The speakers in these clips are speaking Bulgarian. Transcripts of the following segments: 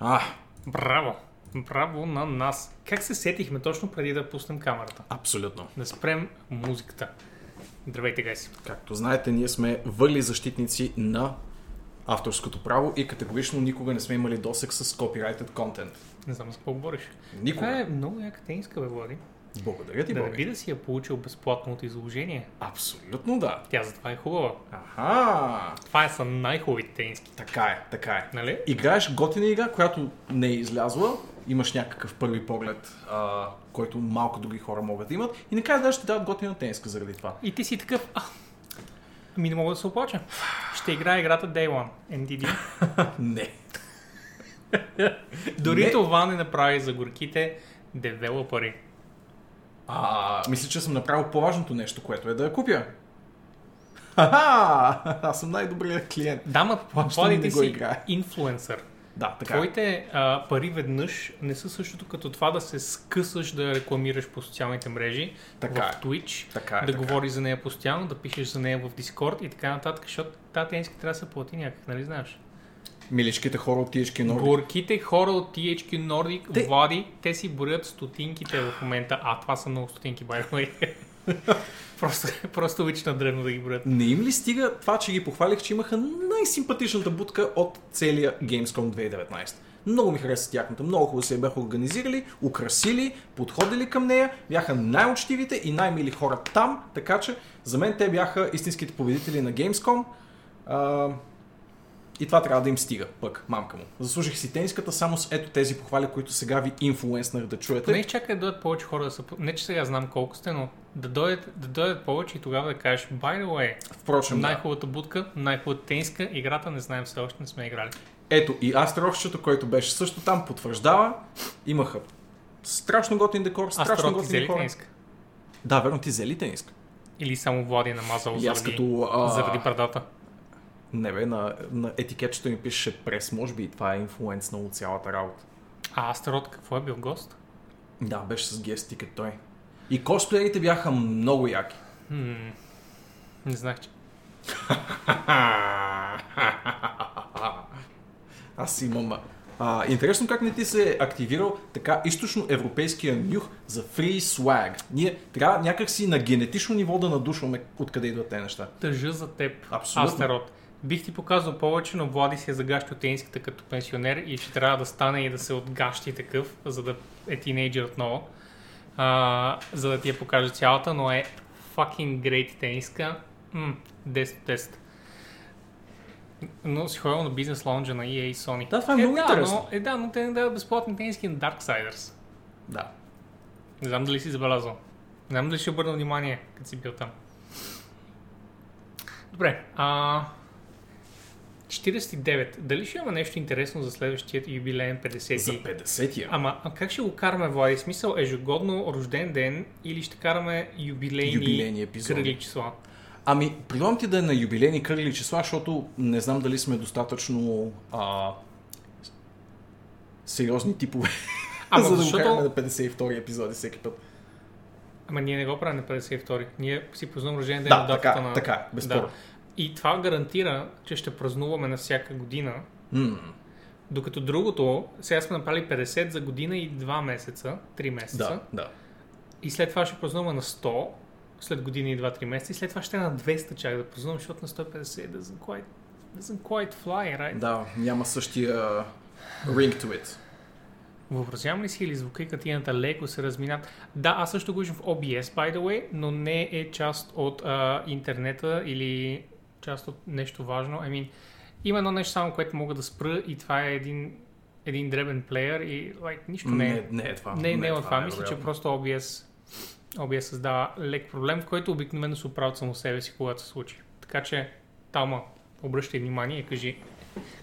А, Браво! Браво на нас! Как се сетихме точно преди да пуснем камерата? абсолютно. Да спрем музиката. Здравейте, гайси! Както знаете, ние сме върли защитници на авторското право и категорично никога не сме имали досек с copyrighted content. Не знам за какво говориш. Никога. Това е много яка тениска, бе, Влади. Благодаря ти, Да не би да си я получил безплатно от изложение. Абсолютно да. Тя затова е хубава. Аха. Това е са най-хубавите тениски. Така е, така е. Нали? Играеш готина игра, която не е излязла, имаш някакъв първи поглед, а, който малко други хора могат да имат и накрая даже ти дават готина тениска заради това. И ти си такъв... А, ами не мога да се оплача. Ще играя играта Day One. NDD. Не. Дори Не. това не направи за горките девелопери. А, мисля, че съм направил по-важното нещо, което е да я купя. Ха-ха! Аз съм най-добрият клиент. Да, ма го си играя. инфлуенсър. Да, така. е. Твоите а, пари веднъж не са същото като това да се скъсаш да рекламираш по социалните мрежи, Така в е. Twitch, Така е, да така е. говориш за нея постоянно, да пишеш за нея в Discord и така нататък, защото тази тениска трябва да се плати някак, нали знаеш? Миличките хора от THQ Nordic. Горките хора от THQ Nordic, Те-. Влади, те си борят стотинките в момента, а това са много стотинки, by the way. просто, просто обичат на древно да ги борят. Не им ли стига това, че ги похвалих, че имаха най-симпатичната будка от целия Gamescom 2019? Много ми хареса тяхната, много хубаво се я бяха организирали, украсили, подходили към нея, бяха най-учтивите и най-мили хора там, така че за мен те бяха истинските победители на Gamescom. А, и това трябва да им стига, пък, мамка му. Заслужих си тениската само с ето тези похвали, които сега ви инфлуенснах да чуете. Не изчакай да дойдат повече хора да са... Не, че сега знам колко сте, но да дойдат, да дойдат повече и тогава да кажеш by the way, Впрочем, да. най-хубавата будка, най-хубавата тениска, играта не знаем все още, не сме играли. Ето и Астрохчето, който беше също там, потвърждава. Имаха страшно готин декор, страшно Астрот ти взели хора. тениска? Да, верно, ти взели тениска. Или само Влади е намазал И аз заради, като... А... заради брадата? Не бе, на, на етикетчето ми пише прес, може би и това е инфлуенснало от цялата работа. А Астрот какво е бил гост? Да, беше с гест тикет той. И косплеерите бяха много яки. Хм, не знах, че... Аз имам... А, интересно как не ти се е активирал така източно-европейския нюх за free swag. Ние трябва някакси на генетично ниво да надушваме откъде идват те неща. Тъжа за теб, Абсолютно. Астерот. Бих ти показал повече, но Влади си е загащил тениската като пенсионер и ще трябва да стане и да се отгащи такъв, за да е тинейджър отново. А, за да ти я покажа цялата, но е fucking great тениска. М, 10 от 10. Но си ходил на бизнес лаунжа на EA и Sony. Да, това е много да, интересно. Но, е, да, но те не дават безплатни тениски на Darksiders. Да. Не знам дали си забелязал. Не знам дали ще обърна внимание, като си бил там. Добре. А... 49. Дали ще има нещо интересно за следващия юбилеен 50 За 50-я. Ама а как ще го караме, Влади? Смисъл ежегодно рожден ден или ще караме юбилейни, Юбилейни епизоди. кръгли числа? Ами, предлагам ти да е на юбилейни кръгли числа, защото не знам дали сме достатъчно а, сериозни типове, Ама за да защото- го караме на 52 епизоди всеки път. Ама ние не го правим на 52. Ние си празнуваме рожден ден Да, на датата така, на... така, безспорно. Да. И това гарантира, че ще празнуваме на всяка година М, Докато другото, сега сме направили 50 за година и 2 месеца, 3 месеца. да, да. И след това ще празнуваме на 100, след година и 2-3 месеца. И след това ще е на 200 чак да празнуваме, защото на 150 doesn't quite, doesn't quite fly, right? Да, няма същия ring to it. Въобразявам ли си или звука и картината леко се разминат? Да, аз също го виждам в OBS, by the way, но не е част от а, интернета или част от нещо важно. I mean, има едно нещо само, което мога да спра и това е един, един дребен плеер и like, нищо не е. Не, не е това. Не, не, е от това. е Мисля, че вероятно. просто OBS, OBS създава лек проблем, който обикновено се оправят само себе си, когато се случи. Така че, Тама, обръщай внимание и кажи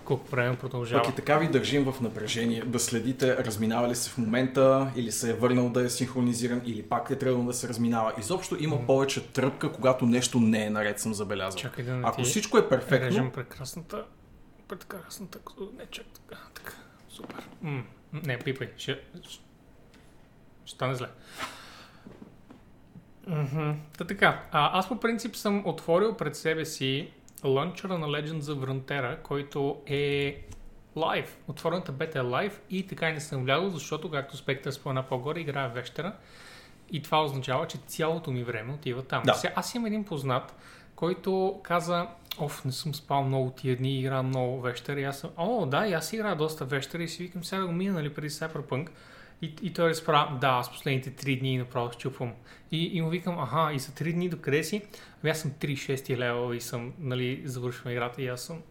колко време продължава. Пък и така ви държим в напрежение да следите разминава ли се в момента или се е върнал да е синхронизиран или пак е трябвало да се разминава. Изобщо има повече тръпка, когато нещо не е наред, съм забелязал. Чакай да не Ако всичко е перфектно, режем прекрасната, прекрасната, не чак така, така, супер. М, не, пипай, ще, ще стане зле. Мгм. Та така, а, аз по принцип съм отворил пред себе си лънчера на Legends of Frontera, който е лайв. Отворената бета е лайв и така и не съм влязъл, защото, както Спектър спомена по-горе, играя вещера. И това означава, че цялото ми време отива там. Да. Сега, аз имам един познат, който каза, оф, не съм спал много тия дни, играя много вещер. И аз съм, о, да, и аз играя доста вещер и си викам, сега да го мина, нали, преди Cyberpunk. И, и той разправя, да, аз последните три дни направо щупвам. И, и му викам, аха, и за три дни до къде си? Ами аз съм 36 лева и съм, нали, завършвам играта и аз съм...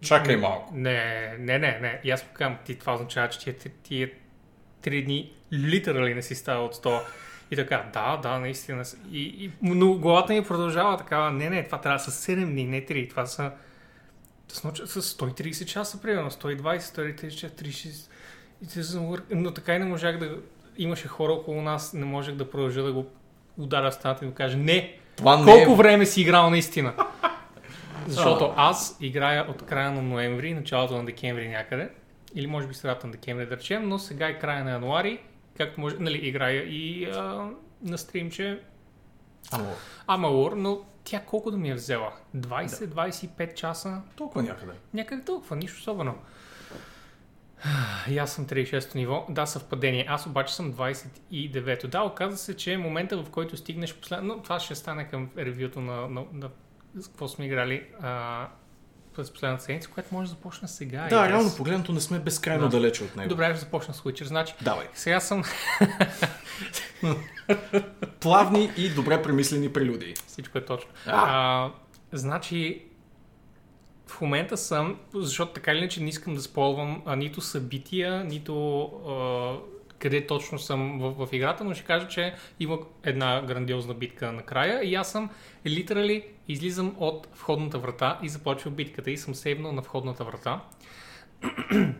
Чакай малко. Не, не, не, не. И аз му казвам, ти това означава, че тия, тия три дни литерали не си става от 100. И така, да, да, наистина. И, и, но главата ми продължава такава, не, не, това трябва да са 7 дни, не 3. Това са с, нощ- с 130 часа, примерно, 120, 130 часа, 36. И те съм вър- Но така и не можах да... Имаше хора около нас, не можех да продължа да го ударя в стената и да кажа, не, Това не колко е... време си играл наистина? Защото аз играя от края на ноември, началото на декември някъде, или може би средата на декември да речем, но сега е края на януари, както може, нали, играя и а, на стримче Ама, Амалур, но тя колко да ми е взела? 20-25 часа? толкова някъде. Някак толкова, нищо особено. И аз съм 36-то ниво. Да, съвпадение. Аз обаче съм 29-то. Да, оказва се, че е момента, в който стигнеш последно... Но това ще стане към ревюто на, на, на с какво сме играли а, през последната седмица, което може да започне сега. Да, guess. реално погледнато не сме безкрайно Да. далече от него. Добре, ще започна с Witcher. Значи, Давай. сега съм... Плавни и добре премислени прелюдии. Всичко е точно. А. А, значи, в момента съм, защото така или иначе не искам да сполвам а, нито събития, нито а, къде точно съм в, в играта, но ще кажа, че има една грандиозна битка накрая и аз съм литерали излизам от входната врата и започва битката и съм сейвнал на входната врата.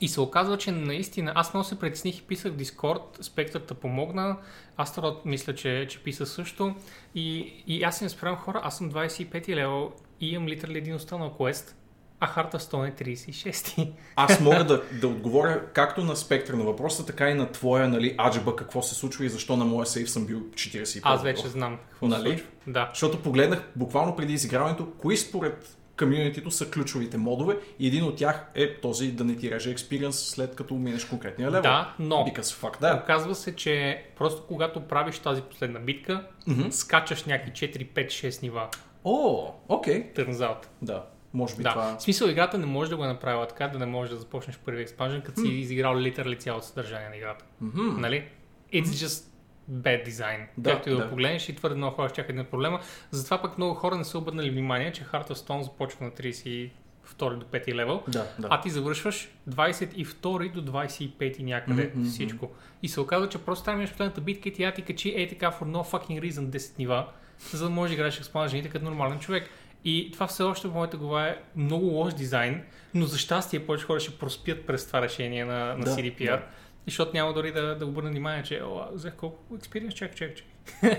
И се оказва, че наистина, аз много се притесних и писах в Discord, спектърта помогна, Астрод мисля, че, че писа също и, и аз не спрям хора, аз съм 25 лево и имам литерали един останал квест, а харта 100 е 36. Аз мога да, да отговоря както на спектър на въпроса, така и на твоя, нали, аджеба, какво се случва и защо на моя сейф съм бил 45. Аз вече знам какво Нали? се случва. Да. Защото погледнах буквално преди изиграването, кои според комьюнитито са ключовите модове и един от тях е този да не ти реже експириенс след като минеш конкретния левел. Да, но Because fuck that. оказва се, че просто когато правиш тази последна битка, Мгм. скачаш някакви 4, 5, 6 нива. О, окей. Turns out. Да, може би Да, това... в смисъл играта не може да го е направила така, да не можеш да започнеш първи експанжен, като си изиграл литерали цялото съдържание на играта. Мгм. Нали? It's just bad design. Да, Както и да, да. погледнеш и твърде много хора ще чакат на проблема. Затова пък много хора не са обърнали внимание, че Heart започва на 32 до 5 левел, Да, да. а ти завършваш 22 до 25 някъде мгм. всичко. И се оказва, че просто да минеш последната битка и тя ти качи ей така for no fucking reason 10 нива, за да можеш да играеш експанжените като нормален човек. И това все още в моята глава е много лош дизайн, но за щастие повече хора ще проспят през това решение на, на Да, CDPR. да. Защото няма дори да, да обърна внимание, че о, взех колко експириенс, чак, чак, чак.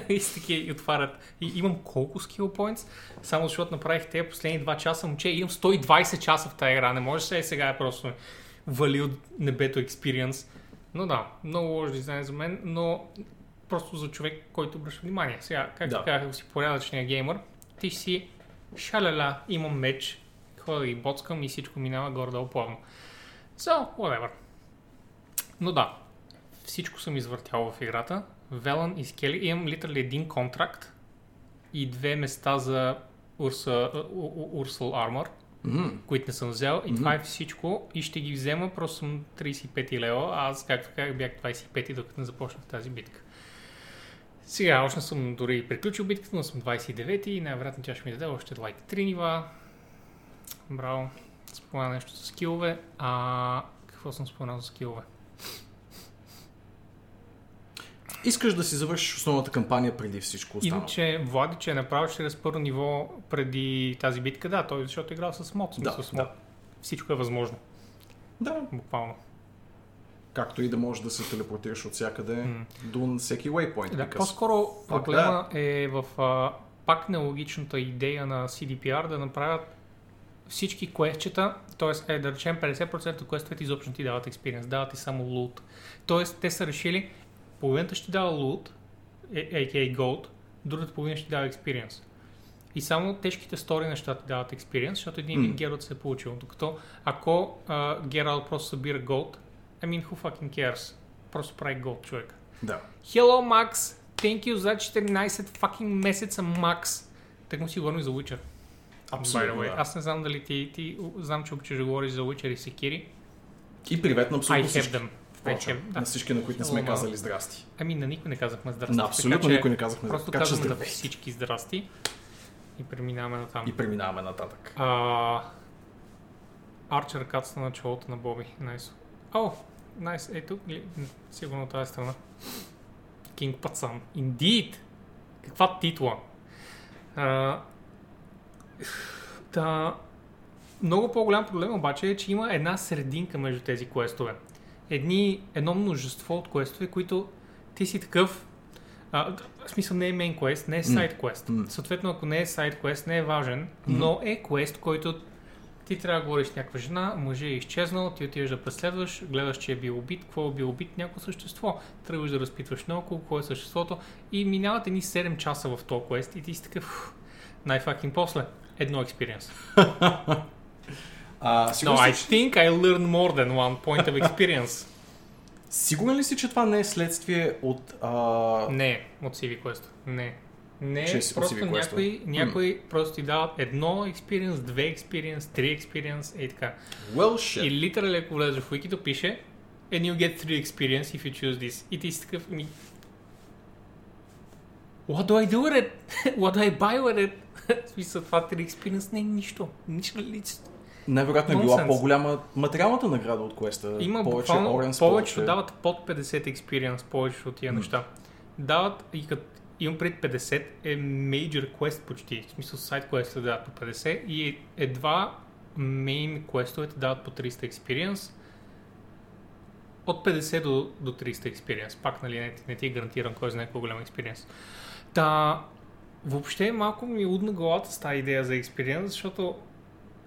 и с такива и отварят. И имам колко skill points, само защото направих тези последни 2 часа, момче, имам 120 часа в тази игра, не може се сега е просто вали от небето експириенс. Но да, много лош дизайн за мен, но просто за човек, който обръща внимание. Сега, както Да. да. казах, ако си порядъчния геймър, ти си шаляля, имам меч, ходя да ги боцкам и всичко минава горе-долу плавно. So, whatever. Но да, всичко съм извъртял в играта. Велан и Скели. Имам литерали един контракт и две места за Урса, Урсул Армор, Мгм. които не съм взел. И Мгм. това е всичко. И ще ги взема, просто съм 35 лева, аз, както казах, бях 25 докато не започнах тази битка. Сега, още съм дори приключил битката, но съм 29 и най-вероятно тя ще ми даде още лайк 3 нива. Браво. Спомена нещо за скилове. А какво съм споменал за скилове? Искаш да си завършиш основната кампания преди всичко останало. Иначе Влади, че е направил чрез първо ниво преди тази битка, да, той защото е играл с мод, Да, с мод. да. Всичко е възможно, Да, буквално. Както и да можеш да се телепортираш от всякъде М. до всеки waypoint. Да, по-скоро проблема е в а, пак нелогичната идея на CDPR да направят всички квестчета, т.е. Е, да речем 50% от квестовете изобщо не ти дават експириенс, дават ти само лут. Тоест те са решили, половината ще дава лут, е- a.k.a. gold, другата половина ще дава експириенс. И само тежките стори неща ти дават експириенс, защото един М. Гералт се е получил. Докато ако а, Гералт просто събира голд, I mean, who fucking cares? Просто прави голд човек. Да. Hello, Max! Thank you за 14 fucking месеца, Max! Так му си говорим за Witcher. Абсолютно, да. Аз не знам дали ти, ти знам, че обичаш да говориш за Witcher и Sekiri. И привет на I абсолютно have всички. them. I Впрочем, да. на всички, на които не сме казали здрасти. Ами на никой не казахме здрасти. На абсолютно така, че никой не казахме Просто така че казваме на всички здрасти. И преминаваме на там. И преминаваме нататък. А, Арчер кацна на челото на Боби. Найс. О, найс. Е? М, Сигурно от тази страна. Кинг Пацан. Indeed! Каква титла? А, та, много по-голям проблем обаче е, че има една срединка между тези квестове. Едни, едно множество от квестове, които ти си такъв а, в смисъл не е main quest, не е side quest. М. Съответно, ако не е side quest, не е важен, но е квест, който ти трябва да говориш с някаква жена, мъже е изчезнал, ти отиваш да преследваш, гледаш, че е бил убит, какво е бил убит, някакво същество. Тръгваш да разпитваш наоколо, какво е съществото и минават едни 7 часа в този квест и ти си такъв "Фу, най-факин после. Едно експириенс. А, No, I think I learned more than one point of experience. сигурен ли си, че това не е следствие от... А... Не, от CV Quest. Не. Не, просто някои, някои просто ти дават едно експириенс, две експириенс, три експириенс и така. Well shit. И литерали, ако влезеш в Wikито, пише And you get three experience if you choose this. И ти си такъв ми... What do I do with it? What do I buy with it? Смисъл, това три experience не е нищо. Нищо ли? Най-вероятно е била по-голяма материалната награда от квеста. Има повече буквално, повечето повече... дават под 50 experience, повечето от тия М. неща. Дават и като имам пред 50 е major quest почти. В смисъл сайт quest дават по 50 и е- едва main questовете дават по 300 experience. От 50 до, до 300 experience. Пак нали не, не ти е гарантиран кой знае колко голям experience. Та, въобще малко ми удна главата с тази идея за experience, защото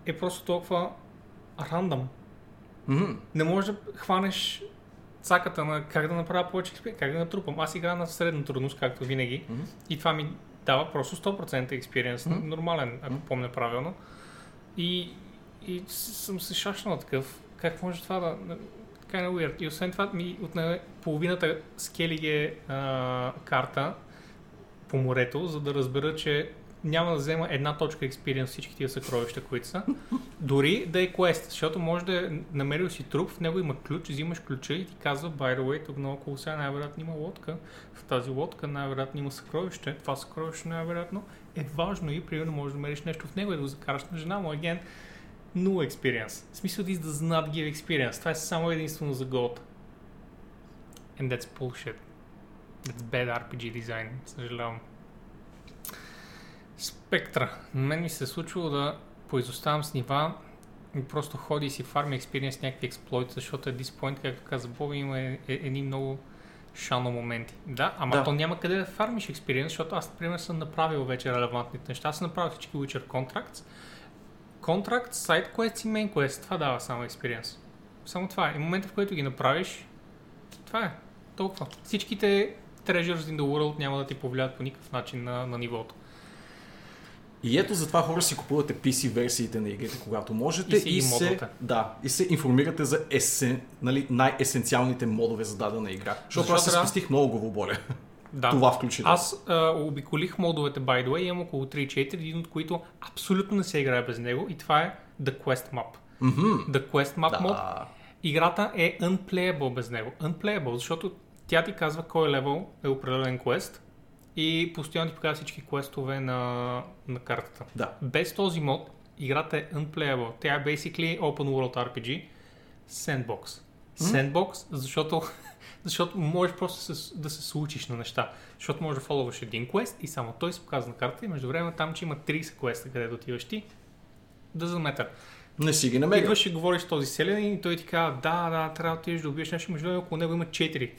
е просто толкова рандъм Мгм. не можеш да хванеш цаката на как да направя повече експириенс, как да натрупам. Аз играя на средна трудност, както винаги. Мгм. И това ми дава просто 100% експириенс. Мгм. Нормален, ако Мгм. помня правилно. И, и съм се шашнал такъв. Как може това да... Kind of weird. И освен това ми отне половината скелиге а, карта по морето, за да разбера, че няма да взема една точка експириенс всички тия съкровища, които са. Дори да е квест, защото може да е намерил си труп, в него има ключ, взимаш ключа и ти казва, by the way, тук наоколо сега най-вероятно има лодка. В тази лодка най-вероятно има съкровище. Това съкровище най-вероятно е важно и примерно можеш да намериш нещо в него и да го закараш на жена му. Again, no experience. В смисъл this does not give experience. Това е само единствено за gold. And that's bullshit. That's bad RPG design. Съжалявам. Спектра. На мен ми се е случвало да поизоставам с нива и просто ходи и си фарми експириенс някакви експлойти, защото е диспоинт, както каза Боби, има е, е, едни много шано моменти. Да, ама Да. то няма къде да фармиш експириенс, защото аз, например, съм направил вече релевантните неща. Аз съм направил всички Witcher Contracts. Contract, Side Quest и Main Quest. Това дава само експириенс. Само това е. И момента, в който ги направиш, това е. Толкова. Всичките Treasures in the World няма да ти повлият по никакъв начин на, на нивото. И ето затова хора си купувате PC версиите на игрите, когато можете И си ги се, да, и се информирате за есен, нали, най-есенциалните модове за дадена игра. Защото, Защото аз се спестих много главоболя. Да. Това включително. Аз а, обиколих модовете, by the way, имам около 3-4, един от които абсолютно не се играе без него и това е The Quest Map. Мгм. The Quest Map Да. мод, играта е unplayable без него. Unplayable, защото тя ти казва кой левел е определен квест и постоянно ти показва всички квестове на, на картата. Да. Без този мод, играта е unplayable. Тя е basically open world RPG, sandbox. Sandbox, защото, защото можеш просто да се, да се случиш на неща. Защото можеш да фоловаш един квест и само той се показва на карта и между време там, че има 30 квеста, където отиваш ти, да заметър. Не си ги намерил. Идваш и говориш с този селянин и той ти казва, да, да, трябва да отидеш да убиеш нещо, между около него има 4,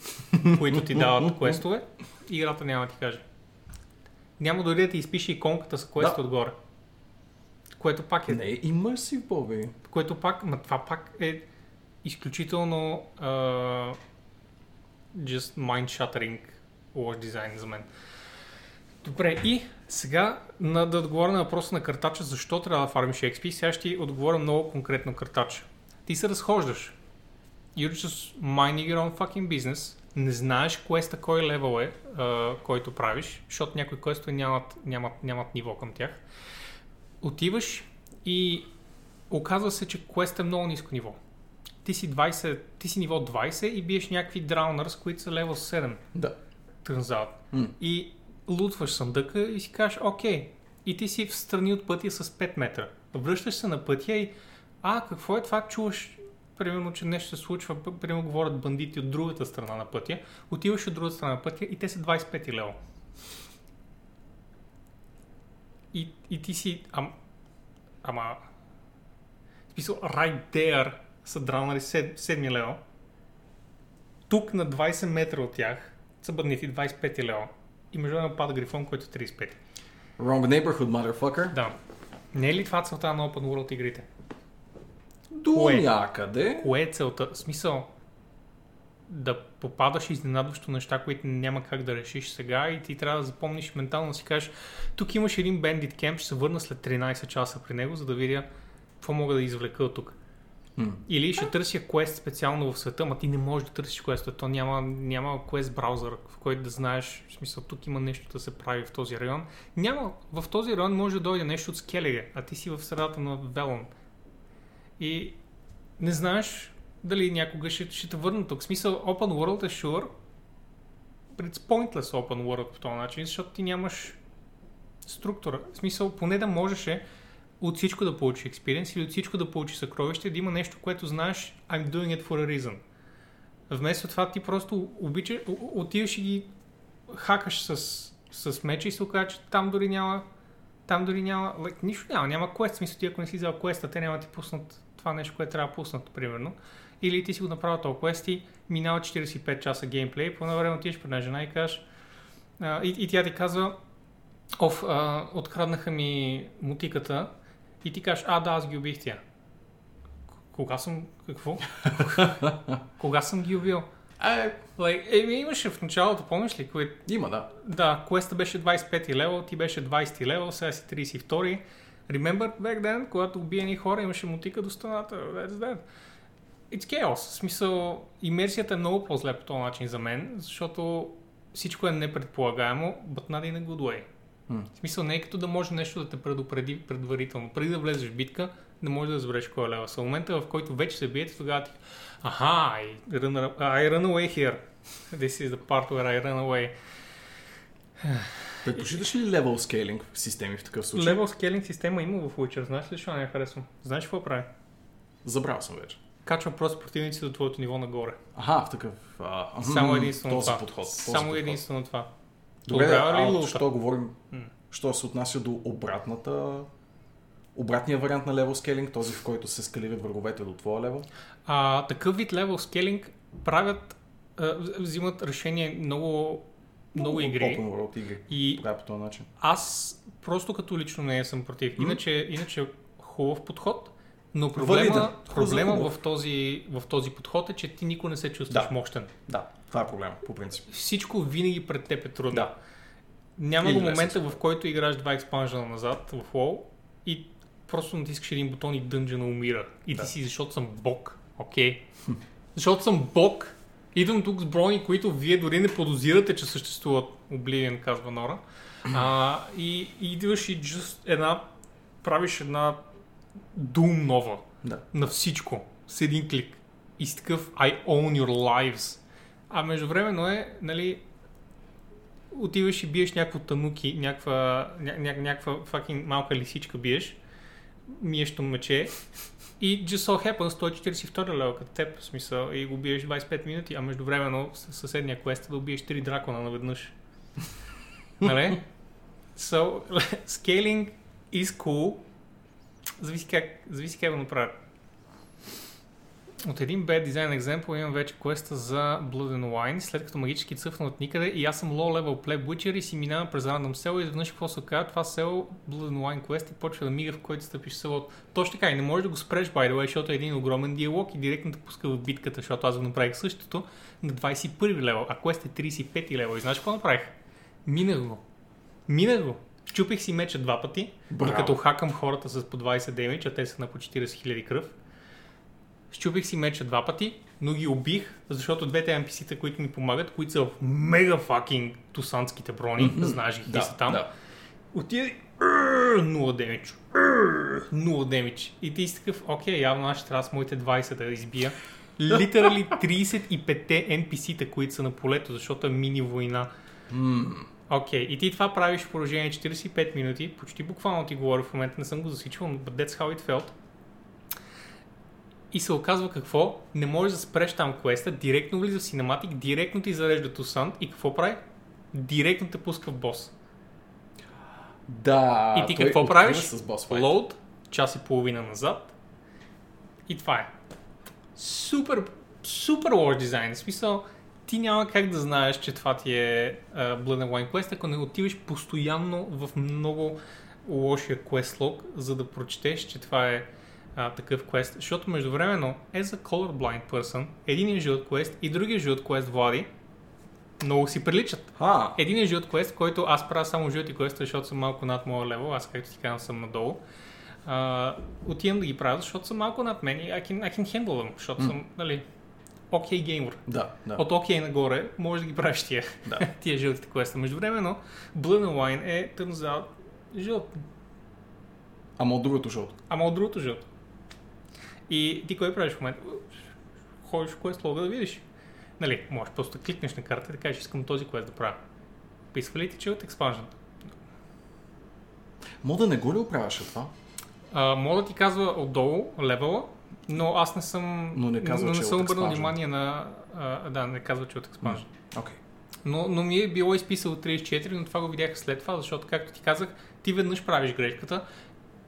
които ти дават квестове и играта няма да ти каже. Няма дори да ти изпише иконката с квест Да. отгоре. Което пак е Не е immersive, Боби. което пак, ма това пак е изключително uh, just mind-shattering лош дизайн за мен. Добре, и сега на, да отговоря на въпроса на картача, защо трябва да фармиш XP, сега ще ти отговоря много конкретно картача. Ти се разхождаш. You're just minding your own fucking business. Не знаеш квеста кой левел е, а, който правиш, защото някои квестове нямат, нямат, нямат ниво към тях. Отиваш и оказва се, че квест е много ниско ниво. Ти си, 20, ти си ниво 20 и биеш някакви драунърс, които са левел 7. Да. М. И лутваш съндъка и си кажеш, окей. И ти си в страни от пътя с 5 метра. Връщаш се на пътя и, а, какво е това? Чуваш, примерно, че нещо се случва, примерно говорят бандити от другата страна на пътя, отиваш от другата страна на пътя и те са 25 лева. И, и ти си, ам, ама, в смисъл, right there са драунали 7 лева. Тук на 20 метра от тях са бъднити 25 лева. И между време пада грифон, който е 35. Wrong neighborhood, motherfucker. Да. Не е ли това целта на Open World игрите? До Кое? някъде. Кое е целта? В смисъл да попадаш изненадващо неща, които няма как да решиш сега и ти трябва да запомниш ментално да си кажеш тук имаш един бендит кемп, ще се върна след 13 часа при него, за да видя какво мога да извлека от тук. Или ще търся квест специално в света, ма ти не можеш да търсиш квест, то няма, няма квест браузър, в който да знаеш, в смисъл тук има нещо да се прави в този район. Няма, в този район може да дойде нещо от Скелеге, а ти си в средата на Велон. И не знаеш дали някога ще, ще те върна тук. В смисъл, Open World е sure, it's pointless Open World по този начин, защото ти нямаш структура. В смисъл, поне да можеше от всичко да получиш експириенс или от всичко да получиш съкровище, да има нещо, което знаеш I'm doing it for a reason. Вместо това ти просто обичаш, отиваш и ги хакаш с, с меча и се оказа, че там дори няма там дори няма, like, нищо няма, няма квест, смисъл ти ако не си взел квеста, те няма ти пуснат това нещо, което трябва да пуснат, примерно. Или ти си го направил този квест и минава 45 часа геймплей, по едно време отидеш при една жена и кажеш, и, и тя ти казва, оф, а, откраднаха ми мутиката и ти кажеш, а да, аз ги убих тя. Кога съм, какво? Кога съм ги убил? Е, Like, е, имаше в началото, помниш ли, кое, има, да. да, квеста беше 25 левел, ти беше 20 левел, сега си 32. Remember back then, когато убиени хора, имаше мутика до стената. That's that. It's chaos. В смисъл, имерсията е много по-зле по този начин за мен, защото всичко е непредполагаемо, but not in a good way. В смисъл, не е като да може нещо да те предупреди предварително. Преди да влезеш в битка, не можеш да разбереш кой е лева. В момента, в който вече се биете, тогава ти Аха, I run, I run away here. This is the part where I run away. Предпочиташ ли левел скейлинг системи в такъв случай? Level scaling система има в Witcher. Знаеш ли защо не я харесвам? Знаеш какво прави? Забрал съм вече. Качва просто противници до твоето ниво нагоре. Аха, в такъв... А, Само единствено това. подход. Само подход. единствено това. Добре, а лута? що говорим... Що се отнася до обратната... Обратния вариант на левел скейлинг, този в който се скалират враговете до твоя левел. А, такъв вид level scaling правят, а, взимат решение много, много игри. Open игри. И Правя по този начин. аз просто като лично не съм против. Иначе, иначе хубав подход, но проблема, проблема в, този, в този подход е, че ти никога не се чувстваш Да. мощен. Да, това е проблема, по принцип. Всичко винаги пред теб е трудно. Да. Няма го момента, в който играеш два експанжена назад в WoW и просто натискаш един бутон и дънжена умира. И Да. ти си, защото съм бог. Окей. защото съм бог. Идвам тук с брони, които вие дори не подозирате, че съществуват. Oblivion, казва Нора. А, и, и идваш и just една, правиш една Doom нова Да. на всичко с един клик. И си такъв I own your lives. А междувременно е, нали, отиваш и биеш някакво тануки, някаква, ня, ня, някаква fucking малка лисичка биеш, миещо мече и just so happens, той е 42 лева като теб, в смисъл, и го биеш 25 минути, а междувременно с съседния квест е да убиеш 3 дракона наведнъж. нали? So, scaling is cool, зависи как, зависи как го направят. От един bad design example имам вече квеста за Blood and Wine, след като магически цъфна от никъде и аз съм low level play butcher и си минавам през random село и изведнъж какво се оказа, това село Blood and Wine quest и почва да мига в който стъпиш село. Точно така и не можеш да го спреш by the way, защото е един огромен диалог и директно те пуска в битката, защото аз го направих същото на 21 левел, а квест е 35 левел и знаеш какво направих? Минах го. Минах го. Чупих си меча два пъти, Браво. докато хакам хората с по 20 демидж, а те са на по 40 000 кръв. Щупих си меча два пъти, но ги убих, защото двете NPC-та, които ми помагат, които са в мега факинг тусанските брони, Мгм. знаеш ги, Да, са там, да. отиде и нула демидж. Нула демидж. И ти си такъв, окей, явно аз ще трябва с моите 20 да избия. Литерали 35-те NPC-та, които са на полето, защото е мини война. М, Окей, и ти това правиш в положение 45 минути, почти буквално ти говоря в момента, не съм го засичал, но that's how it felt. И се оказва какво? Не можеш да спреш там квеста, директно влиза в синематик, директно ти зарежда Тусант и какво прави? Директно те пуска в бос. Да. И ти какво правиш? С бос. Load, час и половина назад. И това е. Супер, супер лош дизайн. В смисъл, ти няма как да знаеш, че това ти е uh, Blood and Wine Quest, ако не отиваш постоянно в много лошия quest log, за да прочетеш, че това е uh, такъв квест. Защото междувременно, as a colorblind person, един е жълт квест и другия жълт квест, Влади, много си приличат. А, Един е жълт квест, който аз правя само жълти квеста, защото съм малко над моя левел, аз както ти казвам съм надолу. А, отивам да ги правя, защото съм малко над мен и I can, I can handle them, защото М. съм, нали, окей okay геймър. да, да. От okay нагоре може да ги правиш тия, Да. тия жълтите квеста. Междувременно, Blood and Wine е turns жълт, Ама от другото жълто. ама от другото жълто. И ти кой правиш в момента? Ходиш в квест лога да видиш. Нали, можеш просто да кликнеш на карта и да кажеш, искам този квест да правя. Писва ли ти, че е от експанжен? Мода не го ли оправяше това? А, мога да ти казва отдолу левела, но аз не съм, Но не казва, но не е съм обърнал внимание на... А, да, не казва, че е от експанжен. Окей. Но, но ми е било изписало 34, но това го видях след това, защото, както ти казах, ти веднъж правиш грешката,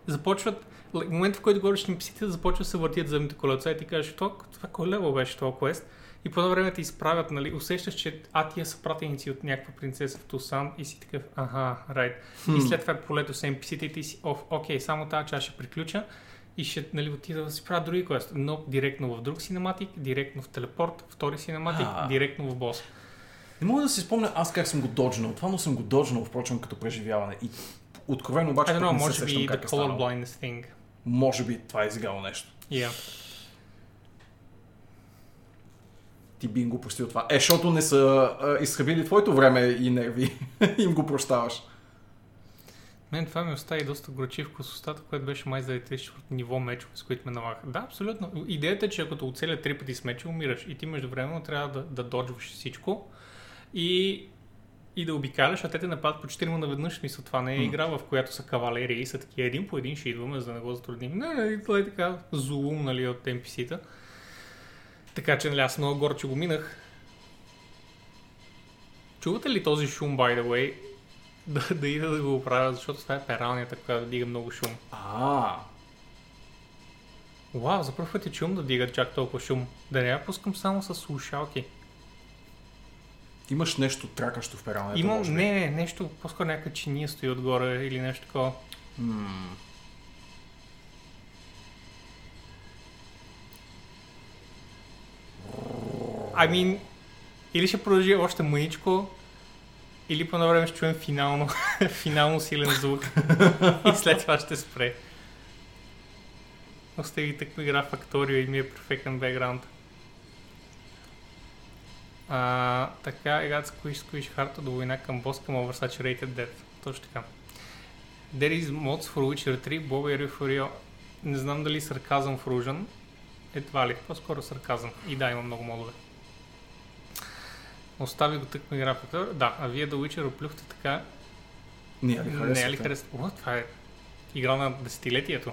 започват, в момента в който говориш на псите, започват да се въртят зъбните колеца и ти кажеш, това, това кой лево беше това квест? И по едно време те изправят, нали, усещаш, че а тия са пратеници от някаква принцеса в Тусан и си такъв, аха, райт. И след това полето с NPC-те и ти си, оф, окей, само тази част ще приключа и ще нали, отида да си правя други квест. Но директно в друг синематик, директно в телепорт, втори синематик, А. директно в бос. Не мога да си спомня аз как съм го доджнал. Това но съм го доджнал, впрочем, като преживяване. И откровено обаче I don't know, не се може сещам би the е colorblindness thing. Може би това е изиграло нещо. Yeah. Ти би им го простил това. Е, защото не са а, изхабили твоето време и нерви. им го прощаваш. Мен това ми остави доста горчив вкус устата, което беше май за 34 ниво мечове, с които ме налагаха. Да, абсолютно. Идеята е, че ако те оцелят три пъти с меча, умираш. И ти междувременно трябва да, да доджваш всичко и, и да обикаляш, а те те нападат по 4 наведнъж. Смисъл, това не е игра, в която са кавалерии и са такива един по един ще идваме, за да не го затрудним. Не, не, това е така зулум, нали, от NPC-та. Така че, нали, аз много горе, че го минах. Чувате ли този шум, by the way? Да, да ида да го оправя, защото това е пералнята, която дига много шум. А, Вау, за първ път е чум да дига чак толкова шум. Да не я пускам само с слушалки. имаш нещо тракащо в пералнето, Имам, може не, не, нещо, по-скоро някаква чиния стои отгоре или нещо такова. М, I mean, или ще продължи още мъничко, или по едно време ще чуем финално, финално силен звук и след това ще спре. Остави тъкмо игра Factorio и ми е перфектен бекграунд. Така, играта Squish Squish Heart до война към бос към Oversaturated Death. Точно така. There is mods for Witcher 3, Bobby for real? Не знам дали сарказъм в Ружен. Едва ли, по-скоро сарказъм. И да, има много модове. Остави го тъкмо игра Factorio. Да, а вие да Witcher оплюхте така. Не, ли Не е ли харесвате? харесва? О, това е игра на десетилетието.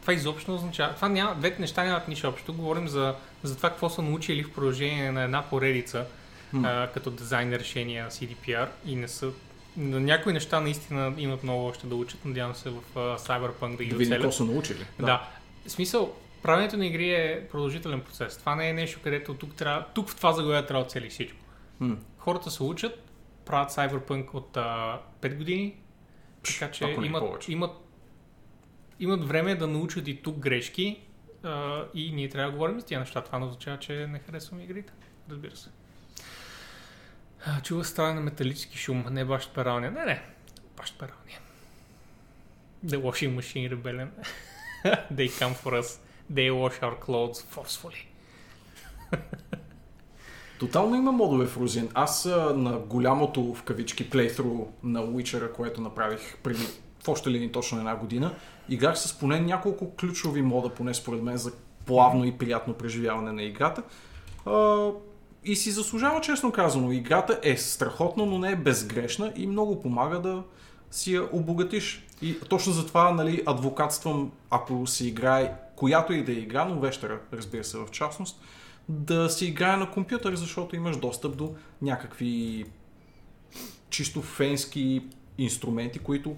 Това изобщо означава. Това няма, двете неща нямат нищо общо. Говорим за, за това какво са научили в продължение на една поредица, М. а, като дизайн решения CDPR и не са на някои неща наистина имат много още да учат. Надявам се в а, Cyberpunk да ги Да оцелят. са научили. Да. В смисъл, правенето на игри е продължителен процес. Това не е нещо, където тук, трябва, тук в това заглавие трябва да цели всичко. М. Хората се учат, правят Cyberpunk от а, 5 години, така че имат, повече. имат, имат време да научат и тук грешки а, и ние трябва да говорим за тия неща. Това не означава, че не харесваме игрите. Разбира се. А, Чува стане на металически шум, не баш пералня. Не, не. Баш паралния. The washing machine rebellion. They come for us. They wash our clothes forcefully. Тотално има модове в Рузин. Аз на голямото в кавички плейтру на Witcher, което направих преди в още ли точно една година, играх с поне няколко ключови мода, поне според мен, за плавно и приятно преживяване на играта. И си заслужава, честно казано. Играта е страхотна, но не е безгрешна и много помага да си я обогатиш. И точно затова нали, адвокатствам, ако се играе, която и да е игра, но вещера, разбира се, в частност, да се играе на компютър, защото имаш достъп до някакви чисто фенски инструменти, които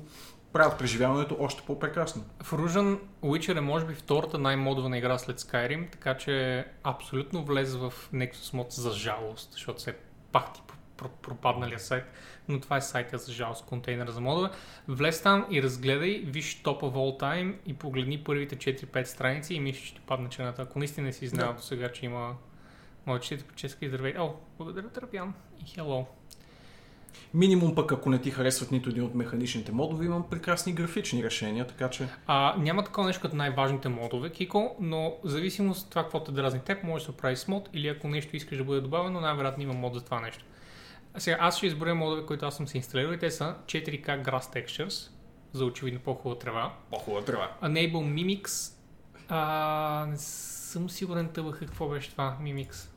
правят преживяването още по-прекрасно. Ружен Witcher е може би втората най-модована игра след Skyrim, така че абсолютно влезе в Nexus мод за жалост, защото се пах ти пропадналия сайт, но това е сайта за жалост, контейнера за модове. Влез там и разгледай, виж Top of All Time и погледни първите 4-5 страници и мисля, че ще падне черната. Ако наистина не си знал да. до сега, че има моите ческа и здравей. О, благодаря, Трапян и hello. Минимум пък, ако не ти харесват нито един от механичните модове, имам прекрасни графични решения, така че... А, няма такова нещо като най-важните модове, Кико, но в зависимост от това, какво те дразни теб, може да се прави с мод или ако нещо искаш да бъде добавено, най-вероятно има мод за това нещо. А сега аз ще изборя модове, които аз съм си инсталирал и те са 4K Grass Textures, за очевидно по-хубава трева. По-хубава трева. Enable Mimics. А, не съм сигурен тъбах какво беше това Mimics.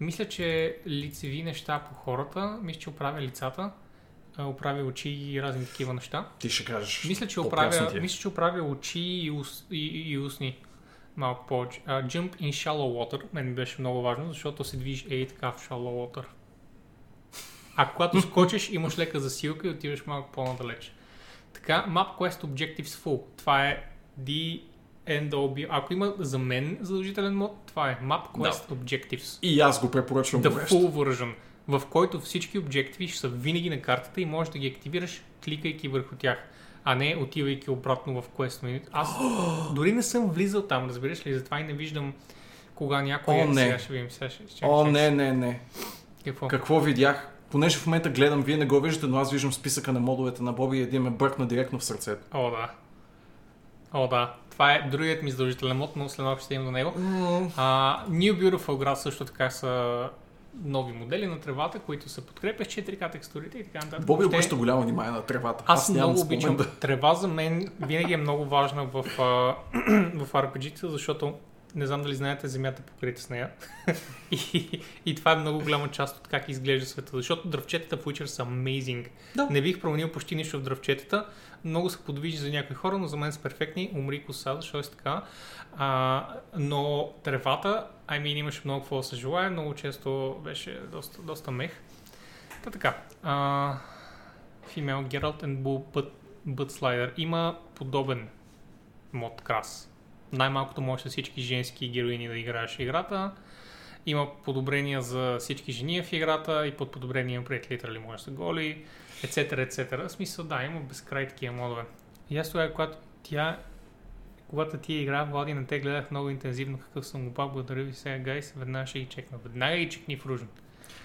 Мисля, че лицеви неща по хората, мисля, че оправя лицата, оправя очи и разни такива неща. Ти ще кажеш. Мисля, че оправя, мисля, че оправя очи и, ус, и, и, устни малко повече. Uh, jump in shallow water, мен беше много важно, защото се движиш ей така в shallow water. А когато скочиш, имаш лека засилка и отиваш малко по-надалеч. Така, Map Quest Objectives Full. Това е D NDOB. Ако има за мен задължителен мод, това е Map Quest да. Objectives. И аз го препоръчвам. The full version, в който всички обективи ще са винаги на картата и можеш да ги активираш, кликайки върху тях а не отивайки обратно в Quest Menu. Аз дори не съм влизал там, разбираш ли, затова и не виждам кога някой О, не. сега ще видим. Сега ще, ще, О, не, не, не. Какво? Какво видях? Понеже в момента гледам, вие не го виждате, но аз виждам списъка на модовете на Боби и един ме бъркна директно в сърцето. О, да. О, да. Това е другият ми задължителен мод, но след малко ще имам до него. Mm. Uh, New Beautiful Grass също така са нови модели на тревата, които се подкрепят с 4K текстурите и така нататък. Боби обръща голямо внимание на тревата. Аз, аз много обичам. Да... Трева за мен винаги е много важна в, в RPG-та, защото не знам дали знаете, земята покрита с нея. и, и това е много голяма част от как изглежда света, защото дръвчетата в Witcher са amazing. Да. Не бих променил почти нищо в дръвчетата. Много са подвижни за някои хора, но за мен са перфектни. Умри коса, защото е така. А, но тревата, I mean, имаше много какво да се желая. Много често беше доста, доста мех. Та така. А, Female Geralt and Bull Butt, Butt Slider. Има подобен мод крас най-малкото може всички женски героини да играеш играта. Има подобрения за всички жени в играта и под подобрения пред литерали може да голи, etc. etc. В смисъл, да, има безкрай такива модове. И аз тогава, когато тя когато ти игра, Влади, на те гледах много интензивно какъв съм го пак. Благодаря ви сега, гайс. Веднага ще ги чекна. Веднага ги чекни в Ружен.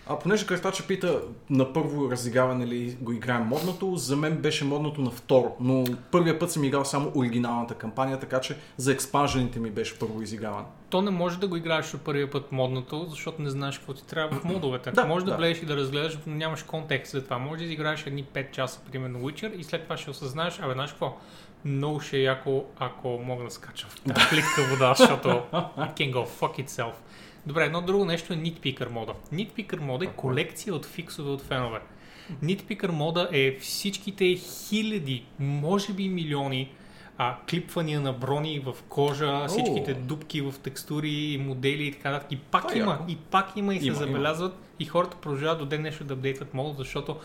А понеже Кръстача пита на първо разиграване ли го играем модното, за мен беше модното на второ, но първия път съм играл само оригиналната кампания, така че за експанжените ми беше първо изиграване. То не може да го играеш от първия път модното, защото не знаеш какво ти трябва в модовете. Да, може да, да. влезеш и да разгледаш, но нямаш контекст за това. Може да изиграеш едни 5 часа, примерно Witcher, и след това ще осъзнаеш, абе, знаеш какво? Много ще е яко, ако мога да скача в плитка вода, защото it can go fuck itself. Добре, едно друго нещо е Nitpicker мода. Nitpicker мода е колекция от фиксове от фенове. Nitpicker мода е всичките хиляди, може би милиони а, клипвания на брони в кожа, всичките дупки в текстури, модели и така нататък. И пак Това е има, яко. и пак има и се Има, има. забелязват и хората продължават до ден нещо да апдейтват мода, защото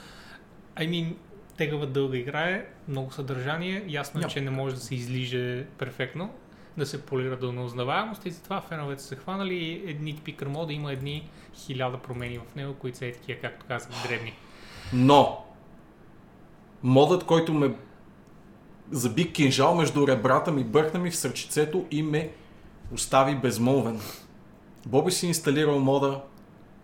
I mean, тегава дълга игра е, много съдържание, ясно е, че не може да се излиже перфектно, да се полира до неузнаваемост и затова феновете са хванали едни пикър мода има едни хиляда промени в него, които са е такива, както казах, древни. Но, модът, който ме заби кинжал между ребрата ми, бъркна ми в сърчицето и ме остави безмолвен. Боби си инсталирал мода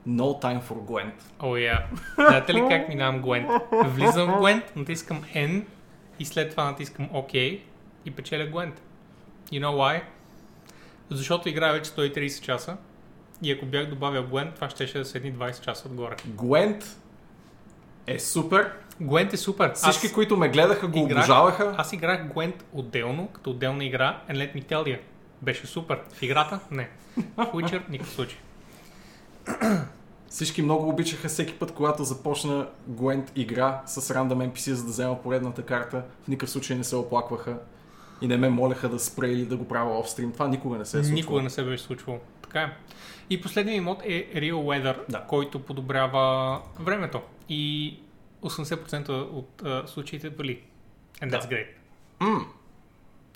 No time for Gwent. О, oh, yeah. Знаете ли как минавам Gwent? Влизам в Gwent, натискам N и след това натискам OK и печеля Gwent. You know why? Защото играя вече 130 часа и ако бях добавил Gwent, това ще да седни 20 часа отгоре. Gwent е супер. Gwent е супер. Всички, Аз които ме гледаха, го играх- обожаваха. Аз играх Gwent отделно, като отделна игра, and let me tell you, беше супер. В играта? Не. В Witcher? Никакъв случай. Всички много обичаха всеки път, когато започна Gwent игра с рандъм NPC, за да взема поредната карта. В никакъв случай не се оплакваха и не ме молеха да спре или да го правя офстрим. Това никога не се е случвало. Никога не се беше случвало. Така е. И последният мод е Real Weather, Да. който подобрява времето. И 80% от а, случаите вали. And that's great. М.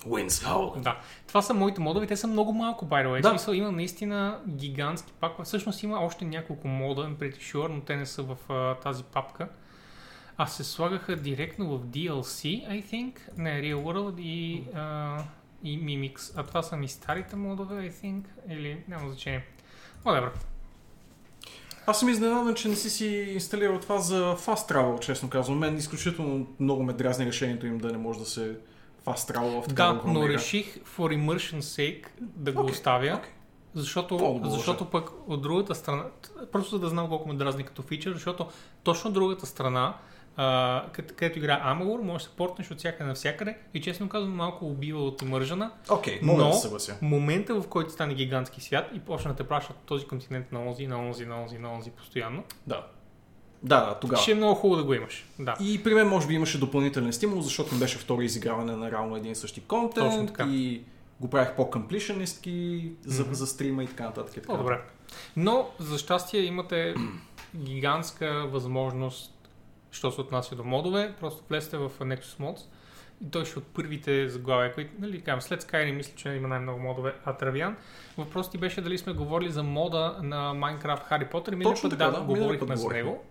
Winds Howl. Да. Това са моите модове. Те са много малко, by the way. Да. Смисъл, има наистина гигантски пак. Всъщност има още няколко мода, I'm pretty sure, но те не са в а, тази папка. А се слагаха директно в DLC, I think. Не, Real World и, а, и Mimix. А това са ми старите модове, I think. Или няма значение. Whatever. Аз съм изненадан, че не си си инсталирал това за Fast Travel, честно казвам. Мен изключително много ме дразни решението им да не може да се Fast Travel в такава Да, но реших for immersion sake да го Окей, оставя. окей. Защото, По-добре. защото пък от другата страна, просто за да знам колко ме дразни като фичър, защото точно от другата страна, а, къд- където игра Amalur, може да се портнеш от всякъде навсякъде и честно казвам малко убива от имържана. Окей, мога Но- да съглася. Момента в който стане гигантски свят и почна да те пращат този континент на онзи, на онзи, на онзи, на онзи постоянно, Да. Да, да, тогава. ще е много хубаво да го имаш. Да. И при мен може би имаше допълнителен стимул, защото беше второ изиграване на реално един и същи контент и го правих по-комплишенистки за, Мгм. за стрима и така нататък. и така По-добре. Но, за щастие, имате гигантска възможност, що се отнася до модове. Просто влезте в Nexus Mods и той ще от първите заглавия, които, нали, казвам, след Skyrim мисля, че има най-много модове, а Травян. Въпросът ти беше дали сме говорили за мода на Minecraft Harry Potter. Миналия Точно път, така, да, да, говорихме път говорихме. него.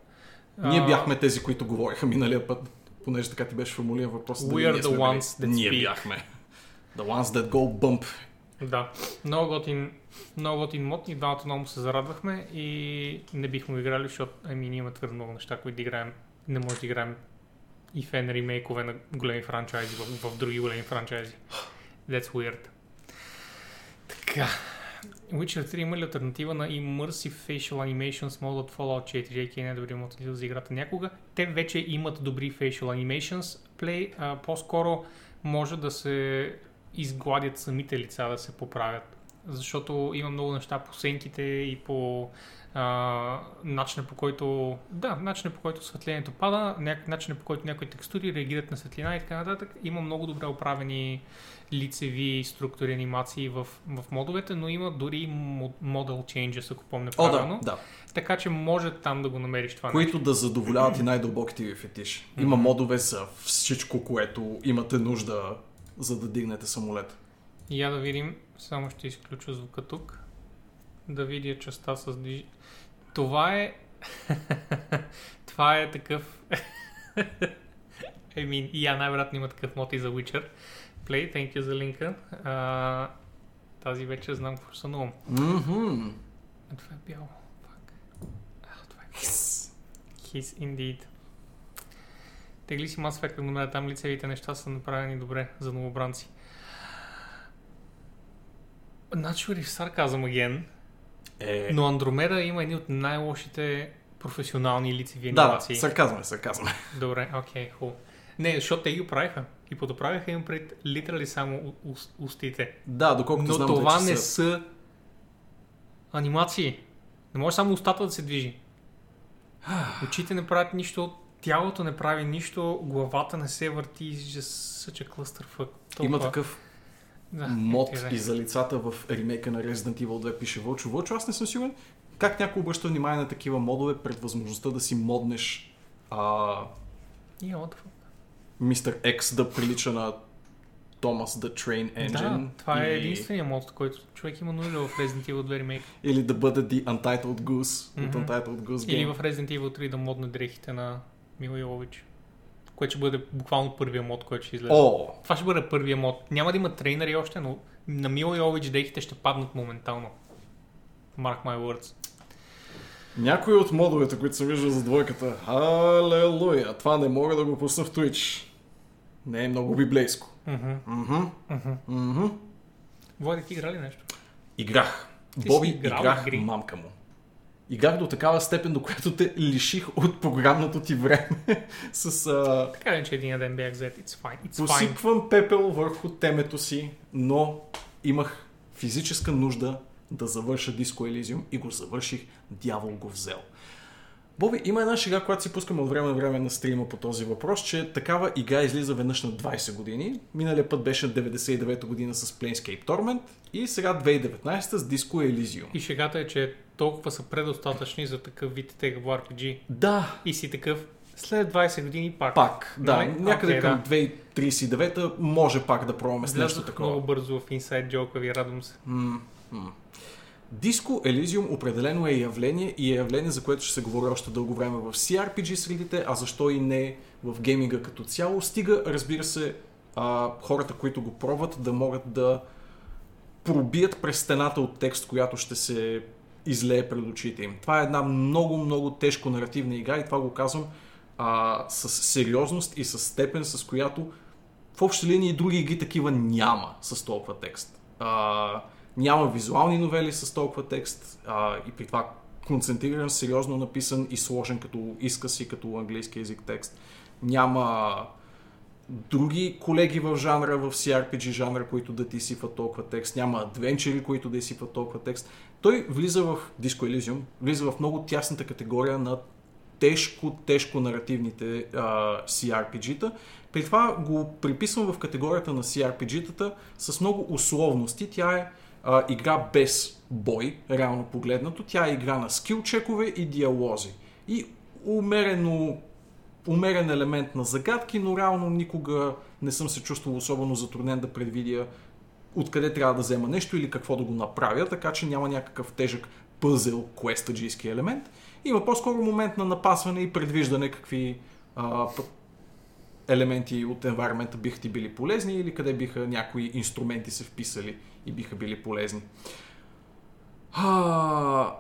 Ние бяхме тези, които говориха миналия път, понеже така ти беше формулиран въпрос. We are the ones that Ние speak. бяхме. The ones that go bump. Да, много готин, много готин мод и двамата много се зарадвахме и не бихме играли, защото ами ние имаме твърде много неща, които да играем. Не може да играем и фен ремейкове на големи франчайзи в, в други големи франчайзи. That's weird. Така. Witcher 3 има ли альтернатива на Immersive Facial Animations мод от Fallout 4? JK не е добри мод за играта някога. Те вече имат добри Facial Animations. Play а, по-скоро може да се изгладят самите лица, да се поправят. Защото има много неща по сенките и по а, начина по който да, начина по който светлението пада, начина по който някои текстури реагират на светлина и така нататък. Има много добре оправени лицеви структури, анимации в, в модовете, но има дори model changes, ако помня О, правилно. да, да. Така че може там да го намериш това нещо. Които да задоволяват и най-дълбоките ви фетиш. Има модове за всичко, което имате нужда, за да дигнете самолет. Я да видим, само ще изключа звука тук, да видя частта с. Това е... Това е такъв... I mean, и я най-вероятно има такъв мод и за Witcher. Play, thank you за линка. А, тази вече знам какво сънувам. А, това е бяло. Fuck. А, това е His indeed. Тегли си Mass Effect номера, там лицевите неща са направени добре за новобранци. Naturally sarcasm again, Е, но Андромеда има едни от най-лошите професионални лицеви да, да, анимации. сарказваме, сарказваме. Добре, окей, okay, хубаво. Не, защото те ги правиха. И подоправиха им пред литерали само устите. Да, доколкото Но знам, това вече не са... са анимации. Не може само устата да се движи. Очите не правят нищо, тялото не прави нищо, главата не се върти, just such a clusterfuck. Има Толкова- такъв да, мод е, и за лицата в ремейка на Resident Evil 2 пише Вълчо. Вълчо, аз не съм сигурен как някой обръща внимание на такива модове пред възможността да си моднеш а, fuck? Мистер X да прилича на Thomas the Train Engine. Да, това е или, единствения мод, който човек има нужда в Resident Evil 2 Remake. Или да бъде The Untitled Goose Мгм. от Untitled Goose Game. Или в Resident Evil 3 да модне дрехите на Мила Йович. Което ще бъде буквално първия мод, който ще излезе. О, Това ще бъде първия мод. Няма да има трейнери още, но на Мила Йович дрехите ще паднат моментално. Mark my words. Някои от модовете, които съм виждал за двойката, алелуя, това не мога да го пусна в Twitch. Не е много библейско. Влади, ти игра ли нещо? Играх. Ти Боби, играл играх игри? мамка му. Играх до такава степен, до която те лиших от програмното ти време с а, Така ли, че един ден бях взет? It's fine. It's fine. посипвам пепел върху темето си, но имах физическа нужда да завърша Disco Elysium и го завърших, дявол го взел. Боби, има една шега, която си пускаме от време на време на стрима по този въпрос, че такава игра излиза веднъж на 20 години. Миналия път беше 99-та година с Planescape Torment и сега 2019 с Disco Elysium. И шегата е, че толкова са предостатъчни за такъв вид RPG. Да, И си такъв след 20 години пак. пак, да, Нали? някъде Окей, към да. 2039 може пак да пробваме с нещо такова. много бързо в Inside Joke, ви радвам се. М, м. Диско Elysium определено е явление и е явление, за което ще се говори още дълго време в CRPG средите, а защо и не в гейминга като цяло. Стига, разбира се, а, хората, които го пробват, да могат да пробият през стената от текст, която ще се излее пред очите им. Това е една много, много тежко наративна игра и това го казвам а, с сериозност и с степен, с която в общи линии други игри такива няма с толкова текст. А, няма визуални новели с толкова текст а, и при това концентриран, сериозно написан и сложен като изказ и като английски язик текст. Няма други колеги в жанра, в CRPG жанра, които да ти изсипват толкова текст. Няма адвенчери, които да изсипват толкова текст. Той влиза в Disco Elysium, влиза в много тясната категория на тежко, тежко наративните а, CRPG-та. При това го приписвам в категорията на CRPG-тата с много условности. Тя е а, игра без бой, реално погледнато. Тя е игра на скил чекове и диалози. И умерено умерен елемент на загадки, но реално никога не съм се чувствал особено затруднен да предвидя откъде трябва да взема нещо или какво да го направя, така че няма някакъв тежък пъзел, квестаджийски елемент. Има по-скоро момент на напасване и предвиждане какви а, елементи от environment биха ти били полезни или къде биха някои инструменти се вписали и биха били полезни. А...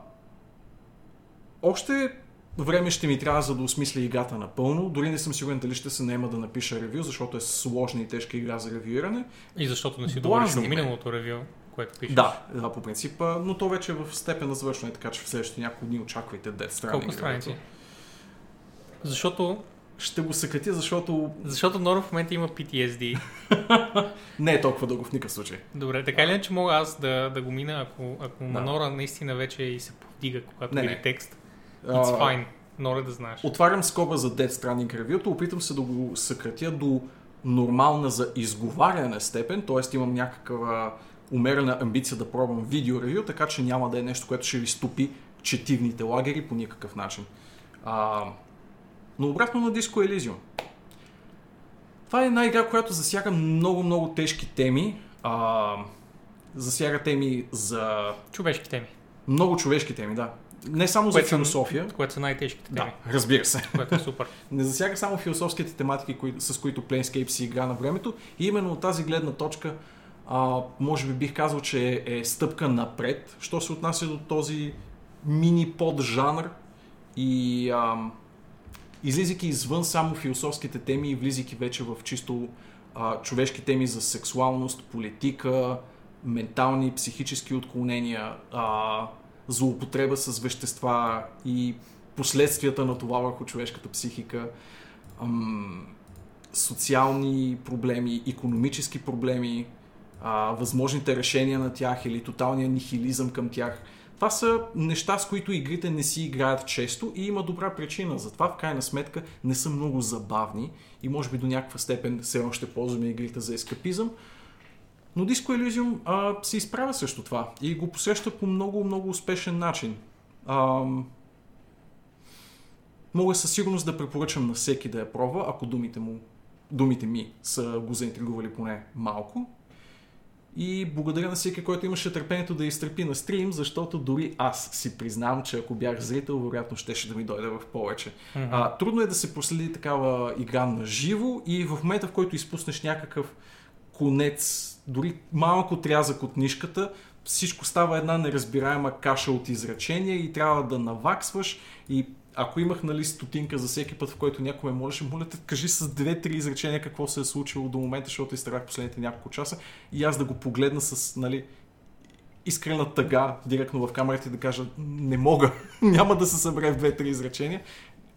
Още време ще ми трябва за да осмисля играта напълно. Дори не съм сигурен дали ще се наема да напиша ревю, защото е сложна и тежка игра за ревюиране. И защото не си довършил ме. миналото ревю, което пишеш. Да, да, по принцип, но то вече е в степен на завършване, така че в следващите няколко дни очаквайте Death Stranding. Колко страници? Защото, Ще го съкратя, защото защото Норо в момента има PTSD. не е толкова дълго в никакъв случай. Добре, така или иначе мога аз да, да го мина, ако, ако Да. Манора наистина вече и се повдига, когато Не, види не. текст. It's fine. Норе да знаеш. Отварям скоба за Death Stranding ревюто, опитам се да го съкратя до нормална за изговаряне степен, т.е. имам някаква умерена амбиция да пробвам видео ревю, така че няма да е нещо, което ще ви стопи четивните лагери по никакъв начин. А, но обратно на Disco Elysium. Това е една игра, която засяга много-много тежки теми. А, засяга теми за Човешки теми, много човешки теми, да. Не само за Което съм- философия. което са най-тежките теми, Да, разбира се. което е супер. Не засяга само философските тематики, кои, с които Planescape си игра на времето. И именно от тази гледна точка, а, може би бих казал, че е стъпка напред, що се отнася до този мини под жанр и ам, излизайки извън само философските теми и влизайки вече в чисто а, човешки теми за сексуалност, политика, ментални психически отклонения, а, злоупотреба с вещества и последствията на това върху човешката психика, ам, социални проблеми, економически проблеми, а, възможните решения на тях или тоталния нихилизъм към тях. Това са неща, с които игрите не си играят често и има добра причина. Затова в крайна сметка не са много забавни и може би до някаква степен все още ползваме игрите за ескапизъм. Но Disco Elysium а, се изправя също това и го посреща по много, много успешен начин. Ам, мога със сигурност да препоръчам на всеки да я пробва, ако думите, му, думите ми са го заинтригували поне малко. И благодаря на всеки, който имаше търпението да изтърпи на стрим, защото дори аз си признавам, че ако бях зрител, вероятно щеше да ми дойде в повече. Мгм. А, трудно е да се проследи такава игра на живо и в момента, в който изпуснеш някакъв конец, дори малко отрязък от нишката, всичко става една неразбираема каша от изречения и трябва да наваксваш и ако имах нали, стотинка за всеки път, в който някой ме молеше, моля те, кажи с две-три изречения какво се е случило до момента, защото изтървах последните няколко часа и аз да го погледна с нали, искрена тъга директно в камерата и да кажа не мога, няма да се събере в две-три изречения.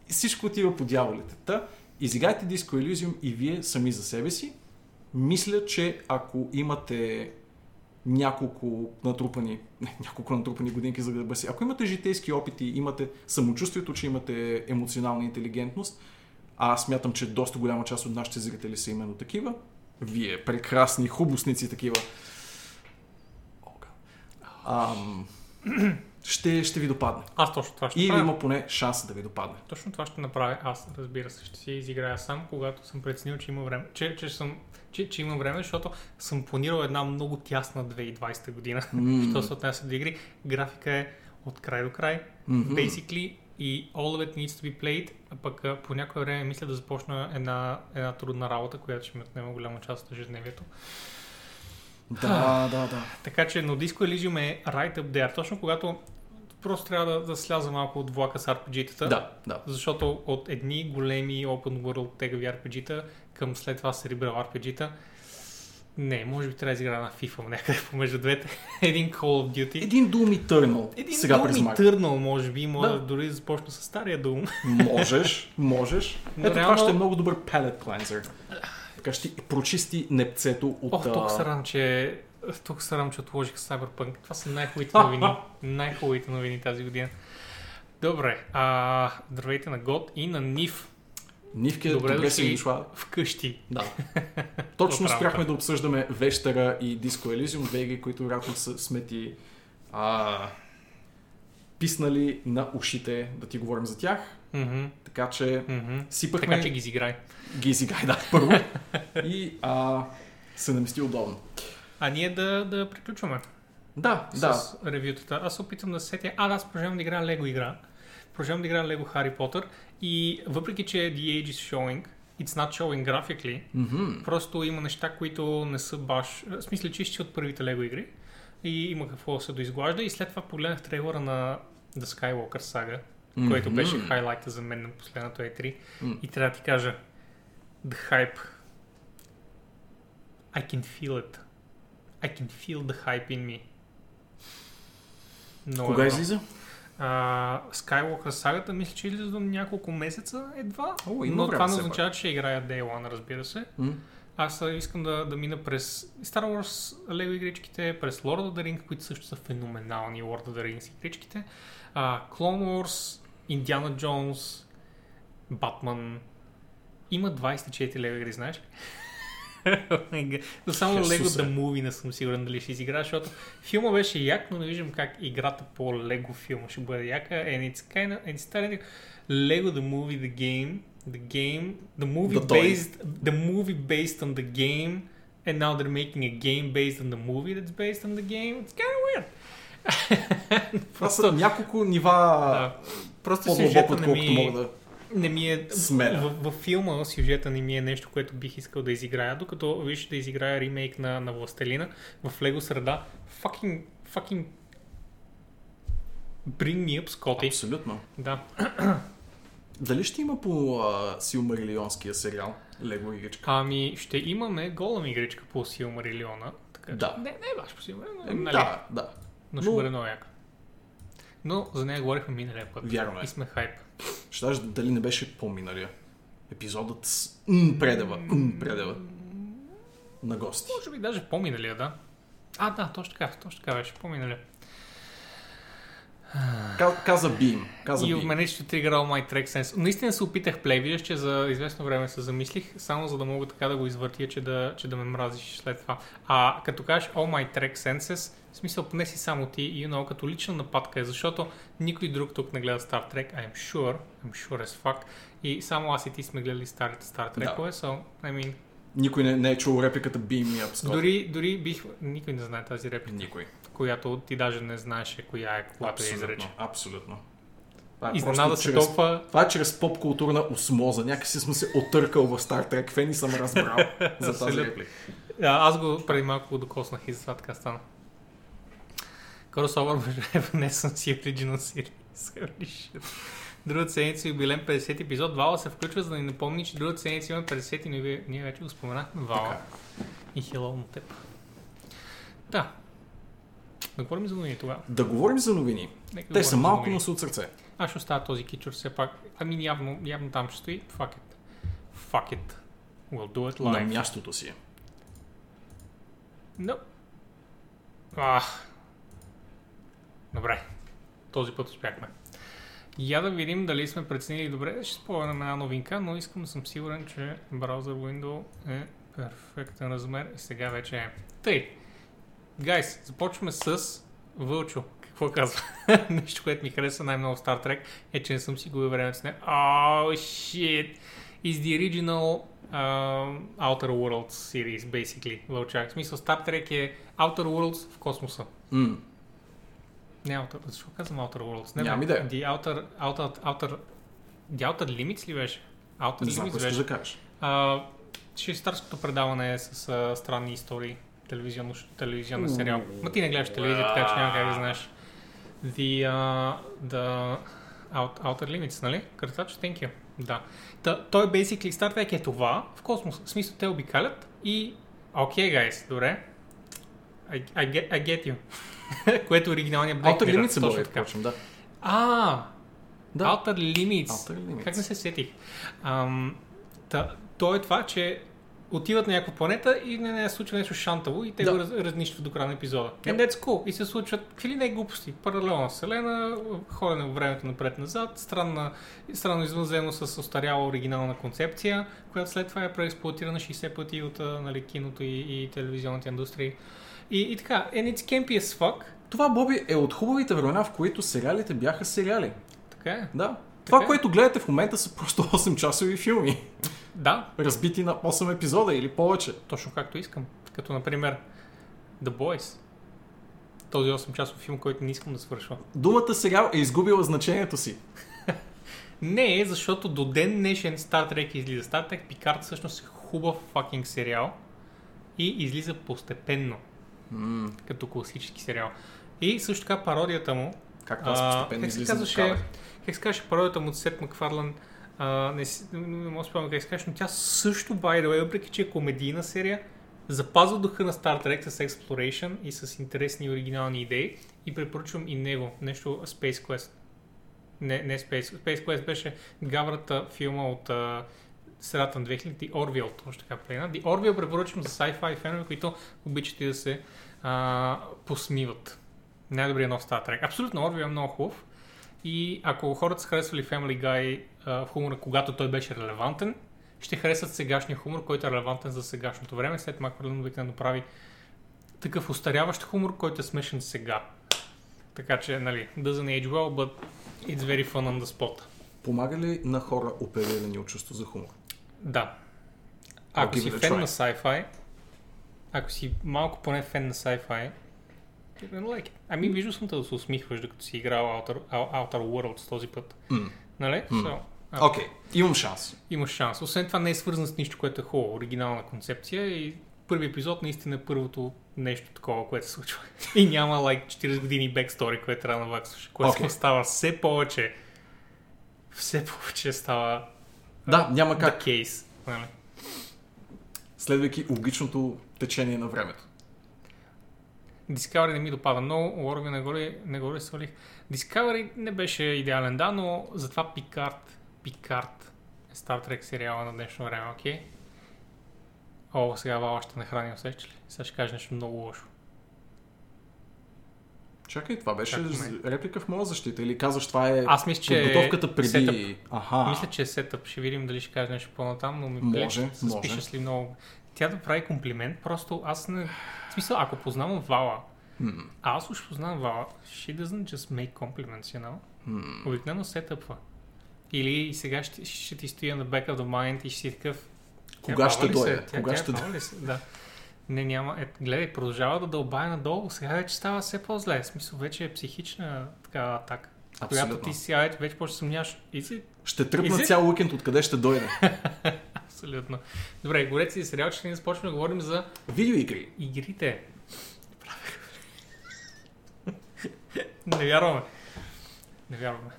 Всичко отива по дяволите. Та, изиграйте Disco Elysium и вие сами за себе си. Мисля, че ако имате няколко натрупани, не, няколко натрупани годинки за гърба си. Ако имате житейски опити, имате самочувствието, че имате емоционална интелигентност, а аз смятам, че доста голяма част от нашите зрители са именно такива, вие прекрасни хубосници такива, ам, ще, ще ви допадне. Аз точно това ще Или правя. има поне шанс да ви допадне. Точно това ще направя аз, разбира се. Ще си изиграя сам, когато съм преценил, че има време. Че, че, съм, че, че има време, защото съм планирал една много тясна 2020 година. М. Що се отнася до игри. Графика е от край до край. Мгм. Basically и all of it needs to be played, а пък по някое време мисля да започна една, една трудна работа, която ще ми отнема голяма част от ежедневието. Да, да, да. Така че, но Disco Elysium е right up there. Точно когато просто трябва да, да сляза малко от влака с RPG-тата. Да, да. Защото от едни големи open world тегави RPG-та към след това Cerebral RPG-та не, може би трябва да изиграя на FIFA някъде помежду двете. Един Call of Duty. Един Doom Eternal. Един сега Doom през. Eternal, може би, може Да. дори да започна с стария Doom. Можеш, можеш. Но Ето това реално- ще е много добър palette cleanser. Така ще ти прочисти непцето от... Ох, тук а, се радвам, че тук се че отложих Cyberpunk. Това са най-хубавите новини. най-хубавите новини тази година. Добре, а, здравейте на God и на Нив Нивке, Добре добре, си дошла. вкъщи. Да. Точно спряхме да обсъждаме Вещера и Disco Elysium, две игри, които вероятно са сме ти а, писнали на ушите да ти говорим за тях. Мгм, Така че мгм. сипахме Така че ги изиграй. ги изиграй, да, първо. и а, се намести удобно. А ние да, да приключваме Да, да. с ревютата. Аз се опитам да се сетя. А, да, аз продължавам да играя Лего игра. Продължавам да играя Лего Хари Потър. И въпреки, че The Age is showing, it's not showing graphically, Мгм. Просто има неща, които не са баш... В смисъл, чисти от първите Лего игри. И има какво да се доизглажда. И след това погледнах трейлера на The Skywalker Saga, който Мгм. беше хайлайта за мен на последното E3. М. И трябва да ти кажа, the hype, I can feel it. I can feel the hype in me. Много Кога е излиза? А, Skywalker сагата мисля, че излиза до няколко месеца едва, О, но това не означава, че ще играя Day One, разбира се. М. Аз искам да, да мина през Star Wars Lego игричките, през Lord of the Rings, които също са феноменални Lord of the Rings игричките, а, Clone Wars, Indiana Jones, Batman. Има 24 Lego игри, знаеш ли? Но само Хесусе. The Movie не съм сигурен дали ще изигра, защото филма беше як, но не виждам как играта по Lego филма ще бъде яка. And it's kind of, it's starting Lego The Movie The Game The game, the movie The toy. based, the movie based on the game, and now they're making a game based on the movie that's based on the game. It's kind of weird. Това са няколко нива Да. Просто по-дълбоко, отколкото ми, мога да... не ми е... Смеля. В, във филма сюжета не ми е нещо, което бих искал да изиграя, докато виж да изиграя ремейк на, на Властелина в Лего среда. Fucking, fucking bring me up, Scotty. Абсолютно. Да. Дали ще има по а, Силмарилионския сериал Лего игричка? Ами, ще имаме голема игричка по Силмарилиона. Така, че- Да. Не, не е баш по Силмарилиона, Еми, нали? Да, да. Но ще Но- бъде много яка. Но за нея говорихме миналия път. Вярно е. И сме хайп. Ще кажа дали не беше по-миналия. Епизодът с м, предава, м, предава на гости. Може би даже по-миналия, да. А, да, точно така, точно така беше, по-миналия. Ка- Каза Бим. Каза И в Бим. мене ще тригърал My Track Sense. Наистина се опитах плей, виждаш, че за известно време се замислих, само за да мога така да го извъртя, че да, че да ме мразиш след това. А като кажеш All My Track Senses, в смисъл поне си само ти, you know, като лична нападка е, защото никой друг тук не гледа Star Trek, I'm sure, I'm sure as fuck. И само аз и ти сме гледали старите Star Да. Trek-ове, so, I mean, Никой не, не е чул репликата Бим и Апскот. дори, дори бих... Никой не знае тази реплика, Никой. Която ти даже не знаеше коя е, когато я изрече. Абсолютно. Това е Изненада се чрез- толкова Това е чрез поп-културна осмоза. Някакси съм се отъркал в Star Trek фен и съм разбрал за тази реплика. А, аз го преди малко докоснах и затова така стана. Crossover между Renaissance и Original Series. Другата седмица юбилен 50 епизод. Вала се включва, за да ни напомни, че другата седмица има 50 и ние, ние вече го споменахме. Вала. Така. И хело на теб. Да. Да говорим за новини тогава. Да говорим за новини. Нека Те да са малко, но са от сърце. Аз ще оставя този кичур все пак. Ами явно, явно там ще стои. Fuck it. Fuck it. We'll do it На live. мястото си. No. Ах. Добре. Този път успяхме. Я да видим дали сме преценили добре. Ще спомням една новинка, но искам да съм сигурен, че браузър Window е перфектен размер и сега вече е. Тъй. Гайс, започваме с Вълчо. Какво казва? Нещо, което ми хареса най-много в Star Trek е, че не съм си губил времето с нея. Oh, shit! Is the original uh, Outer Worlds series, basically, Вълчак. В смисъл, Star Trek е Outer Worlds в космоса. М. Не Outer, защо казвам Outer Worlds? Не, Нямам идея. The Outer, Outer, Outer, The Outer Limits ли беше? Outer Не Limits беше. да кажеш. А, швейцарското предаване е с а, странни истории. Телевизионно, телевизионен сериал. Ма ти не гледаш телевизия, така че няма как да знаеш. The, uh, the Out, Outer Limits, нали? Картач, thank you. Да. Та, той basically Star Trek е това в космоса. В смисъл те обикалят и окей, okay, guys, добре. I, I, get, I get you. Което е оригиналният Black Outer. Limits се точно така. впрочем, да. А, Да. Outer Limits. Outer Limits. Как не се сетих? Ам, та, то е това, че отиват на някаква планета и не, не случва нещо шантаво и те Да. го раз, разнищват до края на епизода. Yep. And that's cool. И се случват какви ли не глупости. Паралелна вселена, ходене във времето напред-назад, странна, странно извънземно с остаряла оригинална концепция, която след това е преексплуатирана 60 пъти от нали, киното и, и телевизионната индустрия. И, и така, and it's campy as fuck. Това, Боби, е от хубавите времена, в които сериалите бяха сериали. Така е. Да. Това, е. което гледате в момента са просто 8-часови филми. Да, Разбити на 8 епизода или повече. Точно както искам. Като, например, The Boys. Този 8-часов филм, който не искам да свършва. Думата сериал е изгубила значението си. Не защото до ден днешен Star Trek излиза. Star Trek Picard всъщност е хубав факинг сериал и излиза постепенно, М, като класически сериал. И също така пародията му, Как това а, постепенно как се казваше, как се казваше пародията му от Сет Макфарлан, а, не, не, не мога да спомня как се казваше, но тя също, by the way, въпреки че е комедийна серия, запазва духа на Star Trek с Exploration и с интересни и оригинални идеи и препоръчвам и него, нещо Space Quest. Не, не Space, Space Quest беше гаврата филма от а, средата на 2000 The Orville, точно така плена. The Orville препоръчвам за sci-fi фенове, които и да се а, посмиват. Най-добрият нов Star Trek. Абсолютно, Orville е много хубав. И ако хората са харесвали Family Guy а, в хумора, когато той беше релевантен, ще харесат сегашния хумор, който е релевантен за сегашното време. След Макфарлин обикновено прави такъв устаряващ хумор, който е смешен сега. Така че, нали, doesn't age well, but it's very fun on the spot. Помага ли на хора оперирани от чувство за хумор? Да. Ако си фен try. на sci-fi, ако си малко поне фен на sci-fi, like it. Ами виждал съм те да се усмихваш, докато си играл Outer, Outer Worlds този път. М. Нали? М. So, Окей, имам шанс. Имаш шанс. Освен това не е свързан с нищо, което е хубаво. Оригинална концепция и първи епизод наистина е първото нещо такова, което се случва. И няма лайк 40 години бекстори, което трябва да наваксваш. Което Окей. става все повече. Все повече става Да, няма как. case. Нали? Следвайки логичното течение на времето. Discovery не ми допада много, Warhammer не го ли, не го ли свалих. Discovery не беше идеален, да, но затова Picard, Picard е Star Trek сериала на днешно време, окей? О, сега Вала ще нахрани, усещаш ли? Сега ще кажа нещо много лошо. Чакай, това беше Чакаме. реплика в моя защита или казваш това е Аз мисля, че подготовката преди... сетъп. Аха. Мисля, че е сетъп. Ще видим дали ще кажа нещо по-натам, но ми Може, може. спишеш ли много. Тя да прави комплимент, просто аз не... В смисъл, ако познавам Вала, а аз уж познавам Вала, she doesn't just make compliments, you know? Обикновено сетъпва. Или сега ще, ще ти стоя на back of the mind и ще си такъв... Кога ще се? дойде? Кога тя ще се? Да. Не, няма. Е, гледай, продължава да дълбае надолу. Сега вече става все по-зле. В смисъл, вече е психична такава атака. Която Абсолютно. ти сега вече, вече почва да съмняваш. Изи? Ще тръпна цял уикенд откъде ще дойде. Абсолютно. Добре, гореци и сериал, че ние започваме да говорим за Видеоигри. игрите. Не вярваме. Не вярваме.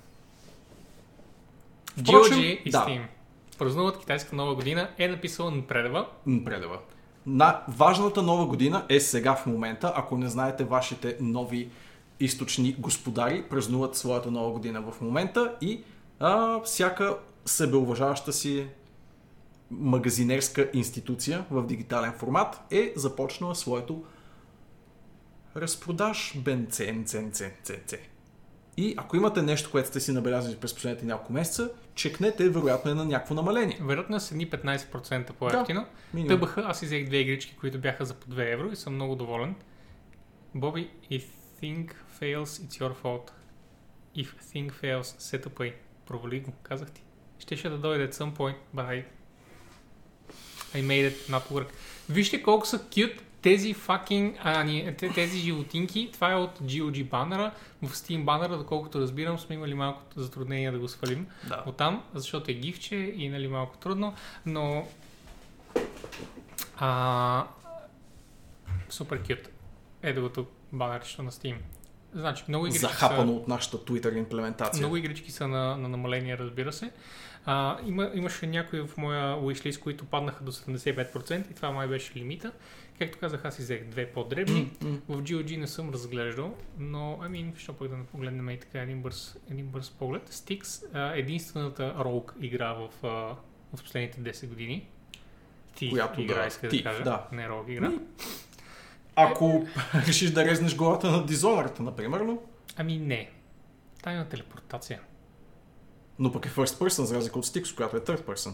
Впрочем, GOG и да. Steam празнуват китайска нова година е написала напредва. Предава. На важната нова година е сега в момента. Ако не знаете, вашите нови източни господари празнуват своята нова година в момента и а, всяка себеуважаваща си магазинерска институция в дигитален формат е започнала своето разпродаж бен цен, цен, цен, цен. И ако имате нещо, което сте си набелязали през последните няколко месеца, чекнете, вероятно е на някакво намаление. Вероятно са едни 15% по-ефтино. минимум. Тъбаха, аз си взех две игрички, които бяха за по 2 евро и съм много доволен. Боби, if thing fails, it's your fault. If thing fails, set a pay. Провали го, казах ти. Щеше да дойде at some point, but I, I made it not work. Вижте колко са cute тези fucking, а, не, те- тези животинки. Това е от GOG банера. В Steam банера, доколкото разбирам, сме имали малко затруднение да го свалим Да. оттам, защото е гифче и нали малко трудно, но а, супер кют. Ето го тук банерчето на Steam. Значи, много игрички, Захапано са, от нашата Twitter имплементация. много игрички са на, на намаление, разбира се. А, има, имаше някои в моя wishlist, които паднаха до 75% и това май беше лимита. Както казах, аз си взех две по-дребни. В GOG не съм разглеждал, но ами, защо пък да не погледнем и така един бърз, един бърз поглед. Stix, а, единствената ролк игра в, а, в последните 10 години. Ти Която игра, да, иска да кажа. да. Не ролк игра. Ми, Ако решиш да резнеш главата на Dishonored, например, но, Ами не. Тайна телепортация. Но пък е first person, за разлика от Styx, която е third person.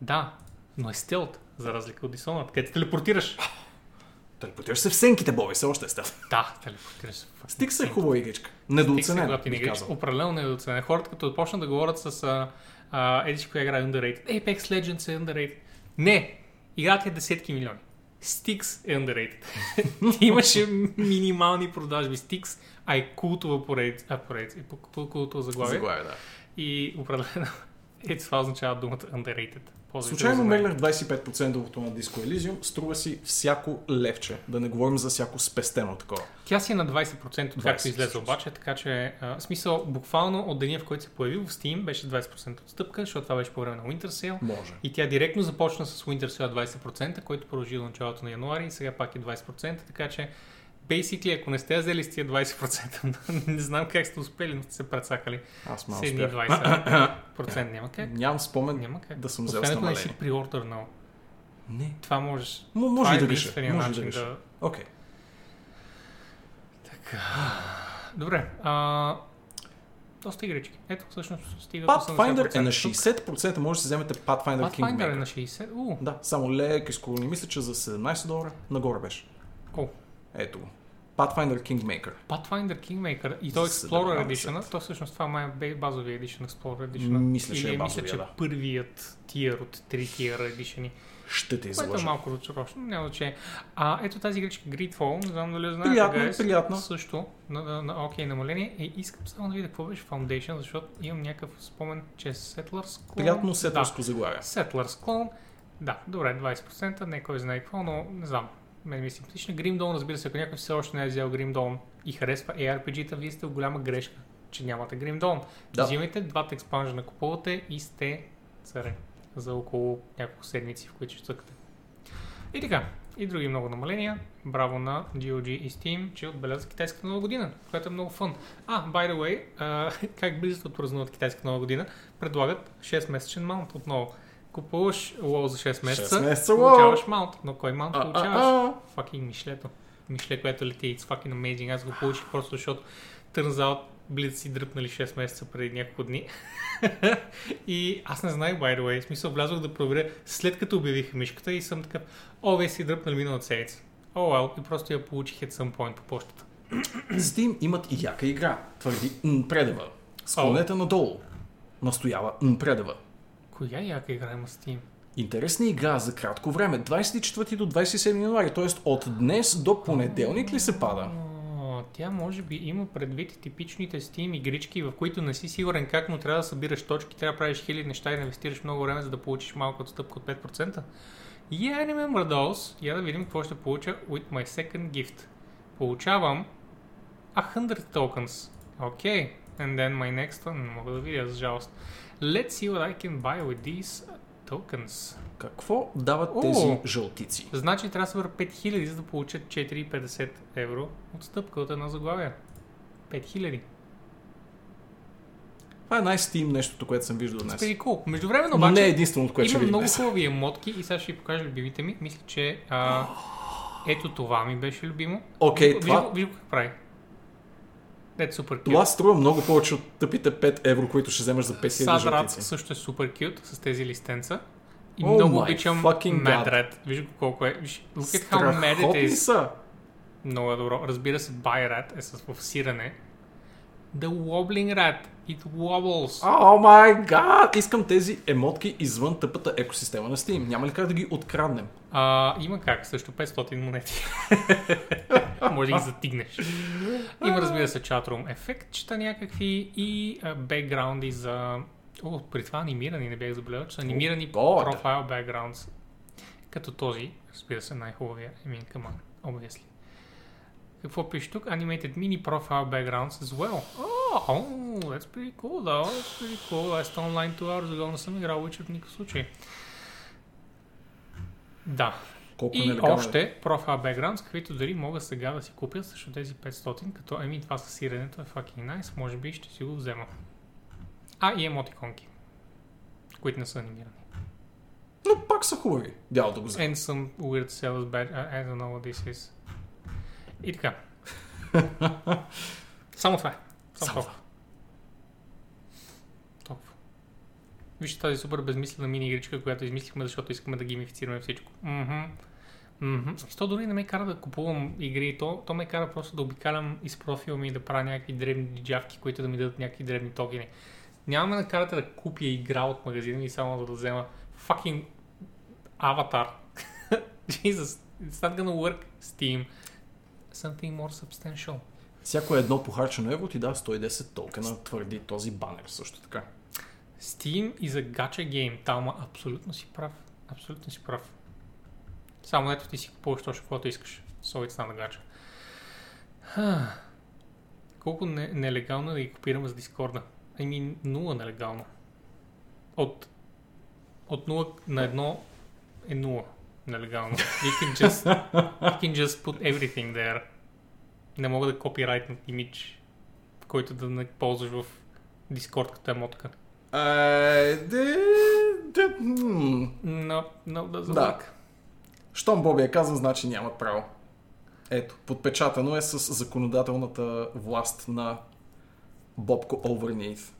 Да, но е стелт, за разлика от Dishonored, където телепортираш. Телепортираш се в сенките, Боби, все още е стелт. Да, телепортираш се. Styx е хубава игричка. Стикс е. Определено недооценен. Хората като почнат да говорят с а, а, еди си коя игра е underrated. Apex Legends е underrated. Не! Играта е десетки милиони. Stix е underrated. Имаше минимални продажби. Stix, а е култова поредица. А, поредица. е култово заглавие. Заглавие, да. И определено е това означава думата underrated. Ползвайте Случайно меглях 25% на Disco Elysium, струва си всяко левче. Да не говорим за всяко спестено такова. Тя си е на 20% от 20 както излезе обаче, така че а, смисъл буквално от деня в който се появи в Steam беше 20% отстъпка, защото това беше по време на Winter Sale. Може. И тя директно започна с Winter Sale 20%, който продължи до началото на януари и сега пак е 20%, така че basically, ако не сте взели с тия 20%, не знам как сте успели, но сте се прецакали Аз с малко едни успях. 20%. Няма как. Нямам спомен Няма как. да съм взел Освен с ако не си намаление. приордърнал. Не. Това можеш. М- може това е да греша. единствения Може да греша. Окей. Добре. А, доста игрички. Ето, всъщност стига Pathfinder е на 80%. 60%, може да си вземете Pathfinder, Pathfinder е Kingmaker. на 60. У, Да, само леко изколни. Мисля, че за 17 долара нагоре беше. О. Ето го. Pathfinder Kingmaker. Pathfinder Kingmaker и то е Explorer 17. Edition. То всъщност това май е базовия Edition, Explorer Edition. Мисля, че Или е мисля, базовия, че да. първият тир от 3 тир Edition. Ще те Което е излъжа. малко разочароващо, няма значение. А ето тази игричка Gridfall, не знам дали знаете, Приятно, guys, приятно. Също на, на, на окей намаление. И искам само да видя какво беше Foundation, защото имам някакъв спомен, че е Settlers Clone. Приятно Да, сетърско заглавие. Settlers Clone. Да, добре, 20%, не кой знае какво, но не знам. Мен ми е симпатична. Grim Dawn, разбира се, ако някой все още не е взел Grim Dawn и харесва ARPG-та, вие сте в голяма грешка, че нямате Grim Dawn. Да. Взимайте двата експанжена, купувате и сте царе за около няколко седмици, в които ще цъкате. И така, и други много намаления. Браво на GOG и Steam, че отбеляза китайската нова година, което е много фън. А, by the way, а, как близо отпразнуват китайската нова година, предлагат 6-месечен маунт отново. Купуваш лоу за 6 месеца, 6 месеца получаваш маунт. Но кой маунт А, получаваш? а. Fucking Мишлето. Мишле, което лети. It's fucking amazing. Аз го получих просто защото turns out Блиц си дръпнали 6 месеца преди няколко дни. и аз не знаех, by the way. В смисъл, влязох да проверя след като обявиха мишката и съм такъв, о, вие си дръпнали миналата седмица. О, oh, well, и просто я получих at some point по почтата. Steam имат и яка игра. Твърди Нпредева. Склонете надолу. Настоява Нпредева. Коя яка игра има Steam? Интересна игра за кратко време. 24 до 27 януари, т.е. от днес до понеделник ли се пада? Тя може би има предвид типичните Steam игрички, в които не си сигурен как, но трябва да събираш точки, трябва да правиш хиляди неща и да инвестираш много време, за да получиш малко отстъпка от 5%. Yeah, I remember those. Я да видим какво ще получа with my second gift. Получавам 100 tokens. Okay, and then my next one, не мога да видя, за жалост. Let's see what I can buy with these tokens. Какво дават О! тези жълтици? Значи трябва да събера 5000, за да получат 4,50 евро отстъпка от едно заглавие. 5000. Това е най-стим нещото, което съм виждал днес. Pretty cool. Междувременно Но обаче не е единственото, което има много хубави емотки и сега ще ви покажа любимите ми. Мисля, че а, ето това ми беше любимо. Окей, Виж- това, Виж, виж как прави. Ето супер кют. това струва много повече от тъпите 5 евро, които ще вземеш за 5000 Садрат също е супер кют с тези листенца. И Oh много обичам. Red. Виж го колко е. Виж, look at how mad it is. са. Много е добро. Разбира се, Rat е с в сирене. The Wobbling Rat. It wobbles. О май гад! Искам тези емотки извън тъпата екосистема на Steam. Няма ли как да ги откраднем? А, има как, също 500 монети. Може да ги затигнеш. Има, разбира се, chatroom ефектчета някакви и а, бекграунди за... О, при това анимирани, не бях забелязал, че са анимирани God. профайл backgrounds. Като този, разбира се, най-хубавия. I mean, come on, obviously. Какво пише тук? Animated mini profile backgrounds as well. Oh, oh, that's pretty cool, though. That's pretty cool. Аз онлайн 2 hours ago не съм играл Witcher в никакъв случай. Да, Колко и нелегално е. още Profile Backgrounds, каквито дори могат сега да си купят също тези 500, като еми това със сиренето е fucking nice, може би ще си го взема. А, и емотиконки, които не са анимирани. Но пак са хубави. Дяло да го взема. And some weird sales badge, I don't know what this is. И така. Само това е. Само Само толкова. Толкова. Вижте тази супер безмислена мини игричка, която измислихме, защото искаме да геймифицираме всичко. В смисъл, То дори не ме кара да купувам игри, то, то ме кара просто да обикалям из профила ми и да правя някакви дребни джавки, които да ми дадат някакви дребни токени. Няма да карате да купя игра от магазина и само да взема fucking аватар. Jesus, it's not gonna work, Steam. Something more substantial. Всяко едно похарчено евро ти дава 110 токена, твърди този банер също така. Steam is a gacha game. Талма, абсолютно си прав. Абсолютно си прав. Само ето ти си купуваш точно каквото искаш. So it's not a gacha. Ха. Колко не, нелегално е да ги копираме с Дискорда? Ами, нула нелегално. От, от 0 на 1 е 0 нелегално. You can just, you can just put everything there. Не мога да копирайтнат имидж, който да не ползваш в Дискорд като емотка. Е, де, де, м. No, no, doesn't Да. work. Щом Боби е казан, значи нямат право. Ето, подпечатано е с законодателната власт на Бобко Overneath.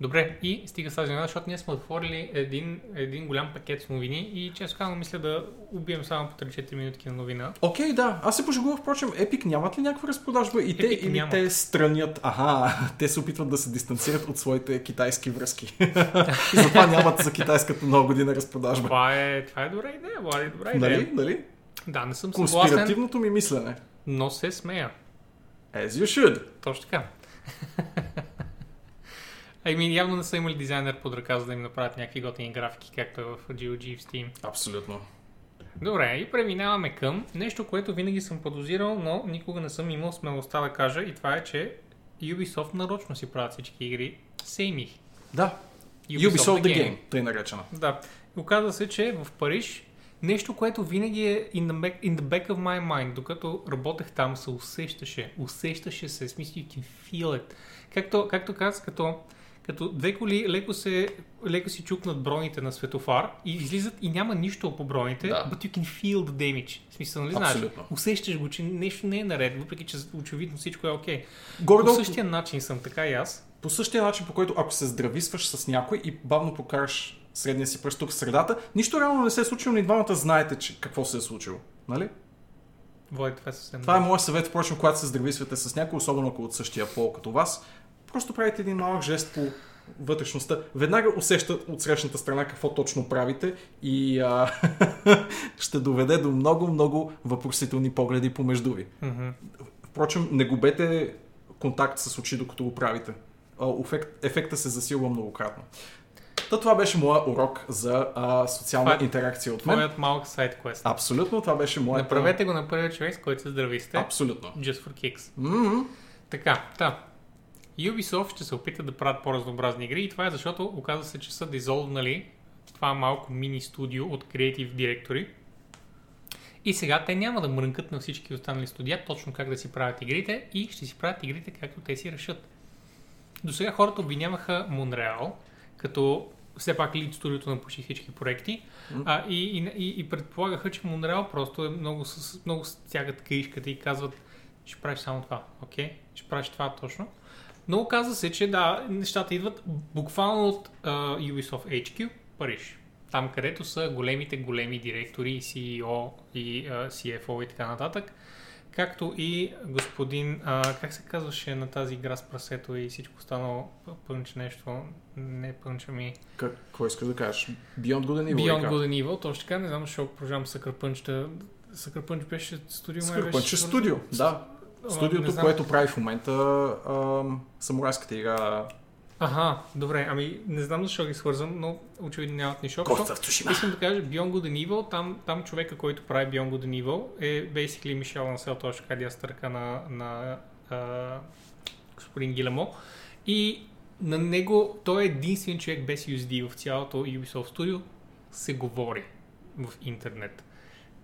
Добре, и стига с тази новина, защото ние сме отворили един, един голям пакет с новини и често казвам, мисля да убием само по 3-4 минутки на новина. Окей, да. Аз се пошегувах, впрочем, Epic нямат ли някаква разпродажба и те, или нямат. те странят, аха, те се опитват да се дистанцират от своите китайски връзки. и затова нямат за китайската нова година разпродажба. Това е, това е добра идея, Влади, добра идея. Нали? Нали? Да, не съм съгласен, Конспиративното ми мислене. но се смея. As you should. Точно така. Ами, явно не са имали дизайнер под ръка, за да им направят някакви готини графики, както е в GOG и в Steam. Абсолютно. Добре, и преминаваме към нещо, което винаги съм подозирал, но никога не съм имал смелостта да кажа и това е, че Ubisoft нарочно си правят всички игри сейми. Да. Ubisoft, the game, тъй наречена. Да. Оказва се, че в Париж нещо, което винаги е in the, back, in the back of my mind, докато работех там, се усещаше. Усещаше се, смисъл, you can feel it. Както, както казах, като, като две коли леко, се, леко си чукнат броните на светофар и излизат и няма нищо по броните, Да. but you can feel the damage. В смисъл, нали знаеш? Усещаш го, че нещо не е наред, въпреки че очевидно всичко е окей. Okay. По същия начин съм така и аз. по същия начин, по който ако се здрависваш с някой и бавно покараш средния си пръст тук в средата, нищо реално не се е случило, но и двамата знаете, че какво се е случило. Нали? Води, това е съвсем Това е моят съвет, впрочем, когато се здрависвате с някой, особено ако е от същия пол като вас. Просто правите един малък жест по вътрешността. Веднага усещат от срещната страна какво точно правите и а, ще доведе до много-много въпросителни погледи помежду ви. Мгм. Впрочем, не губете контакт с очи, докато го правите. Ефект, ефекта се засилва многократно. Та това беше моя урок за а, социална Това е интеракция от мен. Твоят малък сайт квест. Абсолютно, това беше моята... Направете го на първия човек, с който се здрависте. Абсолютно. Just for kicks. М-м. Така, та. Ubisoft ще се опитат да правят по-разнообразни игри и това е защото оказва се, че са дизолвнали това малко мини студио от Creative Directory. И сега те няма да мрънкат на всички останали студия точно как да си правят игрите и ще си правят игрите както те си решат. До сега хората обвиняваха Monreal, като все пак лид студиото на почти всички проекти а, и, и, и, предполагаха, че Monreal просто е много, с, много стягат каишката и казват ще правиш само това, окей? Ще правиш това точно. Но оказва се, че да, нещата идват буквално от uh, Ubisoft HQ, Париж. Там, където са големите, големи директори, CEO и uh, CFO и така нататък. Както и господин, а, как се казваше на тази игра с прасето и всичко останало, пънч нещо, не пънча ми. Какво искаш да кажеш? Beyond Good and Evil? Beyond Good and Evil, точно така, не знам защо продължавам Съкър Пънч. Съкър Пънч беше студио. Съкър Пънч е студио, да. Студиото, което прави в момента а, самурайската игра Ага, добре, ами не знам защо ги свързвам, но очевидно нямат нищо общо. Искам да кажа, Beyond Good and Evil, там, там човека, който прави Beyond Good and Evil е basically Мишел Насел, точно така дястърка на, на а, господин Гилемо. И на него, той е единствен човек без USD в цялото Ubisoft Studio, се говори в интернет.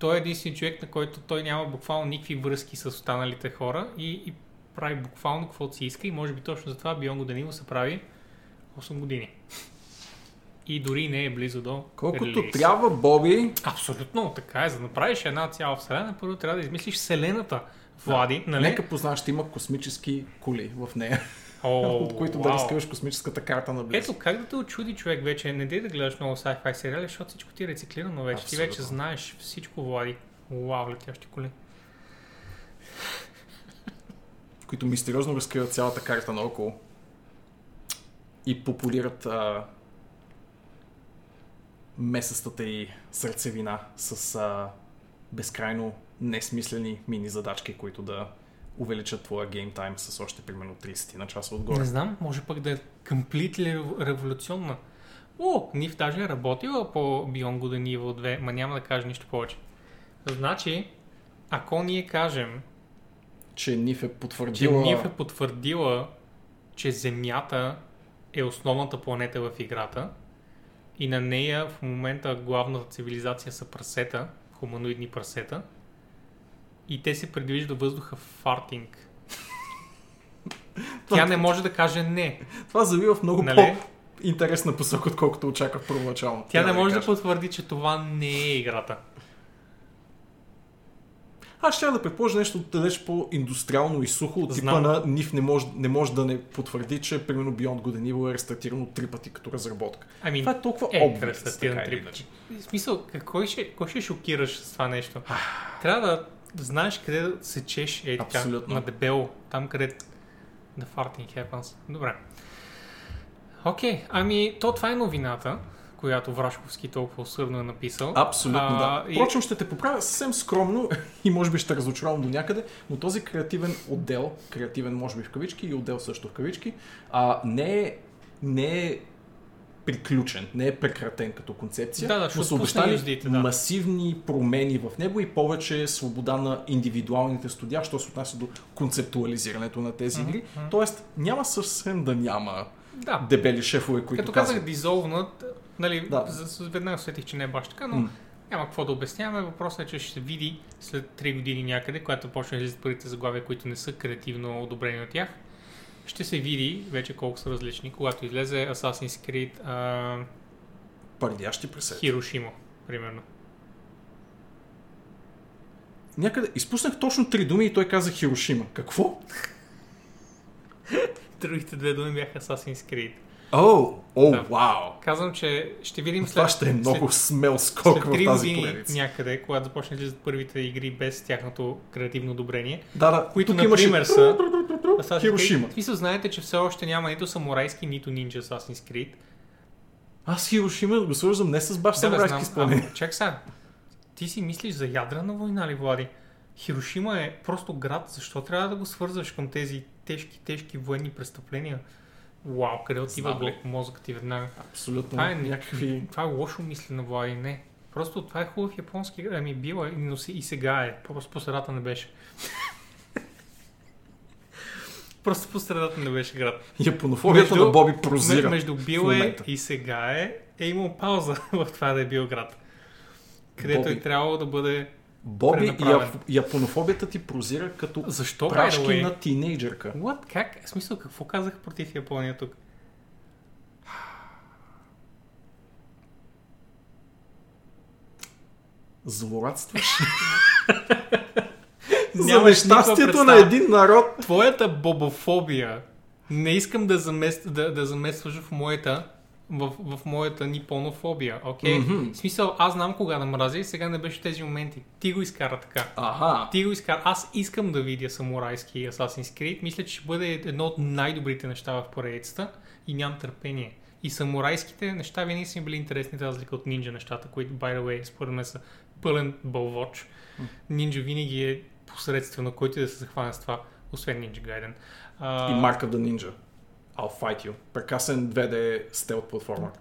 Той е единствен човек, на който той няма буквално никакви връзки с останалите хора и, и прави буквално каквото си иска и може би точно затова Бионго Данило се прави 8 години. И дори не е близо до Колкото релиз. трябва, Боби. Абсолютно, така е. За да направиш една цяла вселена, първо трябва да измислиш вселената. Влади, да. нали? Нека познаш, ще има космически коли в нея. О, от които вау. да разкриваш космическата карта на близо. Ето, как да те очуди човек вече? Не дей да гледаш много sci-fi сериали, защото всичко ти е рециклирано вече. Абсолютно. Ти вече знаеш всичко, Влади. Вау, летящи коли. които мистериозно разкриват цялата карта наоколо и популират а, месестата и сърцевина с а, безкрайно несмислени мини задачки, които да увеличат твоя геймтайм с още примерно 30 на часа отгоре. Не знам, може пък да е completely революционна. О, Нив даже е работила по Beyond Good and Evil 2, ма няма да кажа нищо повече. Значи, ако ние кажем, че Ниф е потвърдила... Че Ниф е потвърдила, че Земята е основната планета в играта и на нея в момента главната цивилизация са прасета, хуманоидни прасета и те се предвижда въздуха в фартинг. Тя не може да каже не. Това завива в много нали? по-интересна посока, отколкото очаквах първоначално. Тя не може да, да потвърди, че това не е играта. Аз ще да предположа нещо далеч по-индустриално и сухо, от типа на NIF не може, не може да не потвърди, че примерно Beyond Good and Evil е рестартирано три пъти като разработка. I mean, това е толкова е, обвис, рестартирано три пъти. В смисъл, кой ще, кой ще шокираш с това нещо? Трябва да знаеш къде да сечеш е така, на дебело, там къде the farting happens. Добре. Окей, okay, ами то това е новината която Врашковски толкова усърдно е написал. Абсолютно, а, да. Впрочем, и... ще те поправя съвсем скромно и може би ще разочаровам до някъде, но този креативен отдел, креативен може би в кавички и отдел също в кавички, а, не е, не е приключен, не е прекратен като концепция, да, да, но са обещали да. масивни промени в него и повече свобода на индивидуалните студия, що се отнася до концептуализирането на тези mm-hmm. игри. Тоест няма съвсем да няма да. дебели шефове, които Като казах дизолвнат, Нали, да. веднага сетих, че не е баш така, но mm. няма какво да обясняваме. Въпросът е, че ще се види след 3 години някъде, когато почне да излизат първите заглавия, които не са креативно одобрени от тях. Ще се види вече колко са различни, когато излезе Assassin's Creed а... Пардящи пресети. Хирошимо, примерно. Някъде изпуснах точно три думи и той каза Хирошима. Какво? Другите две думи бяха Assassin's Creed. О, о, вау! Казвам, че ще видим след... Това ще е много след, смел скок в тази поредица. някъде, когато започне да първите игри без тяхното креативно одобрение. Да, да. Които, Тук например, имаше... са... Хирошима. В смисъл, знаете, че все още няма нито самурайски, нито нинджа Assassin's Creed. Аз Хирошима го свързвам не с баш да, самурайски изпълнение. Чак сега. Ти си мислиш за ядрена война ли, Влади? Хирошима е просто град. Защо трябва да го свързваш към тези тежки, тежки военни престъпления? Вау, къде отива го мозъкът ти веднага? Абсолютно. Това е някакви... Това е лошо мислене, Влади, не. Просто това е хубав японски Ами била, но и сега е. Просто по средата не беше. Просто по средата не беше град. Японофобията Между- на Боби прозира. Между бил е и сега е, е имал пауза в това да е бил град. Където Боби. е трябвало да бъде... Боби, яп, японофобията ти прозира като Защо, прашки way? на тинейджърка. What? Как? В смисъл, какво казах против Япония тук? Злорадстваш. За нещастието на един народ. Твоята бобофобия не искам да, замест, да, да заместваш в моята в, в моята нипонофобия, окей? Мгм. В смисъл, аз знам кога да мразя и сега не беше тези моменти. Ти го изкара така. Аха. Ти го изкара. Аз искам да видя самурайски Assassin's Creed. Мисля, че ще бъде едно от най-добрите неща в поредицата и нямам търпение. И самурайските неща винаги са ми били интересни, разлика от нинджа нещата, които, by the way, според мен са пълен бълвоч. Нинджа винаги е посредствено, който да се захване с това, освен Ninja Gaiden. А, И Mark of the Ninja. I'll fight you. Прекрасен 2D стелт платформа.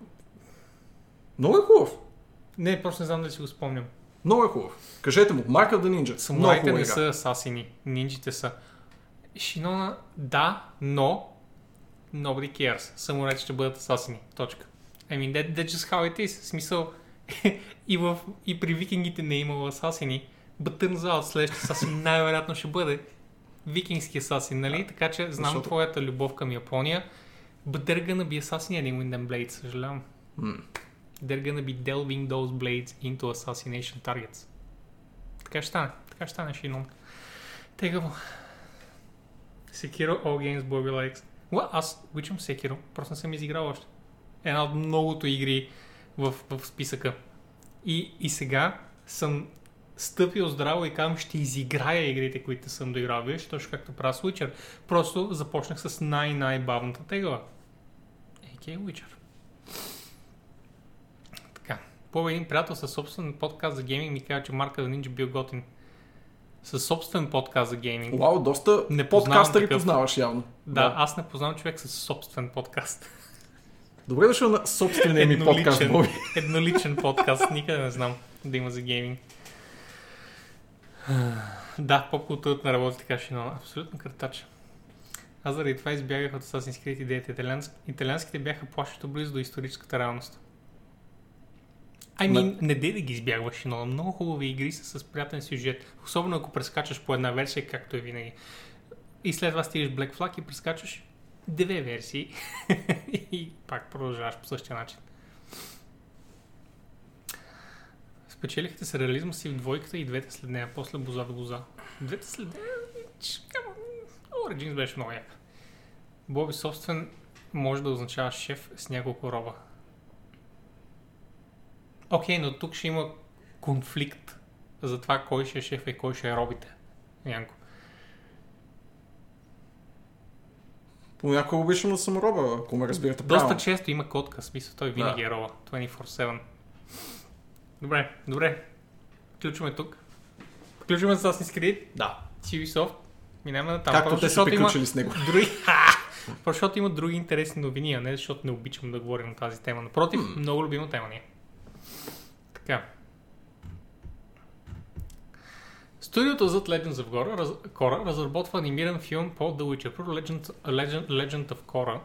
Много е хубав. Не, просто не знам дали си го спомням. Много е хубав. Кажете му, Mark of the Ninja. Самураите не игра. са асасини, нинджите са. Шинона, да, но nobody cares. Самураите ще бъдат асасини. Точка. I mean, that, that's just how it is. В смисъл, и, в, и при викингите не е имало асасини. But turns out, следващия асасин най-вероятно ще бъде викингски асасин, нали? Така че знам Защото- твоята любов към Япония. But they're gonna be assassinating with them blades, съжалявам. М. They're gonna be delving those blades into assassination targets. Така ще стане. Така ще стане, Шинон. Тегаво. Sekiro, All Games, Bobby Likes. Well, аз обичам Sekiro. Просто не съм изиграл още. Една от многото игри в, в списъка. И, и сега съм стъпил здраво и казвам, ще изиграя игрите, които съм доиграл. Виж, точно както правя с Witcher. Просто започнах с най-най-бавната тегла. A.K. Witcher. Така. По един приятел със собствен подкаст за гейминг ми каза, че Марка Ninja бил готин. Със собствен подкаст за гейминг. Вау, доста Не подкастъри такъв. познаваш явно. Да, аз не познавам човек с собствен подкаст. Добре дошъл на собствения ми подкаст, Боби. Едноличен подкаст. Никъде не знам да има за гейминг. Да, поп-културата не работи така шинона. Абсолютно картач. Аз заради това избягах от Assassin's Creed идеята. Италианск... Италианските бяха плашещо близо до историческата реалност. I mean, не дей да ги избягваш, Шинона. Много хубави игри са с приятен сюжет. Особено ако прескачаш по една версия, както е винаги. И след това стигаш Black Flag и прескачаш две версии. и пак продължаваш по същия начин. Спечелихте се реализма си в двойката и двете след нея, после боза до боза. Двете след нея... Origins беше много яка. Боби собствен може да означава шеф с няколко роба. Окей, но тук ще има конфликт за това кой ще е шеф и кой ще е робите. Янко. Понякога обичам да съм роба, ако ме разбирате Доста правилно. често има котка, смисъл той винаги Да. е роба. 24-7. Добре, добре. Включваме тук. Включваме Assassin's Creed, Да. Ubisoft. Минаваме на там. Както те са защото има приключили с него. Други... Защото има други интересни новини, а не защото не обичам да говорим на тази тема. Напротив, много любима тема ни е. Така. Студиото зад Legends of Korra, раз... Korra разработва анимиран филм по The Witcher. Първо Legend, Legend, Legend of Korra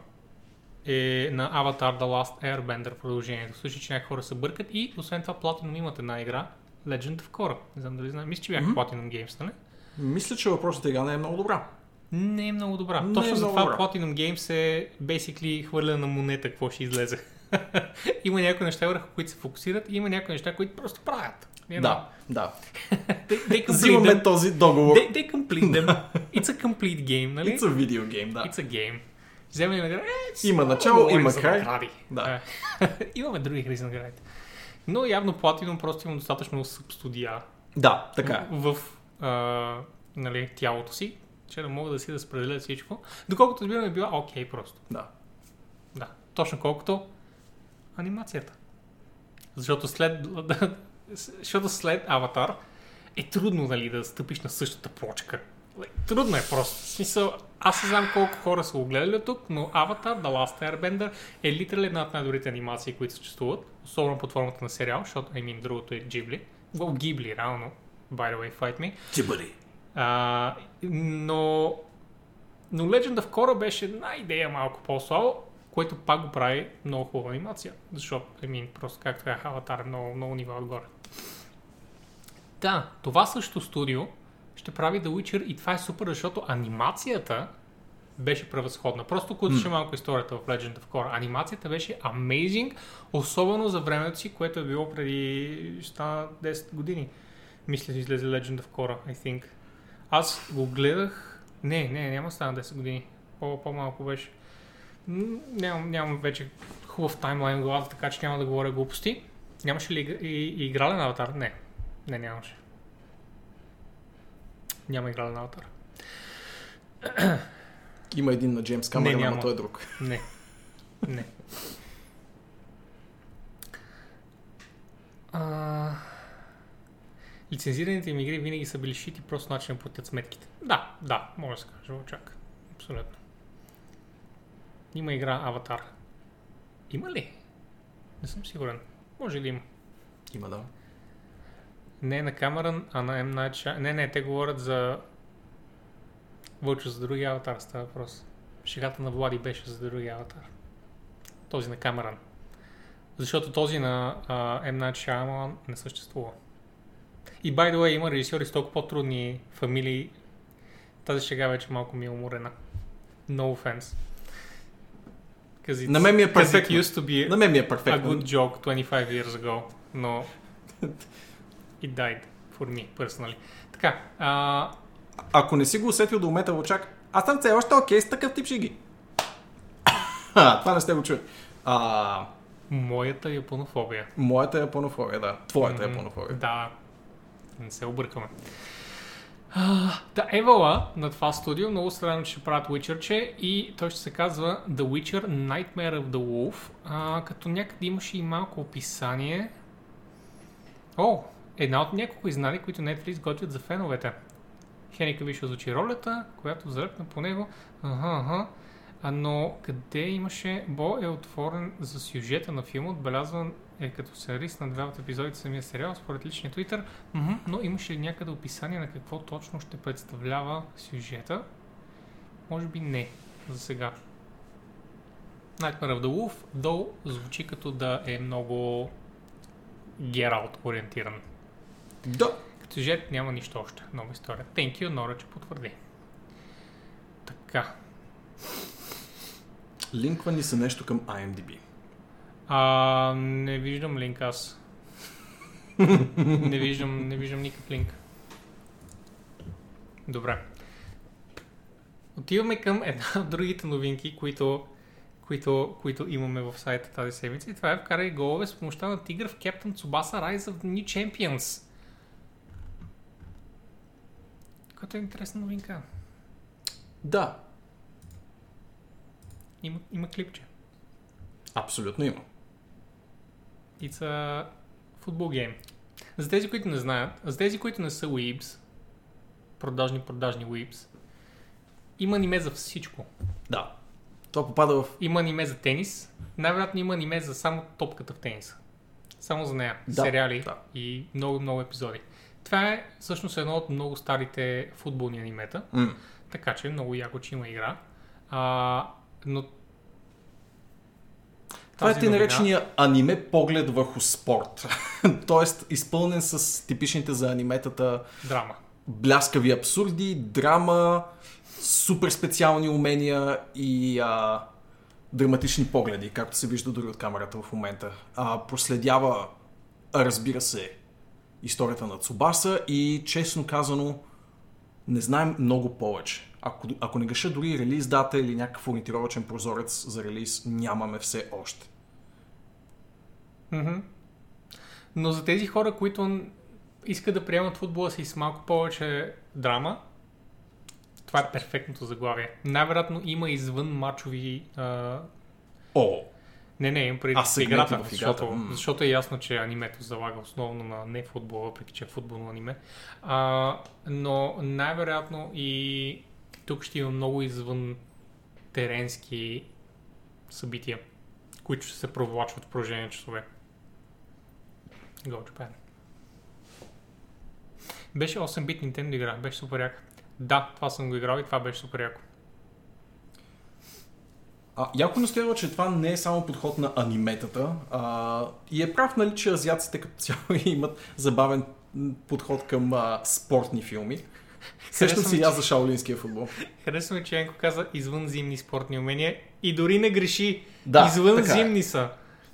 е на Avatar The Last Airbender продължението. В случай, че някои хора се бъркат и освен това Platinum имат една игра Legend of Korra. Не знам дали знам. Мисля, че бяха Platinum Games, нали? Мисля, че въпросът игра не е много добра. Не е много добра. Не е Точно за много това добра. Platinum Games е basically хвърля на монета какво ще излезе. има някои неща, върху които се фокусират и има някои неща, които просто правят. You know? Да, да. They, they Взимаме them. този договор. They, they complete them. It's a complete game, нали? It's a video game, да. It's a game. Вземане на награди. Е, Има начало, има край. Да. Е, Имаме други игри за наградите. Но явно Platinum просто има достатъчно субстудия Да, така е. в а, нали, тялото си, че да могат да си да спределят всичко. Доколкото разбирам е била окей просто. Да. Да. Точно колкото анимацията. Защото след, защото след Аватар е трудно нали, да стъпиш на същата плочка. Трудно е просто. В смисъл, аз не знам колко хора са го гледали тук, но Avatar, The Last Airbender е литерално една от най-добрите анимации, които съществуват. Особено под формата на сериал, защото, I mean, другото е Ghibli. Well, Ghibli, реално. By the way, fight me. Бъди. А, но Но Legend of Korra беше една идея малко по-слабо, което пак го прави много хубава анимация. Защото, I mean, просто както казах, Аватар е много, много нива отгоре. Да, това също студио ще прави The Witcher и това е супер, защото анимацията беше превъзходна. Просто куташе mm. малко историята в Legend of Korra. Анимацията беше amazing, особено за времето си, което е било преди стана 10 години. Мисля, че излезе Legend of Korra, I think. Аз го гледах... Не, не, няма стана 10 години. По- по-малко беше. Нямам, нямам вече хубав таймлайн в главата, така че няма да говоря глупости. Нямаше ли и, и, игрален аватар? Не. Не, нямаше. Няма игрален аватар. Има един на Джеймс Камерън, но той е друг. Не. Не. А... Лицензираните им игри винаги са били шити, просто начин да платят сметките. Да, да, може да се каже, чак. Абсолютно. Има игра Аватар. Има ли? Не съм сигурен. Може ли има? Има, да. Не на Камерън, а на. Night Shy- Не, не, те говорят за... Вълчо за другия аватар става въпрос. Шегата на Влади беше за другия аватар. Този на Камерън. Защото този на а, M. Night Shyamalan не съществува. И by the way, има режисьори с толкова по-трудни фамилии. Тази шега вече малко ми е уморена. No offense. it's- На мен ми е it перфектно. used to be На мен ми е a перфектно. good joke 25 years ago, но it died for me, personally. Така, а, Ако не си го усетил до момента, Лучак, аз съм все още окей с такъв тип шиги. Това не сте го чули. А, моята японофобия. моята японофобия, да. Твоята Мгм. японофобия. Да, не се объркваме. А, Да, Евала на това студио, много странно, че ще правят Witcherче и той ще се казва The Witcher Nightmare of the Wolf, а, като някъде имаше и малко описание. О, една от няколко изнали, които Netflix готвят за феновете. Хеника виж озвучи ролята, която залепна по него. Ага, ага. А, но къде имаше... Бо е отворен за сюжета на филма, отбелязван е като сценарист на два от епизодите самия сериал, според личния твитър. Мгм, но имаше ли някъде описание на какво точно ще представлява сюжета? Може би не, за сега. Nightmare of the Wolf, долу звучи като да е много Geralt ориентиран. Да. Като сюжет няма нищо още. Нова история. Thank you, Нора, че потвърди. Така. Линква ни се нещо към IMDb. А, не виждам линк аз. не, виждам, не виждам никакъв линк. Добре. Отиваме към една от другите новинки, които, които, които имаме в сайта тази седмица. И това е вкарай голове с помощта на тигър в Captain Tsubasa Rise of the New Champions. Което е интересна новинка. Да, Има, има клипче. абсолютно има. It's a football game. За тези, които не знаят, за тези, които не са weebs, продажни, продажни weebs, има аниме за всичко. Да. Това попада в... Има аниме за тенис, най-вероятно има аниме за само топката в тениса. Само за нея. Да, Сериали да. и много, много епизоди. Това е всъщност едно от много старите футболни анимета, М. така че много яко, че има игра. А, но Това е ти наречения аниме поглед върху спорт. Тоест, изпълнен с типичните за аниметата драма. бляскави абсурди, драма, супер специални умения и а, драматични погледи, както се вижда дори от камерата в момента. А, проследява, разбира се, историята на Цубаса и честно казано не знаем много повече. Ако, ако не греша дори релиз дата или някакъв ориентировачен прозорец за релиз, нямаме все още. Мгм. Но за тези хора, които искат да приемат футбола си с малко повече драма, това е перфектното заглавие. Най-вероятно има извън мачови... А... О, Не, не, имам преди А, в играта, в играта, защото, защото е ясно, че анимето залага основно на не футбол, въпреки че е футболно аниме. А, но най-вероятно и тук ще има много извън теренски събития, които ще се провлачват в продължение на часове. Go Japan. Беше 8-бит Nintendo игра, беше супер яка. Да, това съм го играл и това беше супер яко. А, яко настоява, че това не е само подход на аниметата а, и е прав, нали, че азиаците като цяло имат забавен подход към а, спортни филми. Сещам Харесва си аз за шаолинския футбол. Харесва ми, че Енко каза извън зимни спортни умения и дори не греши. Да, извън така е. са.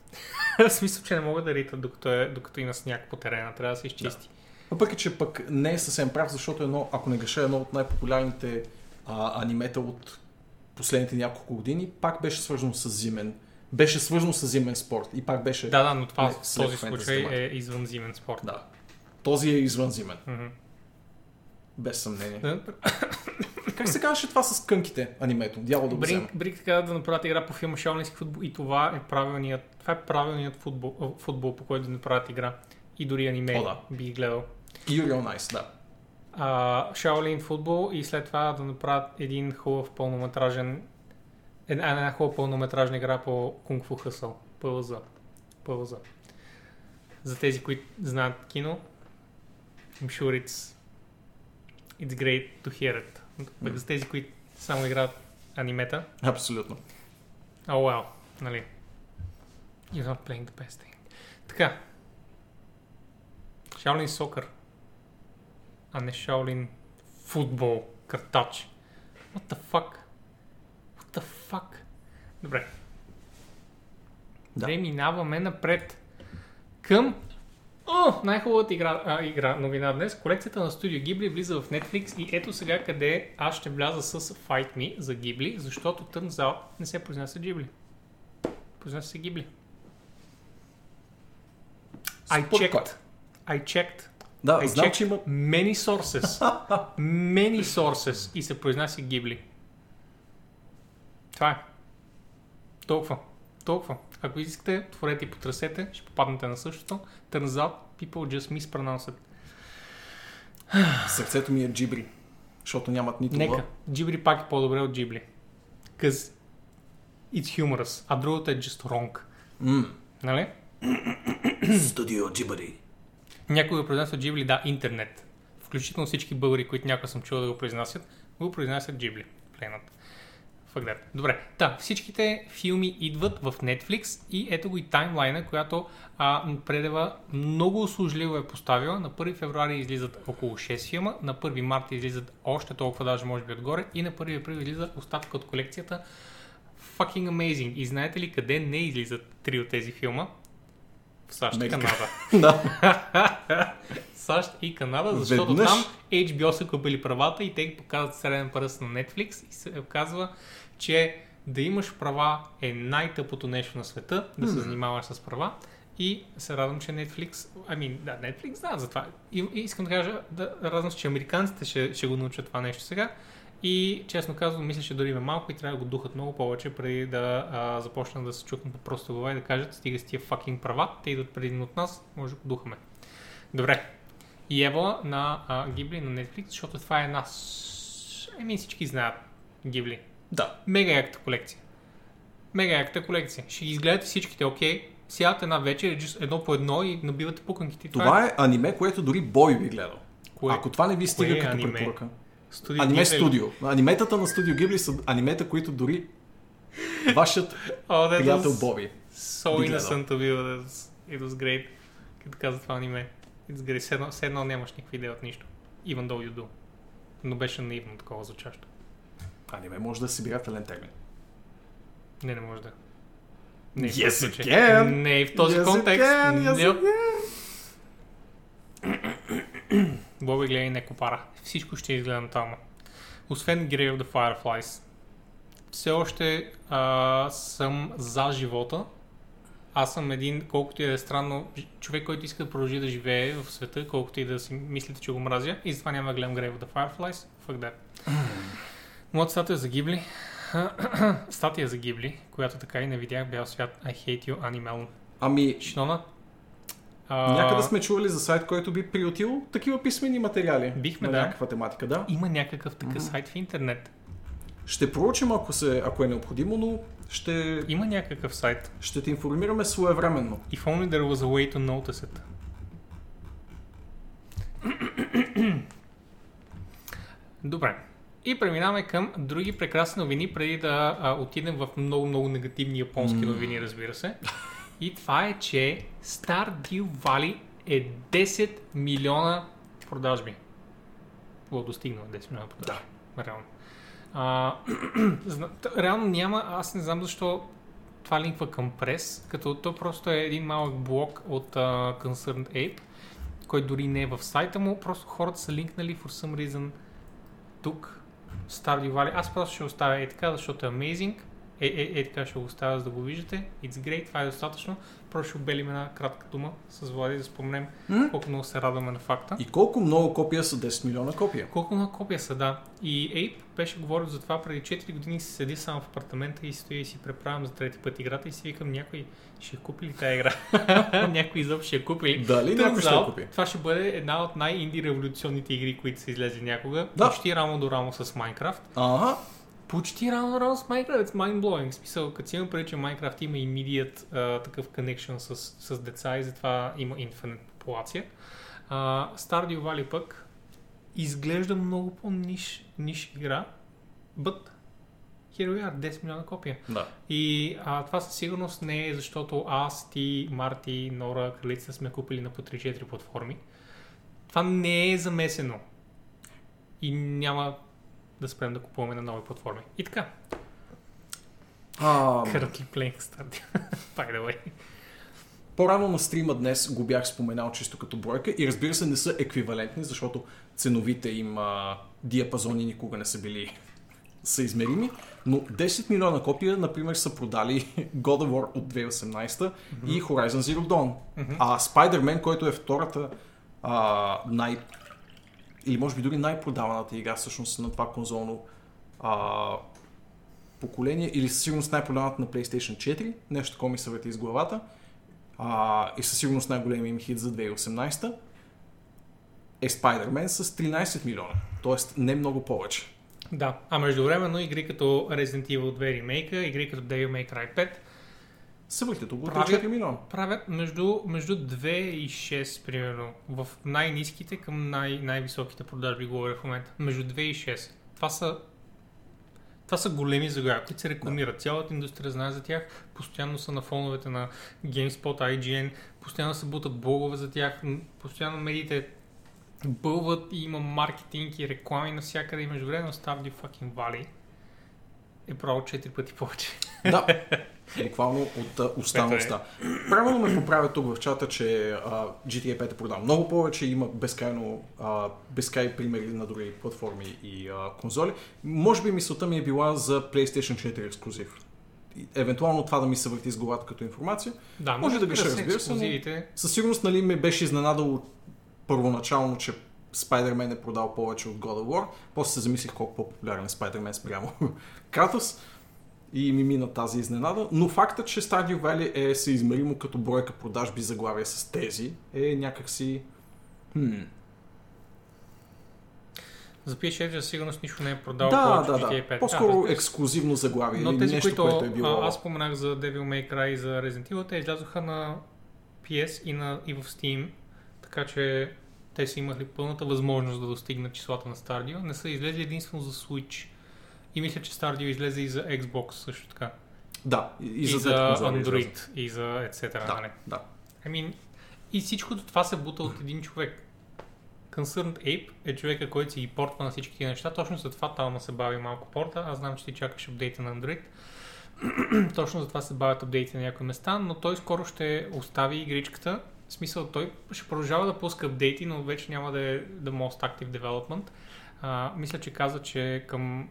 В смисъл, че не могат да ритат докато, е, докато има сняг по терена. Трябва да се изчисти. Въпреки, че пък не е съвсем прав, защото едно, ако не греша, едно от най-популярните а, анимета от последните няколко години, пак беше свързано с зимен. Беше свързано с зимен спорт и пак беше... Да, да, но това Не, в този случай е извън зимен спорт. да. Този е извънзимен, Мгм. без съмнение. Как се казваше това с кънките анимето? Дявол да го Брик така да направят игра по филма Шаолински футбол и това е правилният, това е правилният футбол, футбол, по който да направят игра. И дори аниме О, да. би гледал. И Real Nice, да. Shaolin футбол и след това да направят един хубав пълнометражен една, една хубава пълнометражна игра по Kung Fu Hustle. ПЛЗ. ПЛЗ. За тези, които знаят кино, I'm sure it's, it's great to hear it. Пък за тези, които само играят анимета, Абсолютно. oh well, нали? You're not playing the best thing. Така. Shaolin Soccer. А не Shaolin футбол. Картач. What the fuck? What the fuck? Добре. Да. Преминаваме напред към О, най-хубавата игра, а, игра, новина днес. Колекцията на Studio Ghibli влиза в Netflix и ето сега къде аз ще вляза с Fight Me за Ghibli, защото turns out не се произнася Ghibli. Произнася се Ghibli. I checked. I checked. Да, I знам, че има... many sources. many sources и се произнася Ghibli. Това е. Толкова. Толкова. Ако искате, отворете и потресете, ще попаднете на същото. Turns out, people just mispronounce it. Сърцето ми е джибри, защото нямат нито Нека. Ghibli пак е по-добре от Ghibli. Cause it's humorous, а другото е just wrong. М. Нали? Студио Джибари. Някой го произнася Ghibli, да, интернет. Включително всички българи, които някога съм чувал да го произнасят, го произнасят Ghibli. Пленът. That. Добре, та, всичките филми идват в Netflix и ето го и таймлайна, която а, Предева много услужливо е поставила. На 1 февруари излизат около 6 филма, на 1 марта излизат още толкова, даже може би отгоре и на 1 април излиза остатък от колекцията Fucking amazing. И знаете ли къде не излизат три от тези филма? САЩ и Мексика. Канада. да. САЩ и Канада, защото Веднъж. там HBO са купили правата и те ги показват среден пръст на Netflix и се оказва, че да имаш права е най-тъпото нещо на света, да се занимаваш с права. И се радвам, че Netflix, ами да, Netflix знаят за това. И, и искам да кажа, да радвам се, че американците ще, ще го научат това нещо сега. И честно казвам, мисля, че дори има малко и трябва да го духат много повече, преди да а, започнат да се чукнат по просто глава и да кажат, стига с тия fucking права, те идват преди от нас, може да го духаме. Добре. И ево на а, Гибли на Netflix, защото това е една... Еми всички знаят Гибли. Да. Мега яката колекция. Мега яката колекция. Ще ги изгледате всичките, окей. Сядате една вечер, just едно по едно и набивате пуканките. И Това е аниме, което дори Бой би гледал. Кое? Ако това не ви стига е като аниме? препоръка. Студио Аниме Ghibli. студио. Аниметата на студио Гибли са анимета, които дори вашият Oh, приятел Боби. So innocent of you. It was great. Като каза това аниме. It's great. Все едно, все едно нямаш никаква идея от нищо. Even though you do. Но беше наивно такова звучащо. Аниме може да е събирателен термин. Не, не може да. Не, Yes, it can. Не в този Yes, контекст. can, yes, Не. it Боби гледай не копара. Всичко ще изгледа там. Освен Grave of the Fireflies. Все още а, съм за живота. Аз съм един, колкото и да е странно, човек, който иска да продължи да живее в света, колкото и да си мислите, че го мразя. И затова няма да гледам Grave of the Fireflies. Fuck that. Моята статия за Гибли. статия за Гибли, която така и не видях бял свят I hate you animal. Ами, Шинона. А, някъде сме чували за сайт, който би приютил такива писмени материали. Бихме, на да. някаква тематика, да. Има някакъв такъв сайт в интернет. Ще проучим, ако, се, ако е необходимо, но ще, Има някакъв сайт. ще те информираме своевременно. If only there was a way to notice it. Добре. И преминаваме към други прекрасни новини, преди да а, отидем в много-много негативни японски новини, разбира се. И това е, че Stardew Valley е 10 милиона продажби. Го достигнал 10 милиона продажби. Да. Реално. А, реално няма, аз не знам защо това линква към прес, като то просто е един малък блок от а, Concerned Ape, който дори не е в сайта му, просто хората са линкнали for some reason тук, Stardew Valley. Аз просто ще оставя е така, защото е amazing. Е, е, е така ще го оставя, за да го виждате. It's great, това е достатъчно. Просто ще обелим една кратка дума с Влади, да спомнем М? колко много се радваме на факта. И колко много копия са 10 милиона копия? Колко на копия са, да. И Ape беше говорил за това преди 4 години си седи само в апартамента и стои и си преправям за трети път играта и си викам някой ще купи ли тази игра? някой изобщо ще купи ли? Дали Turns някой ще out, купи? Това ще бъде една от най-инди революционните игри, които са излезли някога. Да. Почти рамо до рамо с Minecraft. Ага. Почти рамо с Minecraft. It's mind-blowing. Смисъл, като си имам преди, че Minecraft има immediate а, такъв connection с, с деца и затова има infinite популация. А, Stardew Valley пък изглежда много по-ниш ниш игра, but here we are, 10 милиона копия. Да. И а, това със сигурност не е защото аз, ти, Марти, Нора, Кралица сме купили на по 3-4 платформи. Това не е замесено. И няма да спрем да купуваме на нови платформи. И така, А, currently playing Stardew, by the way. По-рано на стрима днес го бях споменал чисто като бройка и разбира се не са еквивалентни, защото ценовите им а, диапазони никога не са били съизмерими, но 10 милиона копия, например, са продали God of War от 2018 и Horizon Zero Dawn. А Spider-Man, който е втората а, най... или може би дори най-продаваната игра всъщност на това конзолно а, поколение, или със сигурност най-продаваната на PlayStation 4, нещо такова ми се върти из главата, а, и със сигурност най-големия им хит за 2018 е Spider-Man с 13 милиона. Тоест не много повече. Да, а междувременно игри като Resident Evil 2 ремейка, игри като Devil May Cry 5 Въртят около Правят- 4 милиона. правят между, между 2 и 6, примерно. В най-низките към най- най-високите продажби говоря в момента. Между 2 и 6. Това са това са големи заглавия, които се рекламират. Цялата индустрия знае за тях. Постоянно са на фоновете на GameSpot, IGN. Постоянно се бутат блогове за тях. Постоянно медиите бълват и има маркетинг и реклами навсякъде. И между време Stardew fucking Valley е право 4 пъти повече. Да, буквално от а, уста на уста. Правилно ме поправя тук в чата, че а, GTA 5 е продал много повече, има безкрайно, а, безкрай примери на други платформи и а, конзоли. Може би мисълта ми е била за PlayStation 4 ексклюзив. Евентуално това да ми се върти с главата като информация. Да, Може да греша, са разбира се, но-. Със сигурност нали, ме беше изненадало първоначално, че Spider-Man е продал повече от God of War. После се замислих колко по-популярен е Spider-Man спрямо Кратос. И ми мина тази изненада. Но фактът, че Stardew Valley е съизмеримо като бройка продажби заглавия с тези, е някакси... Хм. За PS4 със сигурност нищо не е продал Да, повече да, да. 5. По-скоро се. ексклюзивно заглавие. Но или тези, нещо, които което е било... а, аз споменах за Devil May Cry и за Resident Evil, те излязоха на PS и, на, и в Steam, така че те са имали пълната възможност да достигнат числата на Stardew. Не са излезли единствено за Switch. И мисля, че Stardew излезе и за Xbox също така. Да, и, И, за, за, излезе. Android, и за etc. Да, нали? да. I mean, и всичкото това се бута от един човек. Concerned Ape е човека, който си ги портва на всички тия неща. Точно за това там се бави малко порта. Аз знам, че ти чакаш апдейта на Android. Точно за това се бавят апдейти на някои места, но той скоро ще остави игричката. В смисъл, той ще продължава да пуска апдейти, но вече няма да е the most active development. А, мисля, че каза, че към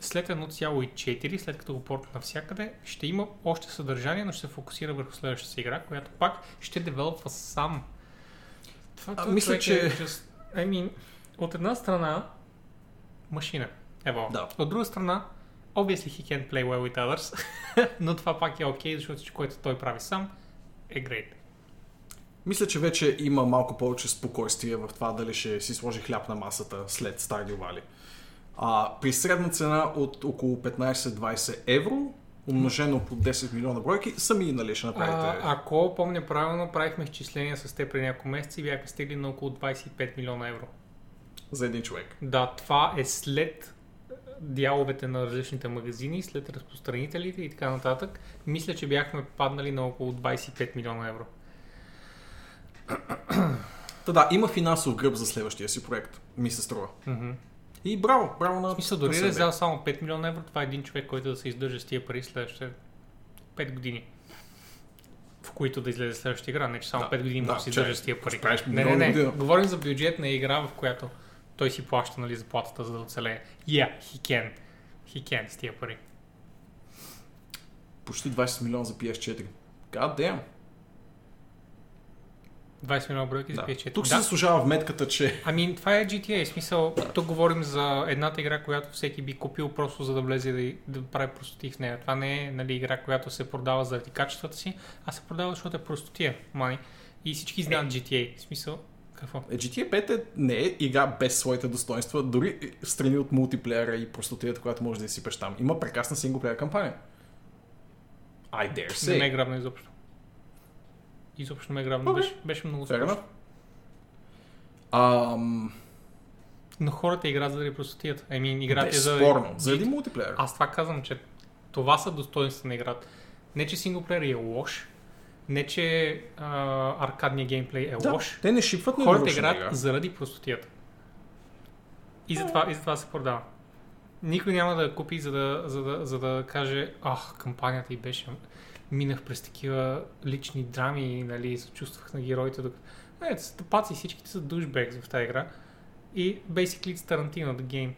след 1.4, след като го портва навсякъде, ще има още съдържание, но ще се фокусира върху следващата си игра, която пак ще девелопва сам. Това, А, мисля, че- Е just, I mean, от една страна, машина. Ево. Да. От друга страна, obviously he can play well with others, но това пак е окей, okay, защото което той прави сам, е great. Мисля, че вече има малко повече спокойствие в това дали ще си сложи хляб на масата след Stardew Valley. А, при средна цена от около 15-20 евро, умножено по 10 милиона бройки, сами нали ще направите. А, ако помня правилно, правихме изчисления с те преди няколко месеца и бяха стигли на около 25 милиона евро. За един човек. Да, това е след дяловете на различните магазини след разпространителите и така нататък, мисля, че бяхме паднали на около 25 милиона евро. Та да, има финансов гръб за следващия си проект, ми се струва. Мгм. И браво, браво на... Смисъл, дори да е взял само 5 милиона евро, това е един човек, който да се издържа с тия пари следващите 5 години. В които да излезе следващата игра. Не, че само Да, 5 години да, може да се издържа с тия пари. Не, не, не. година. Говорим за бюджетна игра, в която той си плаща нали, заплатата, за да оцелее. Yeah, he can. He can с тия пари. Почти 20 милиона за PS4. God damn. 20 милиона бройки за Да. PS4. Тук да. се заслужава вметката, че Ами, това е GTA. В смисъл, тук говорим за едната игра, която всеки би купил просто за да влезе да, да прави простоти в нея. Това не е нали, игра, която се продава заради качествата си, а се продава, защото е простотия. Мани. И всички знаят GTA. В смисъл, какво? Е, GTA 5 е, не е игра без своите достоинства, дори в страни от мултиплеера и простотията, която може да я сипеш там. Има прекрасна синглплеер кампания. I dare Не ме е say. грабна изобщо. Изобщо ме е грабна. Окей. Беше, беше много enough. Ам, Но хората играят заради простотията. Еми, играте за... безспорно, заради мултиплеера. Аз това казвам, че това са достоинства на играта. Не, че синглплеер е лош, не, че а, аркадния геймплей е да, лош. те не шипват Хората играят игра. заради простотията. И затова, и затова се продава. Никой няма да купи, за да, за да, за да каже, ах, кампанията и беше. Минах през такива лични драми, нали, и се чувствах на героите. Докато... Не, са тъпаци, всичките са душбегс в тази игра. И basically it's Tarantino, the game.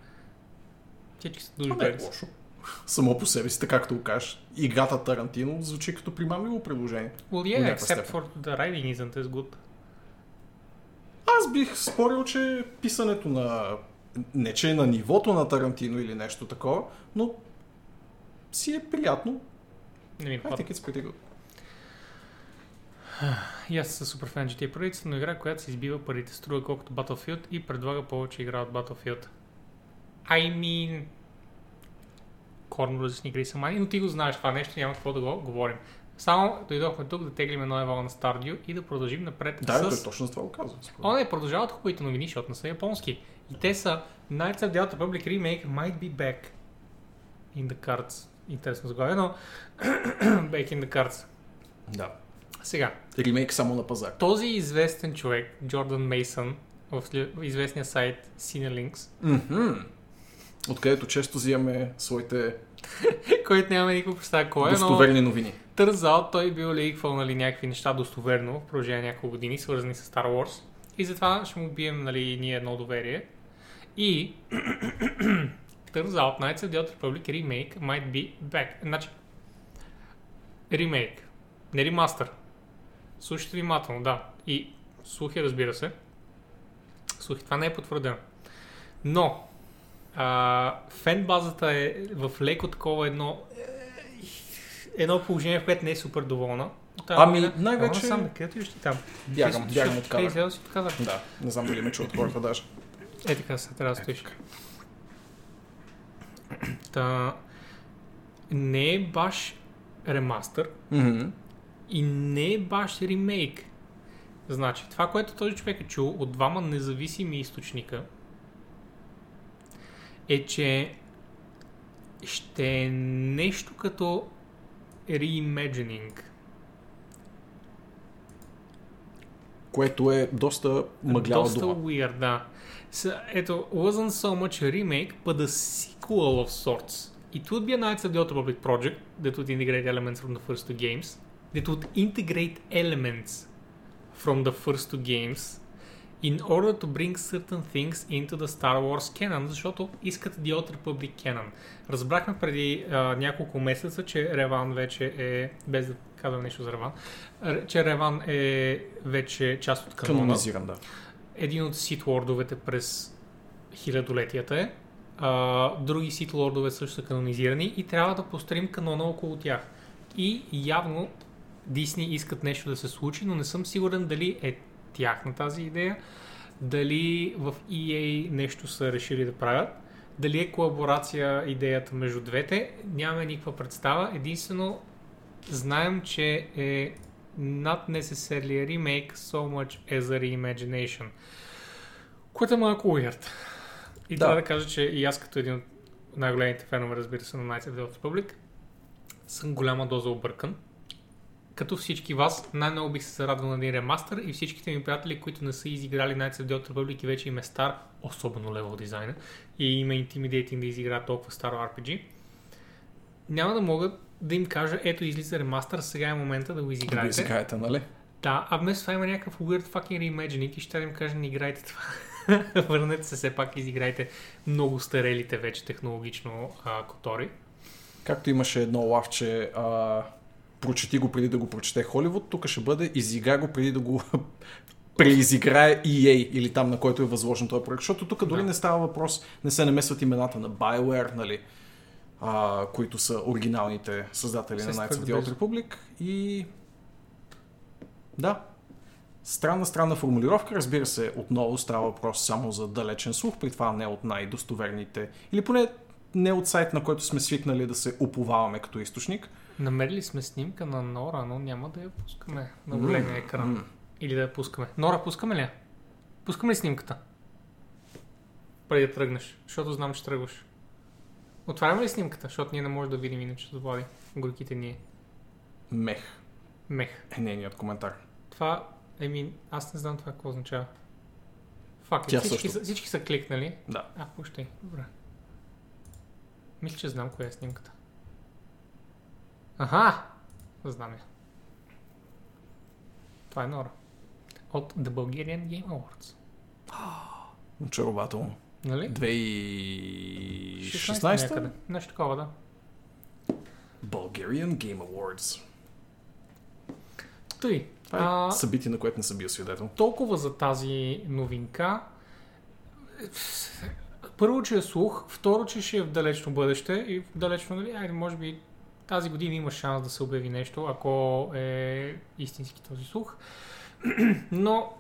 Всички са не е лошо. Само по себе си, така както го кажеш. Играта Тарантино звучи като примамливо предложение. Well, yeah, except степен. for the writing isn't as good. Аз бих спорил, че писането на... Не, че е на нивото на Тарантино или нещо такова, но си е приятно. Не ми I think it's pretty good. И аз съм супер фен GTA Parade, но игра, която се избива парите, струва колкото Battlefield и предлага повече игра от Battlefield. I mean... Корно различни игри са мани, но ти го знаеш това нещо, няма какво да го говорим. Само дойдохме тук да теглим едно ево на Stardew и да продължим напред Да, с... точно за това го казвам. О, не, продължават хубавите новини, защото не са японски. И те са Knights of the Old Republic Remake might be back in the cards. Интересно заглавие, но back in the cards. Да. Сега, Ремейк само на пазар. този известен човек, Джордан Мейсън, в известния сайт Cinelinks, Мгм. Откъдето често взимаме своите който няма никаква представа кой е, но достоверни новини. тързал, той бил ликвал нали, някакви неща достоверно в продължение на няколко години, свързани с Star Wars. И затова ще му бием нали, ние едно доверие. И Turns out Knights of the Old Republic Remake might be back. Значи, ремейк, не ремастър. Слушайте внимателно, да. И слухи, разбира се. Слухи, това не е потвърдено. Но, а, фен базата е в леко такова едно едно положение, в което не е супер доволна. Та, Ами, мина- най-вече- Сам, къде отиваш ти там? Бягам, Ти- бягам от излязъл си от. Да, не знам дали ме чуват хората даже. Е, така се трябва да стоиш. Та, не е баш ремастър Мгм. и не е баш ремейк. Значи, това, което този човек е чул от двама независими източника, е, че ще е нещо като reimagining. Което е доста мъглява Доста дума. weird, да. Ето, wasn't so much a remake, but a sequel of sorts. It would be a of the Old Republic project that would integrate elements from the first two games, that would integrate elements from the first two games in order to bring certain things into the Star Wars canon, защото искат The Old Republic canon. Разбрахме преди а, няколко месеца, че Реван вече е, без да казвам нещо за Реван, че Реван е вече част от канона Канонизиран, да. един от сит лордовете през хилядолетията е. А, други сит лордове също са канонизирани и трябва да построим канона около тях. И явно Дисни искат нещо да се случи, но не съм сигурен дали е тяхна тази идея, дали в EA нещо са решили да правят, дали е колаборация идеята между двете, нямаме никаква представа. Единствено знаем, че е not necessarily a remake so much as a reimagination. Което е малко weird. И Да. трябва да кажа, че и аз като един от най-големите фенове, разбира се, на Knights of the Republic, съм голяма доза объркан. Като всички вас, най-много бих се зарадвал на един ремастър и всичките ми приятели, които не са изиграли Knights of the Old Republic и вече им е стар, особено левел дизайна, и има intimidating да изиграят толкова старо RPG, няма да мога да им кажа, ето излиза ремастър, сега е момента да го Да изиграете. го изиграете, нали? Да, а вместо това има някакъв weird fucking reimagining и ще да им кажа, не играйте това. Върнете се все пак и изиграйте много старелите вече технологично а, котори. Както имаше едно лавче, а, прочети го преди да го прочете Холивуд, тук ще бъде изигра го преди да го преизиграе EA или там на който е възложен този проект. Защото тук дори Да. не става въпрос, не се намесват имената на BioWare, нали, а, които са оригиналните създатели Все на Knights of the Old. Republic. И да, странна, странна формулировка. Разбира се, отново става въпрос само за далечен слух, при това не от най-достоверните, или поне не от сайт, на който сме свикнали да се уповаваме като източник. Намерили сме снимка на Нора, но няма да я пускаме на големия екран. Или да я пускаме. Нора, пускаме ли я? Пускаме ли снимката? Преди да тръгнеш, защото знам, че тръгваш. Отваряме ли снимката, защото ние не можем да видим иначе с Влади. Горките ние. Мех Мех. е нейният коментар. Това, еми, аз не знам това какво означава. Факт, Тя всички, са, всички са кликнали. Да. А, пущай, добре. Мисля, че знам коя е снимката. Аха! Знам я. Това е Нора. От The Bulgarian Game Awards. Очарователно. Нали? 2016 някъде. Нещо такова, да. Bulgarian Game Awards. Тъй. Това е А, събитие, на което не съм бил свидетел. толкова за тази новинка. Първо, че е слух, второ, че ще е в далечно бъдеще и в далечно, нали, айде, може би тази година има шанс да се обяви нещо, ако е истински този слух. Но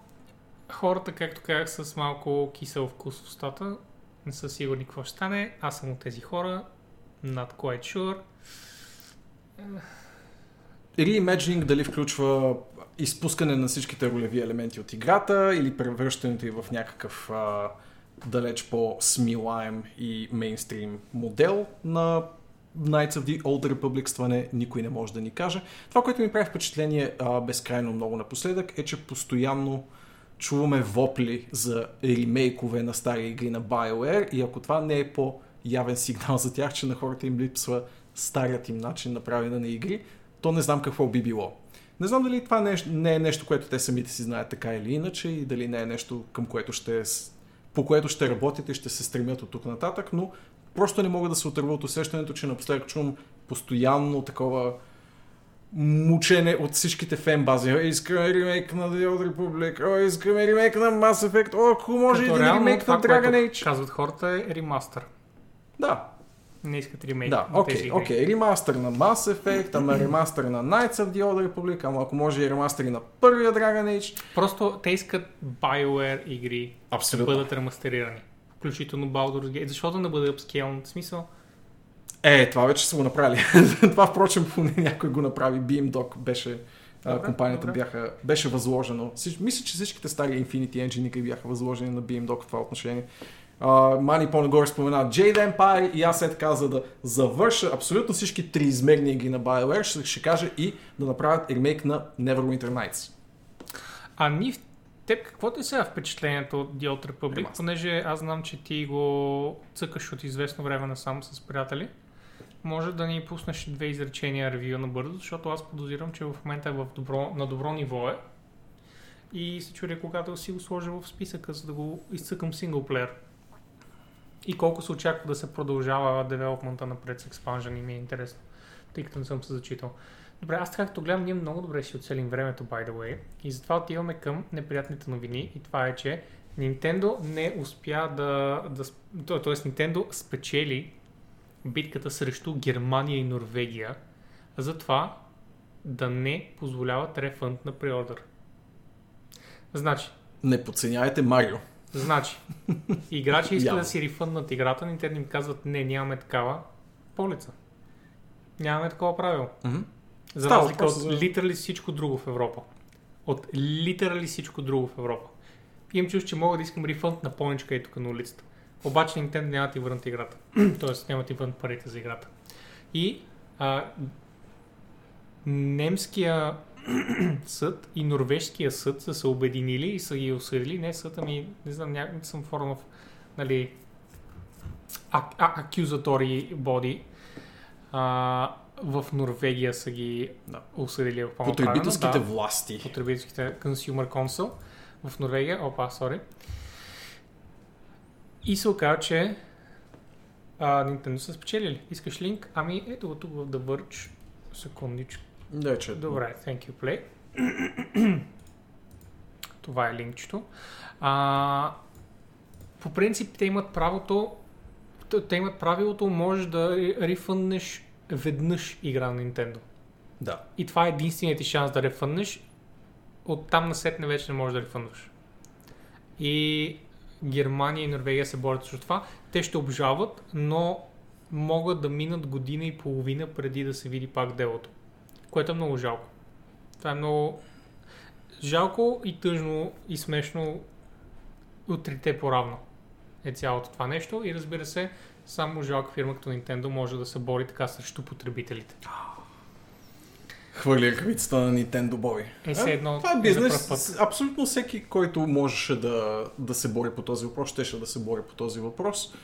хората, както казах, с малко кисел вкус в устата, не са сигурни какво ще стане. Аз съм от тези хора, not quite sure. Reimagining дали включва изпускане на всичките ролеви елементи от играта или превръщането й в някакъв а, далеч по-смилаем и мейнстрим модел на Knights of the Old Republic, това не, никой не може да ни каже. Това, което ми прави впечатление а, безкрайно много напоследък е, че постоянно чуваме вопли за ремейкове на стари игри на BioWare и ако това не е по-явен сигнал за тях, че на хората им липсва старият им начин на правене на игри, то не знам какво би било. Не знам дали това не е, не е нещо, което те самите си знаят така или иначе и дали не е нещо, към което ще, по което ще работят и ще се стремят от тук нататък, но просто не мога да се отърва от усещането, че напоследък чувам постоянно такова мучене от всичките фенбази. Искаме ремейк на The Old Republic, о, искаме ремейк на Mass Effect, о, ако може Като един ремейк на Dragon Age. Казват хората е ремастър. Да, Не искат ремейк да, окей, окей, ремастър на Mass Effect, ама ремастър на Knights of the Old Republic, ама ако може и ремастър и на първия Dragon Age. Просто те искат BioWare игри да Абсолютно. бъдат ремастерирани. Включително Baldur's Gate. Защо да не бъде upscale? В смисъл, Е, това вече са го направили. това, впрочем, поне някой го направи. Beamdog беше, Добре, компанията добре. бяха, беше възложено. Мисля, че всичките стари Infinity Engine бяха възложени на Beamdog в това отношение. Uh, Мани по-нагоре спомена Jade Empire и аз е така, за да завърша абсолютно всички триизмерни игри на BioWare, ще, ще кажа и да направят ремейк на Neverwinter Nights. а ни в теб какво ти е сега впечатлението от The Old Republic? Ремастър. Понеже аз знам, че ти го цъкаш от известно време насам с приятели. Може да ни пуснеш две изречения ревю набързо, защото аз подозирам, че в момента е в добро, на добро ниво е. И се чудя когато си го сложа в списъка, за да го изцъкам синглплеер. И колко се очаква да се продължава девелопмента напред с експанжен и ми е интересно, тъй като не съм се зачитал. Добре, аз така като гледам, ние много добре си оцелим времето, by the way. И затова отиваме към неприятните новини. И това е, че Nintendo не успя да... да тоест, Nintendo спечели битката срещу Германия и Норвегия за това да не позволяват рефънд на преордър. Значи, Не подценявайте Марио. Значи, играчи искат да си рефъннат играта, Nintendo им казват, не, нямаме такава полица. Нямаме такова правило. Мгм. За Става разлика от за- литерали всичко друго в Европа. От литерали всичко друго в Европа. Имам чувство, че мога да искам рефънд на поничка и тук на улицата. Обаче Nintendo няма ти върнат играта. Тоест няма ти върнат парите за играта. И а, немския съд и норвежския съд са се обединили и са ги осъдили. Не съд, ами не знам, някакъв съм форма в нали, а, а, accusatory body. А, в Норвегия са ги Да. осъдили в Потребителските да, власти. потребителските Consumer Council в Норвегия. Опа, сори. И се оказа, че а, Nintendo са спечелили. Искаш линк? Ами ето го тук в The Verge. Секундичко. Да, че... Добре, thank you, Play. Това е линкчето. А, по принцип, те имат правото, те- имат правилото, можеш да рефъннеш веднъж игра на Nintendo. Да. И това е единственият ти шанс да рефъннеш. От там на сетне вече не можеш да рефънваш. И Германия и Норвегия се борят срещу това. Те ще обжалват, но могат да минат година и половина преди да се види пак делото. Което е много жалко. Това е много жалко и тъжно и смешно от трите поравно е цялото това нещо и разбира се, само жалка фирма като Nintendo може да се бори така срещу потребителите. Хвърли ръкавицата на Nintendo Boy. Е, все едно Това е за бизнес. път. Абсолютно всеки, който можеше да, да се бори по този въпрос, щеше да се бори по този въпрос.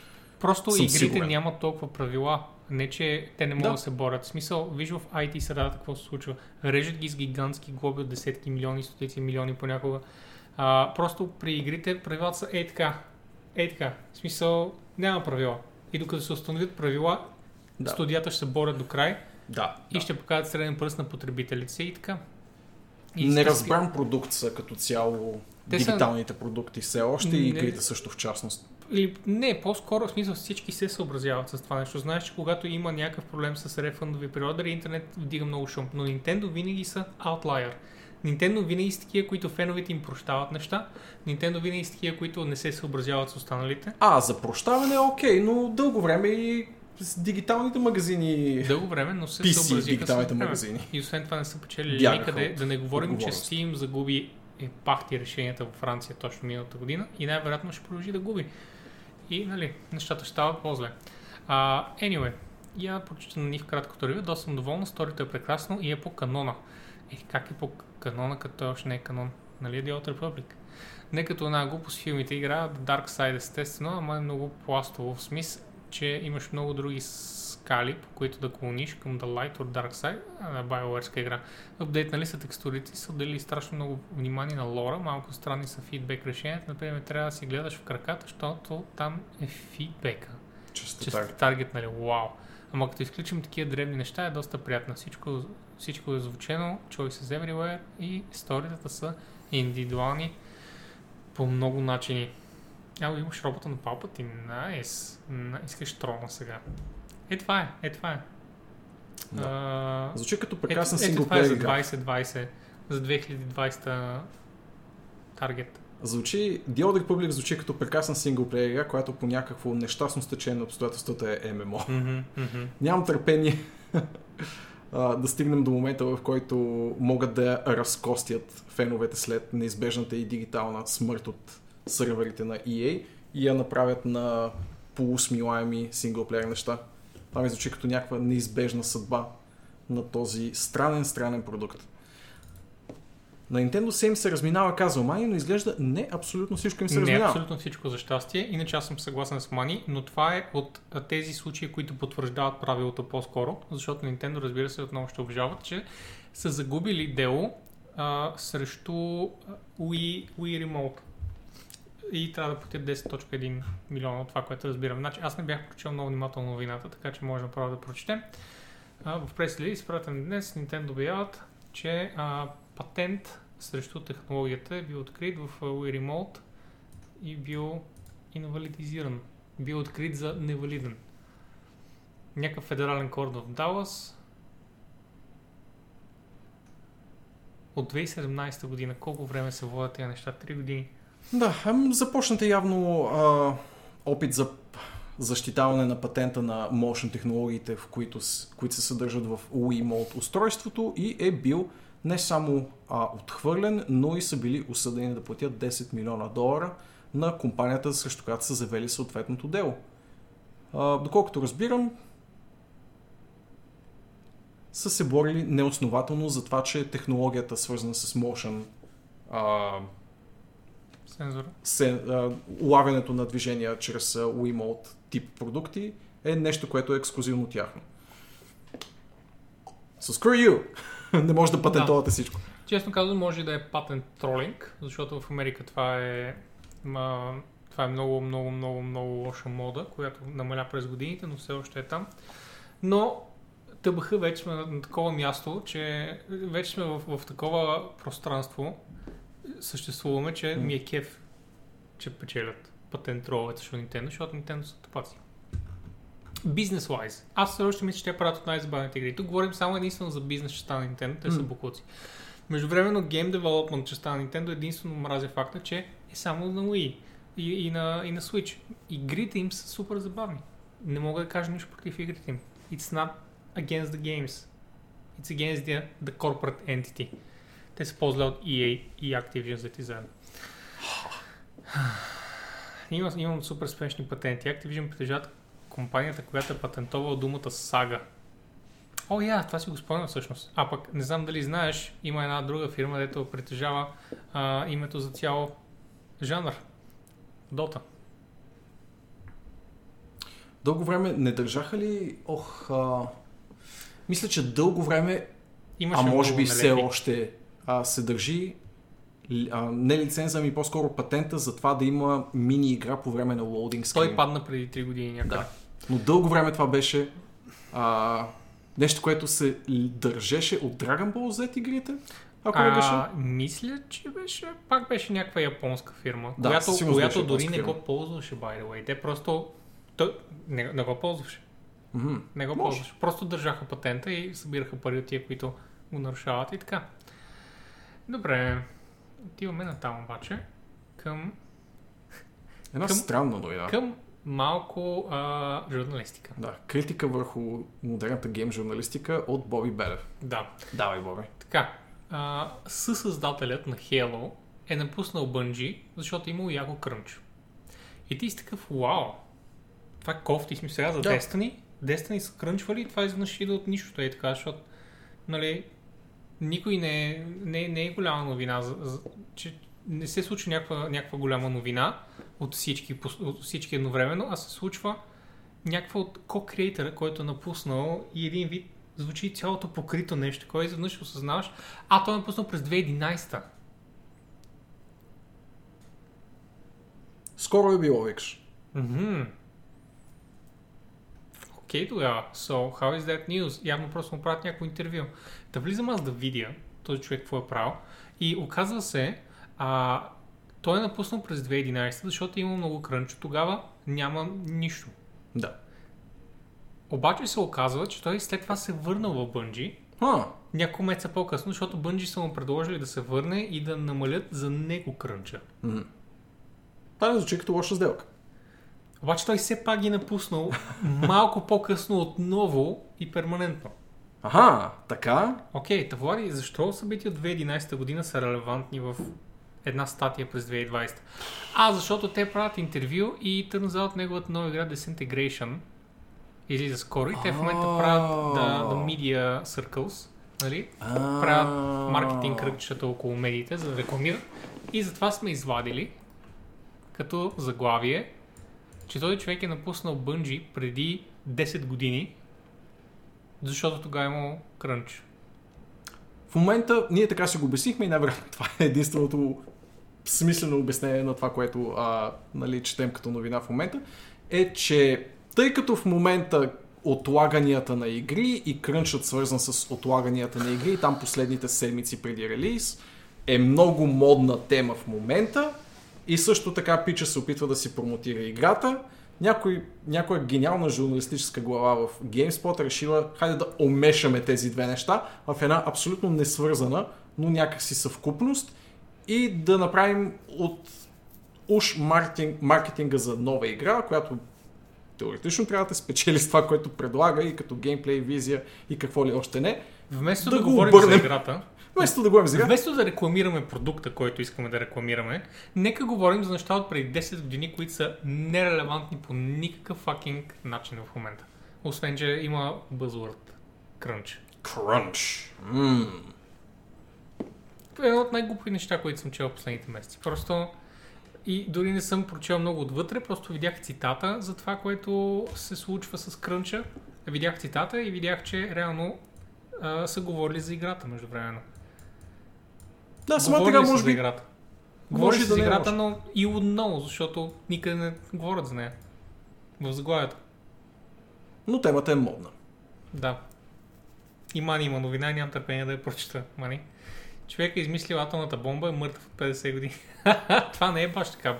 Просто Съм игрите сигурен. нямат толкова правила. Не, че те не могат да, Да. се борят. В смисъл, виж в IT средата какво се случва. Режат ги с гигантски глоби от десетки милиони, стотици милиони понякога. А, просто при игрите правилата са е така. Е така. В смисъл, няма правила. И докато се установят правила, Да. студията ще се борят до край Да. и ще покажат среден пръст на потребителите си и така. И Неразбран продукт са като цяло Те са- дигиталните продукти все още и игрите също в частност. Или, не, по-скоро в смисъл всички се съобразяват с това нещо. Знаеш, че когато има някакъв проблем с рефандови приордери, интернет вдига много шум. Но Nintendo винаги са outlier. Nintendo винаги са такива, които феновете им прощават неща. Nintendo винаги са такива, които не се съобразяват с останалите. А, за прощаване е окей, но дълго време и с дигиталните магазини Дълго време, но се PC съобразиха дигиталните с магазини. И освен това не са Бягаха никъде. от Да не говорим, че. Steam загуби е, пахти решенията във Франция точно миналата година и най-вероятно ще продължи да губи. И, нали, нещата ще стават по-зле. Uh, anyway, я прочита на Нив краткото ревю, доста съм доволна, сторито е прекрасно и е по канона. Е, как е по канона, като още не е канон? Нали е The Old Republic? Не като една глупост филмите игра, Dark Side естествено, ама е много пластово в смисъл, че имаш много други скали, по които да клониш към The Light or Dark Side, на BioWare игра. Апдейтнали са текстурите са отделили страшно много внимание на лора, малко странни са фидбек решенията. Например, трябва да си гледаш в краката, защото там е фидбека. Така. сте таргет, нали, вау. Ама като изключим такива древни неща е доста приятно. Всичко, всичко е звучено, choices everywhere и сторитата са индивидуални по много начини. Ало, имаш робота на Palpatine. Найс. Искаш трона сега. Е, това е. Е, това е. Да. А, Звучи като ето, прекрасна ето това е синглплеер за игра. 2020. За 2020 таргет. Звучи, The Old Republic звучи като прекрасна синглплеер игра, която по някакво нещастно стечение на обстоятелствата е ММО. Мгм, мгм. Нямам търпение да стигнем до момента, в който могат да разкостят феновете след неизбежната и дигитална смърт от сървърите на EA и я направят на полусмилаеми синглплеер неща. Това ми звучи като някаква неизбежна съдба на този странен, странен продукт. На Nintendo се им се разминава, казва Мани, но изглежда не абсолютно всичко им се Не разминава. абсолютно всичко за щастие. Иначе аз съм съгласен с Мани, но това е от тези случаи, които потвърждават правилото по-скоро, защото Nintendo, разбира се, отново ще обжават, че са загубили дело а, срещу Wii, Wii Remote. И трябва да платят 10.1 милиона от това, което разбирам. Значи, аз не бях прочел много внимателно новината, така че може направо да прочетем. В прес-релиз, изпратен днес, Nintendo обявяват, че а, патент срещу технологията е бил открит в Wii Remote и бил инвалидизиран. Бил открит за невалиден. Някакъв федерален корд в Далас. От 2017 година. Колко време се водят тези неща? Три години. Да, започнате явно а, опит за защитаване на патента на motion технологиите, в които, които се съдържат в Wiimote устройството и е бил не само а, отхвърлен, но и са били осъдени да платят 10 милиона долара на компанията, срещу която са завели съответното дело. А, доколкото разбирам, са се борили неоснователно за това, че технологията, свързана с motion, а, Сензора. се, а, улавянето на движения чрез Wiimote тип продукти е нещо, което е ексклюзивно тяхно. So screw you! Не може да патентовате всичко. Честно казвам, може да е патент тролинг, защото в Америка това е, ма, това е много, много, много, много лоша мода, която намаля през годините, но все още е там. Но ТБХ вече сме на, на такова място, че вече сме в, в такова пространство, съществуваме, че ми е кеф, че печелят патент троловете срещу Nintendo, защото Nintendo са тъпаци. Бизнес-wise. Аз все още мисля, че те правят от най-забавните игри. Тук говорим само единствено за бизнес частта на Nintendo, те са М. буклуци. Междувременно Game Development частта на Nintendo единствено мразя факта, че е само на Wii и, и, на, и на Switch. Игрите им са супер забавни. Не мога да кажа нищо против игрите им. It's not against the games. It's against the, the corporate entity. Те са по-зле от EA и Activision за заедно. Има, имам супер спешни патенти. Activision притежават компанията, която е патентовала думата сага. О, я, това си го спомням всъщност. А пък, не знам дали знаеш, има една друга фирма, дето притежава а, името за цял жанр. Дота. Дълго време не държаха ли... Ох, а... Мисля, че дълго време, Имаше а може би все още а, се държи а, не лиценза, ами по-скоро патента за това да има мини игра по време на лоудинг скрин. Той падна преди 3 години някъде. Да. Но дълго време това беше а, нещо, което се държеше от Dragon Ball Z игрите, ако. А, мисля, че беше, пак беше някаква японска фирма, Да, която, която беше дори не го ползваше, by the way. Те просто той, не, не го ползваше. Мгм. Не го ползваше. Просто държаха патента и събираха пари от тия, които го нарушават и така. Добре, отиваме натам обаче към, Една Към- странна новина. към малко а, журналистика. Да, критика върху модерната гейм журналистика от Боби Белев. Да. Давай, Боби. Така, а, съсъздателят на Halo е напуснал Bungie, защото е имал яко крънч. И ти си такъв, вау, това е кофти сме сега за Да. Destiny. Destiny са крънчвали и това изведнъж иде от нищото, е така, защото, нали, никой не е, не, не е голяма новина, за, за, че не се случва някаква, някаква голяма новина от всички, от всички едновременно, а се случва някаква от ко-креатора, който е напуснал и един вид звучи цялото покрито нещо, кой изведнъж осъзнаваш, а той е напуснал през 2011. Скоро е било, викаш. Мгм. Окей тогава. So, how is that news? Явно просто му правят някакво интервю. Да влизам аз да видя този човек какво е правил. И оказва се, а, той е напуснал през 2011, защото има много крънчо. Тогава няма нищо. Да. Обаче се оказва, че той след това се върнал в Bungie А, няколко месеца по-късно, защото Bungie са му предложили да се върне и да намалят за него крънча. м. това не звучи като лоша сделка. Обаче той все пак ги е напуснал малко по-късно отново и перманентно. Аха, така. Окей, та Влади, защо събития от 2011 година са релевантни в една статия през 2020? А, защото те правят интервю и търнза от неговата нова игра Disintegration излиза скоро и те в момента правят the, the Media Circles, нали? правят маркетинг кръгчета около медиите, за да рекламират. И затова сме извадили като заглавие, че този човек е напуснал Bungie преди 10 години, защото тогава е имал крънч. В момента ние така си го обяснихме и най-вероятно това е единственото смислено обяснение на това, което а, нали, четем като новина в момента, е, че тъй като в момента отлаганията на игри и крънчът свързан с отлаганията на игри, там последните седмици преди релиз, е много модна тема в момента и също така Пича се опитва да си промотира играта. Някой, някоя гениална журналистическа глава в GameSpot решила, хайде да омешаме тези две неща в една абсолютно несвързана, но някакси съвкупност и да направим от уж маркетинг, маркетинга за нова игра, която теоретично трябва да спечели с това, което предлага и като геймплей, визия и какво ли още не, Вместо Да да, го говорим обърнем. за играта, Вместо да говорим игра, Вместо да рекламираме продукта, който искаме да рекламираме, нека говорим за неща от преди 10 години, които са нерелевантни по никакъв факинг начин в момента. Освен, че има crunch. Crunch. Ммм. Това е едно от най-глупи неща, които съм чел последните месеци. Просто и дори не съм прочел много отвътре, просто видях цитата за това, което се случва с крънча. Видях цитата и видях, че реално а, са говорили за играта междувременно. Да, самата Говорили игра са може би... играта. Говори и да за играта, но и отново, защото никъде не говорят за нея. В заглавието. Но темата е модна. Да. И Мани има новина, нямам търпение да я прочета. Мани. Човек е измислил атомната бомба, е мъртъв от 50 години. Това не е баш така.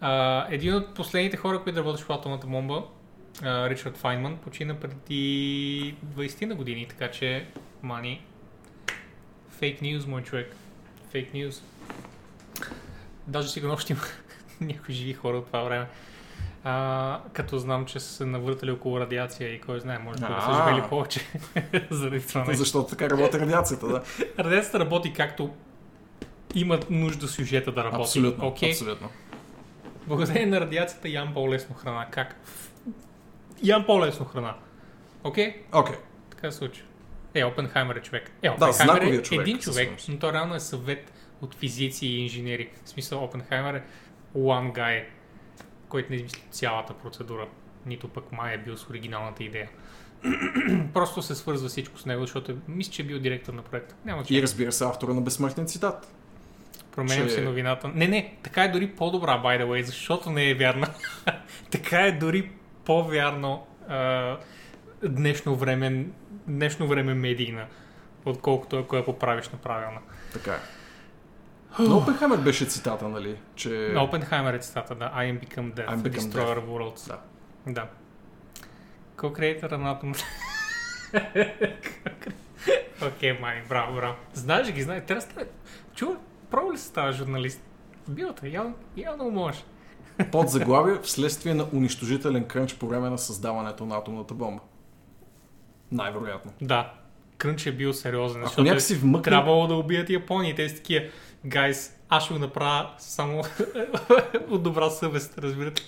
А, един от последните хора, които работеше по атомната бомба, Ричард Файнман, почина преди 20 на години, така че, Мани, фейк нюз, мой човек. Фейк нюз. Даже сигурно още има някои живи хора от това време. А, като знам, че са се навъртали около радиация и кой знае, може би да са живели повече заради това нещо. Защото така работи радиацията, да. Радиацията работи както имат нужда сюжета да работи. Абсолютно, Окей? абсолютно. Благодарение на радиацията ям по-лесно храна. Как? Ям по-лесно храна. Окей? Окей. Така се случи. Е, Опенхаймер е човек. Е, Да, Опенхаймер е знаковият човек, един човек, но той реално е съвет от физици и инженери. В смисъл, Опенхаймер е one guy, който не измисли цялата процедура. Нито пък май е бил с оригиналната идея. Просто се свързва всичко с него, защото е- мисля, че е бил директор на проекта. Няма че. И разбира се, автора на безсмъртен цитат. Променям че- си новината. Не, не, така е дори по-добра, by the way, защото не е вярна. така е дори по-вярно а, днешно време, днешно време медийна, отколкото ако я поправиш на правилна. Така е. Но Опенхаймер беше цитата, нали? Че... На Опенхаймер е цитата, да. I am become death, I'm the become destroyer of worlds. Да. Да. Co-creator на Atom. Окей, май, браво, браво. Знаеш ги, знаеш. Да стане... Чува, пробва ли се става журналист? Билата, явно, явно може. Под заглавие вследствие на унищожителен крънч по време на създаването на атомната бомба. Най-вероятно. Да, Крънч е бил сериозен, Ако защото някакси е вмъкне... трябвало да убият Япония. Те са такива, гайс, аз ще го направя само от добра съвест, разбирате.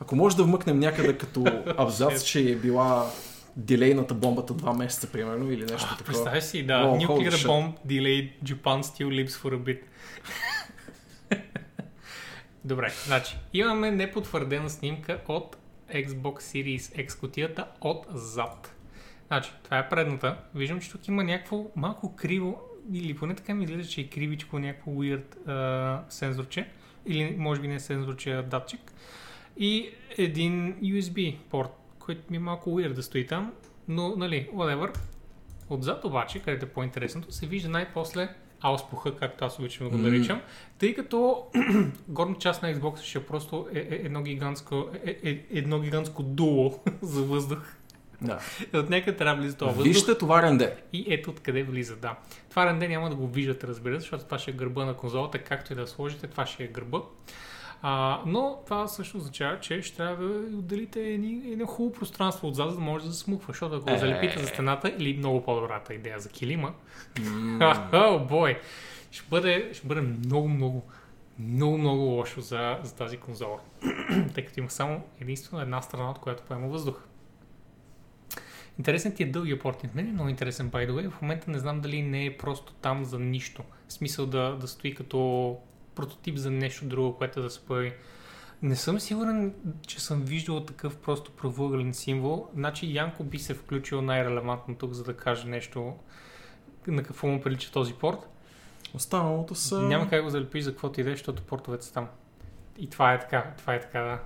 Ако може да вмъкнем някъде като абзац, че е била дилейната бомбата два месеца, примерно, или нещо такова. Представя си, да, Wow, nuclear bomb delayed, Japan still lives for a bit. Добре, значи, имаме непотвърдена снимка от Xbox Series X кутията отзад. Значи, това е предната. Виждам, че тук има някакво малко криво, или поне така ми изглежда, че е кривичко, някакво weird а, сензорче. Или може би не е сензорче, а датчик. И един USB порт, който ми е малко weird да стои там. Но, нали, whatever. Отзад обаче, където е по-интересното, се вижда най-после ауспуха, както аз обичам да го наричам, тъй като горна част на Xbox ще е просто е, е, едно, гигантско, е, е, едно гигантско дуло за въздух. Да. От някъде трябва да влиза това въздух Вижте това ренде. и ето откъде влиза, да. Това ренде няма да го виждате, разбира се, защото това ще е гърба на конзолата, както и да сложите, това ще е гърба. А, но това също означава, че ще трябва да отделите едни- едно хубаво пространство отзад, за да може да смуква, защото ако го Е. залепите за стената или много по-добрата идея за килима, О, бой! Ще бъде, ще бъде много, много, много, много лошо за, за тази конзола. Тъй като има само единствено една страна, от която поема въздух. Интересен ти е дългия порт. Мен е много интересен, by the way. В момента не знам дали не е просто там за нищо. В смисъл да, да стои като прототип за нещо друго, което да се появи. Не съм сигурен, че съм виждал такъв просто правоъгълен символ. Значи Янко би се включил най-релевантно тук, за да каже нещо на какво му прилича този порт. Останалото са... Няма как го залепиш за каквото и да е, защото портовете са там. И това е така, това е така, да.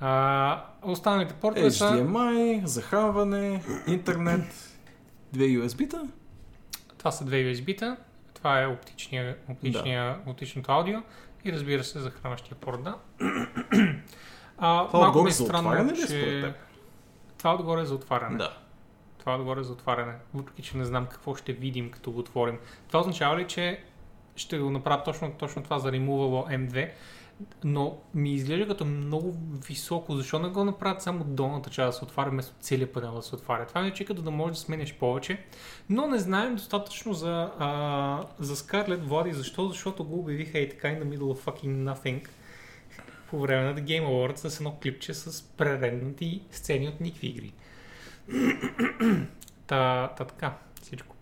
А, останалите портове са... HDMI, захранване, интернет, две USB-та. Това са две USB-та, това е оптичния, оптичния, оптичното аудио и разбира се захранващия порт, да. А, Това малко отгоре е за странно, отваряне ли е че... Това отгоре е за отваряне. Да. Това отгоре е за отваряне. Въпреки, че не знам какво ще видим, като го отворим. Това означава ли, че ще го направя точно, точно това за Removable M2, Но ми изглежда като много високо. Защо не го направят само долната част да се отваря, вместо целият панел да се отваря? Това ми е, като да можеш да сменеш повече. Но не знаем достатъчно за, а, за Scarlett Влади. Защо? Защото го обявиха и така in the middle of fucking nothing по време на The Game Awards с едно клипче с пререднати сцени от никакви игри. та, та така.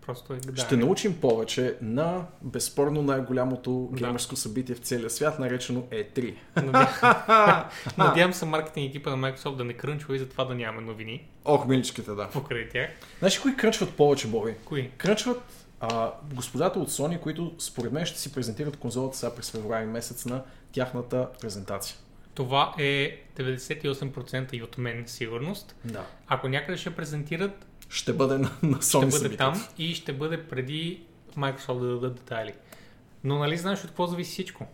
Просто е гадание. Ще научим повече на безспорно най-голямото Да. геймърско събитие в целия свят, наречено E E3. Надявам, надявам се маркетинг екипа на Microsoft да не крънчва и затова да няма новини Ох, миличките, да. покрай тях. Знаеш кои крънчват повече, Боби? Кои? Крънчват а, господата от Sony, които според мен ще си презентират конзолата сега през февруари месец на тяхната презентация. Това е 98% и от мен сигурност. Да. Ако някъде ще презентират, Ще бъде на, на Sony ще бъде събитието. там и ще бъде преди Microsoft да дадат детайли. Но нали знаеш от какво зависи всичко?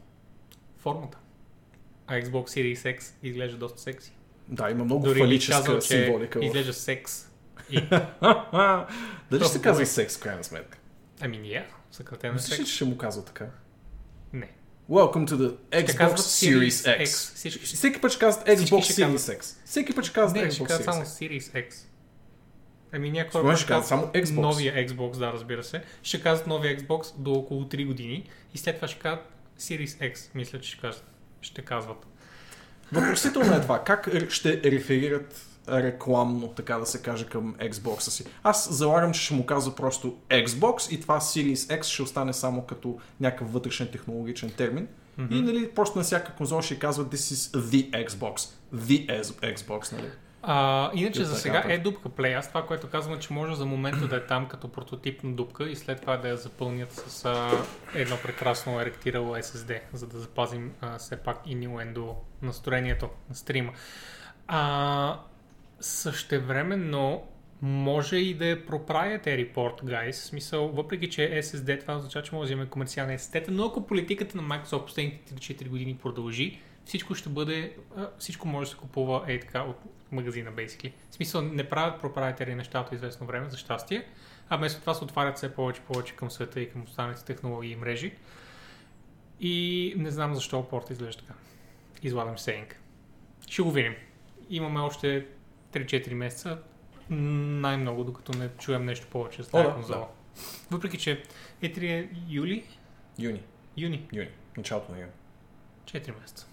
Формата. А Xbox Series X изглежда доста секси. Да, има много Дори фалическа казал, символика. в- изглежда секс. И, Дали ще се казва секс, в крайна сметка? ами yeah, съкратено Мислиш секс. че ще му казва така? Не. Welcome to the Ще Xbox казват Series X. Всички ще Всеки път ще казват Xbox Всички ще Series X. Всеки път ще казват Не, ще Xbox казват Series само X. Series X. Ами някои хора ще казват само Xbox. новия Xbox, да, разбира се. Ще казват новия Xbox до около 3 години и след това ще казват Series X, мисля, че ще казват. Ще казват. Въпросително е това. Как р- ще реферират рекламно, така да се каже, към Xbox си? Аз залагам, че ще му казва просто Xbox и това Series X ще остане само като някакъв вътрешен технологичен термин. И нали, просто на всяка конзола ще казва This is the Xbox. The Xbox, нали? А, иначе за така сега е дупка Play. Аз това, което казвам, е, че може за момента да е там като прототипна дупка и след това да я запълнят с а, едно прекрасно еректирало SSD, за да запазим а, все пак инуендо настроението на стрима. А, същевременно може и да е proprietary port, guys. В смисъл, въпреки че е SSD, това означава, че може да вземе комерциални SSD, но ако политиката на Microsoft последните 4 години продължи, всичко ще бъде, всичко може да се купува е така от магазина, basically. В смисъл, не правят proprietary нещата от известно време, за щастие, а вместо това се отварят все повече и повече към света и към останалите технологии и мрежи. И не знам защо порт изглежда така. Излагам сейнг. Ще го видим. Имаме още 3-4 месеца, най-много, докато не чуем нещо повече за тази да, конзола. Въпреки, че E3 е юли, Юни. юни, Юни. Началото на юни. 4 месеца.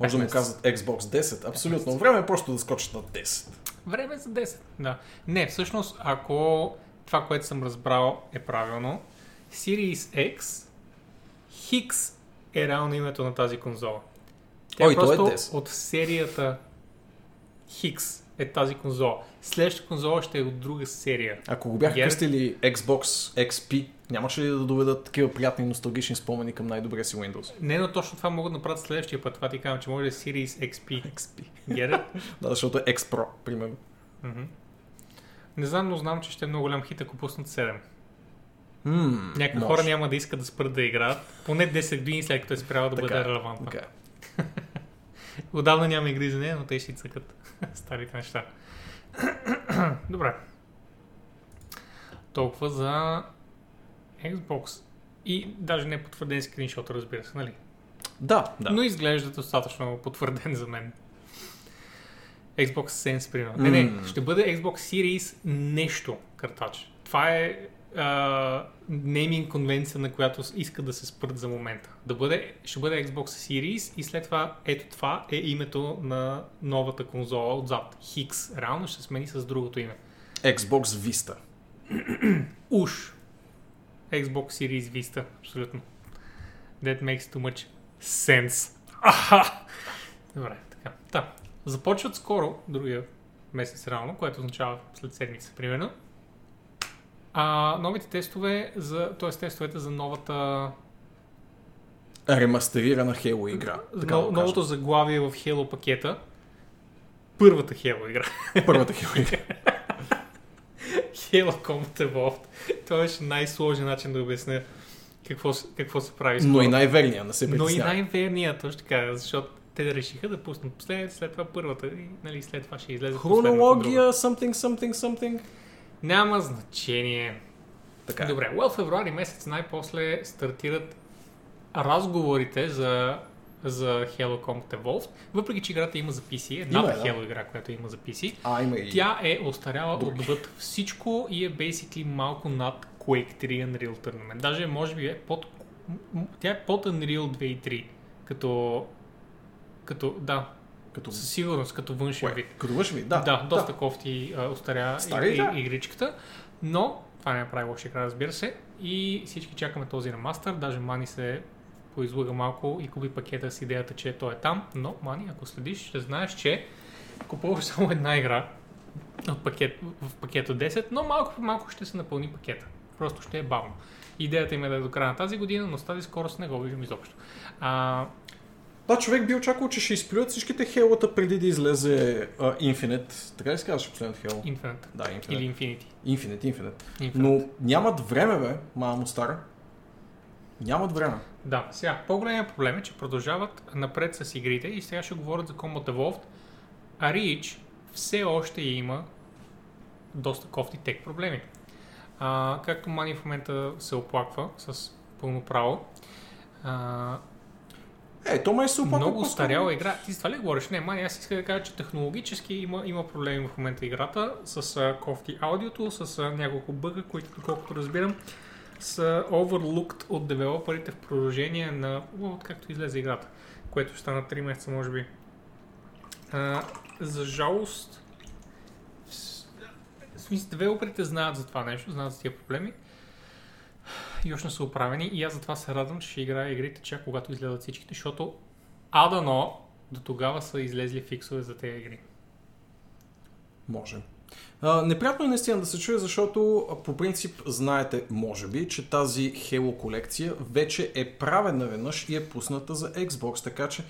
Може да му казват Xbox 10. Абсолютно. Време е просто да скочат на 10. Време е за 10. Да. Не, всъщност, ако това, което съм разбрал е правилно, Series X Hix е реално името на тази конзола. Тя Ой, е просто 10. от серията Hix е тази конзола. Следващата конзола ще е от друга серия. Ако го бяха Гер- кръстили Xbox XP, нямаше ли да доведат такива приятни носталгични спомени към най-добрия си Windows? Не, но точно това могат да направят следващия път. Това ти казвам, че може да е Series XP. XP. Get? Да, защото е X Pro, примерно. Мгм. Не знам, но знам, че ще е много голям хит, ако пуснат 7. Ммм, Някои хора няма да искат да спрат да играят. Поне 10 години след като е спряла да Така бъде релевантна. Така е. Отдавна няма игри за нея, но те ще цъкат старите неща. Добре. Толкова за Xbox. И даже не е потвърден скриншот, разбира се, нали? Да, да. Но изглежда достатъчно потвърден за мен. Xbox Sense, примерно. Не, не, М. ще бъде Xbox Series нещо картач. Това е а, нейминг конвенция, на която искат да се спрат за момента. Да бъде, ще бъде Xbox Series и след това ето това е името на новата конзола отзад. Hix. Реално ще смени с другото име. Xbox Vista. Уж. Xbox Series Vista. Абсолютно. That makes too much sense. Аха! Добре, така. Та, започват скоро, другия месец реално, което означава след седмица, примерно. А, новите тестове, за, т.е. тестовете за новата Ремастерирана Halo игра. за Така но, новото заглавие в Halo пакета. Първата Halo игра. Първата Halo игра. Halo Combat Evolved. Това беше най-сложен начин да обясня какво, какво се прави. Но и най-верния, не се Но и най-верният, точно така, защото те решиха да пуснат последния, след това първата и нали, след това ще излезе последната. Хронология, something, something, something. Няма значение. Така е. Добре, well, февруари месец най-после стартират разговорите за, за Halo Combat Evolved, въпреки че играта има за PC, едната Има, да. Halo игра, която има за PC, А, има и... тя е остаряла отвъд всичко и е basically малко над Quake 3 Unreal Tournament. Даже може би е под... Тя е под Unreal 2003, като... Като, да, Като... със сигурност, като външен Кое? вид. Като външен вид, да. Да, доста кофти а, остаря Стари, и, да. и, игричката, но това не прави лоша игра, разбира се. И всички чакаме този ремастър. Даже Мани се поизлага малко и купи пакета с идеята, че той е там. Но, Мани, ако следиш, ще знаеш, че купуваш само една игра от пакет, в пакет от 10, но малко по малко ще се напълни пакета. Просто ще е бавно. Идеята им е да е до края на тази година, но с тази скорост не го виждам изобщо. А, Да, човек би очаквал, че ще изплюят всичките хелата преди да излезе uh, Infinite. Така ли се казваше последното хело? Infinite. Да, Infinite. Или Infinity. Infinite, Infinite. Infinite. Но нямат време, бе, мамо стара. Нямат време. Да, сега, по-големият проблем е, че продължават напред с игрите и сега ще говорят за Combat Evolved, а Reach все още има доста кофти тек проблеми. А, както Мани в момента се оплаква с пълно право, а, Е, то май се опаква много устаряла игра. Ти за това ли говориш? Не, Мани, аз иска да кажа, че технологически има, има проблеми в момента играта с а, кофти аудиото, с а, няколко бъга, които, доколкото разбирам, са overlooked от девелоперите в продължение на, от както излезе играта, което стана 3 месеца, може би. А, за жалост, в смисъл, девелоперите знаят за това нещо, знаят за тия проблеми и още не са оправени и аз затова се радвам, че ще играя игрите чак когато излязат всичките, защото адано до тогава са излезли фиксове за тези игри. Може. Неприятно е наистина да се чуе, защото по принцип знаете, може би, че тази Halo колекция вече е правена веднъж и е пусната за Xbox, така че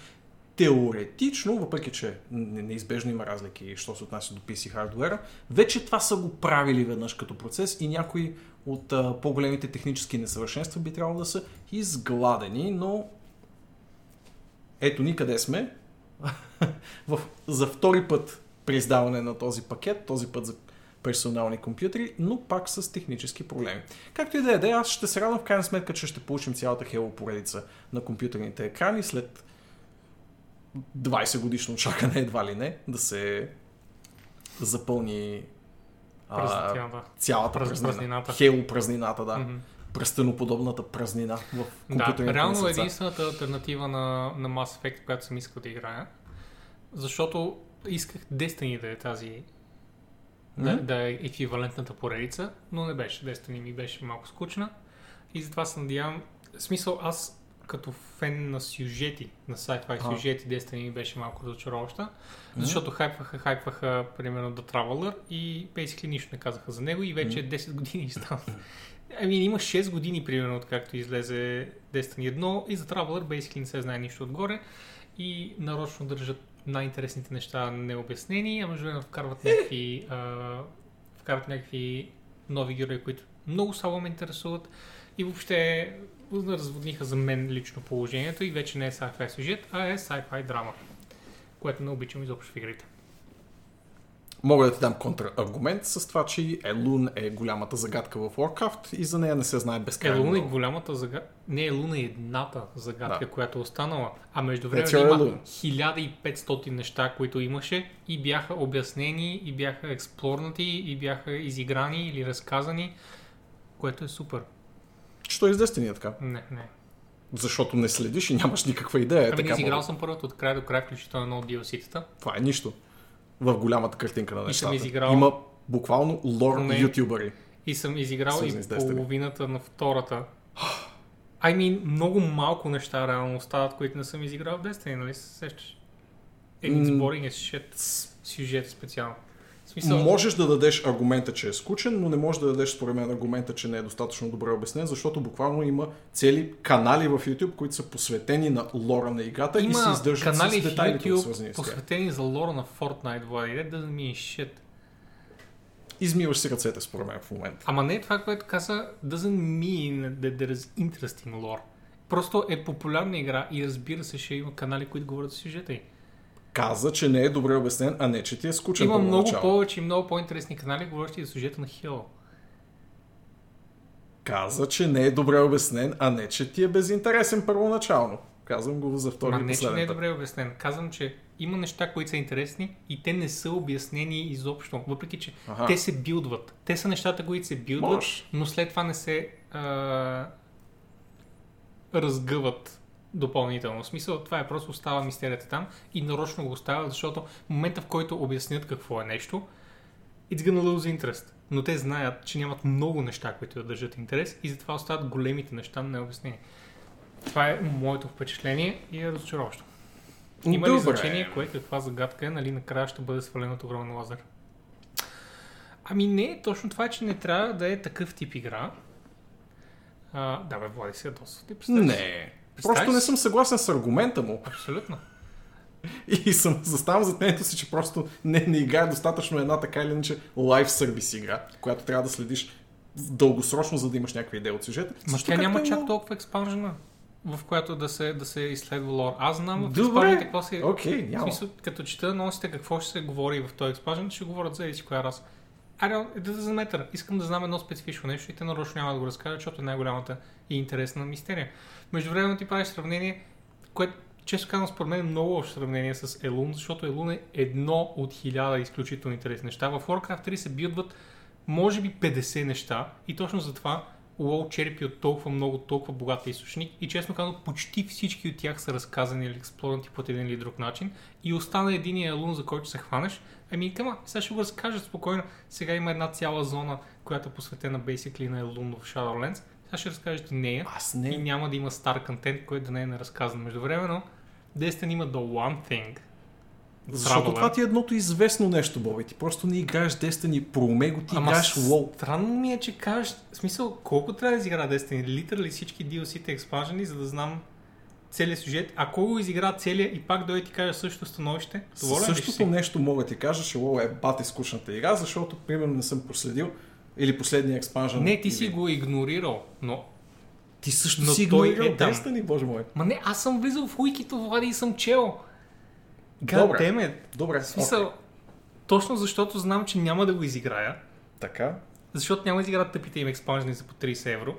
теоретично, въпреки че не- неизбежно има разлики, що се отнася до PC хардуера, вече това са го правили веднъж като процес и някои от по-големите технически несъвършенства би трябвало да са изгладени, но ето ни къде сме. в, за втори път при издаване на този пакет, този път за персонални компютри, но пак с технически проблеми. Както и да е, да е, аз ще се радвам в крайна сметка, че ще получим цялата Halo поредица на компютърните екрани след 20 годишно чакане, едва ли не, да се запълни а, цялата Праз- празнина. празнината. Хело празнината, да. Мгм. Пръстеноподобната празнина в Да, компютърните реално ни сърца. единствената альтернатива на, на Mass Effect, която съм искал да играя, защото исках Destiny да е тази да, Мгм. да е еквивалентната поредица, но не беше. Destiny ми беше малко скучна и затова се надявам. В смисъл, аз като фен на сюжети, на sci-fi А. сюжети, Destiny ми беше малко разочароваща, защото хайпваха, хайпваха примерно The Traveler и basically нищо не казаха за него и вече 10 години става. Ами има 6 години примерно откакто излезе Destiny 1 и за Traveler basically не се знае нищо отгоре и нарочно държат най-интересните неща необяснени, а между време вкарват някакви, а, вкарват някакви нови герои, които много слабо ме интересуват и въобще разводниха за мен лично положението и вече не е sci-fi сюжет, а е sci-fi драма, което не обичам изобщо в игрите. Мога да ти дам контраргумент с това, че Елун е голямата загадка в Warcraft и за нея не се знае Е, безкрайно. Луна е много. голямата загадка. Не, е Луна е едната загадка, Да. която е останала. А между време That's your има Luna. 1500 неща, които имаше и бяха обяснени, и бяха експлорнати, и бяха изиграни или разказани, което е супер. Що е издестения така? Не, не. Защото не следиш и нямаш никаква идея. Ами така изиграл мога- съм първото от край до край, включително едно от DLC-тата. Това е нищо. В голямата картинка на съм нещата. изиграл- Има буквално лор Поне- ютубъри. И съм изиграл и половината на втората. I mean, много малко неща реално остават, които не съм изиграл в Destiny, нали се сещаш? Е, it's boring as shit. Сюжет специално. Смисъл, Можеш да дадеш аргумента, че е скучен, но не можеш да дадеш според мен аргумента, че не е достатъчно добре обяснен, защото буквално има цели канали в YouTube, които са посветени на лора на играта и се Има издържат канали с детайлите, YouTube, свързани с посветени за лора на Fortnite, Влади. That doesn't mean shit. Измиваш си ръцете според мен в момента. Ама не е това, което каза, doesn't mean that there is interesting lore. Просто е популярна игра и разбира се, ще има канали, които говорят за сюжета й. Каза, че не е добре обяснен, а не, че ти е скучен Има много първоначално. повече и много по-интересни канали, говорещи за сюжета на Halo. Каза, че не е добре обяснен, а не, че ти е безинтересен първоначално. Казвам го за втори Ма не, че не е добре обяснен. Казвам, че има неща, които са интересни и те не са обяснени изобщо. Въпреки, че Аха. те се билдват. Те са нещата, които се билдват, Може. но след това не се а, разгъват допълнително. В смисъл, това е просто остава мистерията там и нарочно го оставя, защото в момента в който обяснят какво е нещо, it's gonna lose interest. Но те знаят, че нямат много неща, които да държат интерес и затова остават големите неща необяснени. Това е моето впечатление и е разочароващо. Има ли Добре. значение кое каква загадка е, нали накрая ще бъде свален от огромен лазер? Ами не, точно това е, че не трябва да е такъв тип игра. А, да бе, Влади се доста. Ти? Не. Просто не съм съгласен с аргумента му. Абсолютно. И съм заставам зад мнението си, че просто не, не играе достатъчно една така или иначе лайв сервис игра, която трябва да следиш дългосрочно, за да имаш някаква идея от сюжета. Ма тя няма чак толкова експанжена, в която да се, да се изследва лор. Аз знам в експанжените какво се... Окей, В няма. смисъл, като чета носите какво ще се говори в този експанжен, ще говорят за еди коя раса. I don't, it doesn't matter. Искам да знам едно специфично нещо и те нарочно няма да го разкажат, защото е най-голямата и интересна мистерия. Между време ти правиш сравнение, което често казвам според мен е много лошо сравнение с Елун, защото Елун е едно от хиляда изключително интересни неща. В Warcraft 3 се билдват може би 50 неща и точно затова WoW черпи от толкова много, толкова богат източник и честно казано почти всички от тях са разказани или експлорнати по един или друг начин и остана единия елун, за който се хванеш, ами кама, сега ще го разкажа спокойно. Сега има една цяла зона, която е посветена basically на елун в Shadowlands. Сега ще разкажете нея Аз и не. няма да има стар контент, който да не е неразказан. Междувременно, Destiny има The One Thing. Защото това ти е едното известно нещо, Боби. Ти просто не играеш Destiny, проуме го, ти Ама играеш WoW. Странно ми е, че кажеш, в смисъл, колко трябва да изигра Destiny? Литерали всички DLC-те експанжени, за да знам целият сюжет. Ако го изигра целия и пак дойде ти кажа същото становище, доволен Същото си? нещо мога ти кажа, че WoW е бати скучната игра, защото примерно не съм проследил или последния експанжен. Не, ти си или- го игнорирал, но... Ти също но си той игнорирал е. Destiny, боже мой. Ма не, аз съм влизал в уикито, Влади, и съм чел. Добре. Goddammit. Добре, В смисъл, окей. точно защото знам, че няма да го изиграя, Така. защото няма да изиграят тъпите им експанжени за по 30 евро.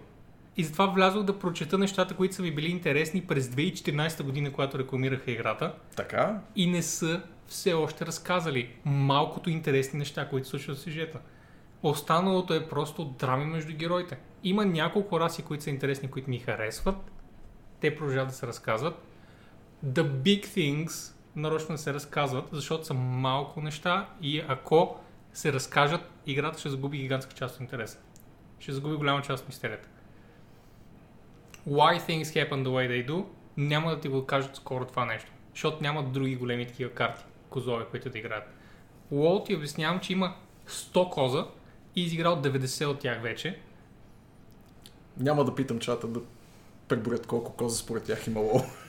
И затова влязох да прочета нещата, които са ми били интересни през 2014 година, когато рекламираха играта. Така. и не са все още разказали малкото интересни неща, които случват в сюжета. Останалото е просто драми между героите. Има няколко раси, които са интересни, които ми харесват. Те продължават да се разказват. The big things нарочно се разказват, защото са малко неща и ако се разкажат, играта ще загуби гигантска част от интереса. Ще загуби голяма част от мистерията. Why things happen the way they do, няма да ти го кажат скоро това нещо. Защото няма други големи такива карти, козове, които да играят. WoW ти обяснявам, че има 100 коза и изиграл 90 от тях вече. Няма да питам чата да преборят колко коза според тях има WoW.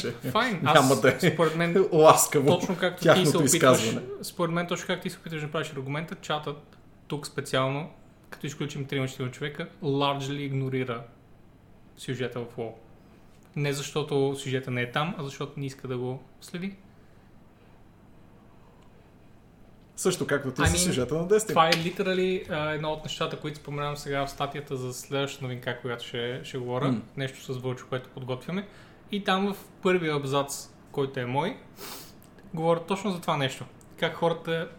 Че файн. Аз, да е според мен, ласкаво. точно както ти се опитваш, изказване. според мен, точно както ти се опитваш да направиш аргумента, чатът тук специално, като изключим 3 човека, largely игнорира сюжета в WoW. Не защото сюжета не е там, а защото не иска да го следи. Също както ти Ами, си сюжета на Destiny. Това е литерали едно от нещата, които споменавам сега в статията за следващата новинка, която ще, ще говоря. М. Нещо с Вълчо, което подготвяме. И там в първия абзац, който е мой, говоря точно за това нещо. Как хората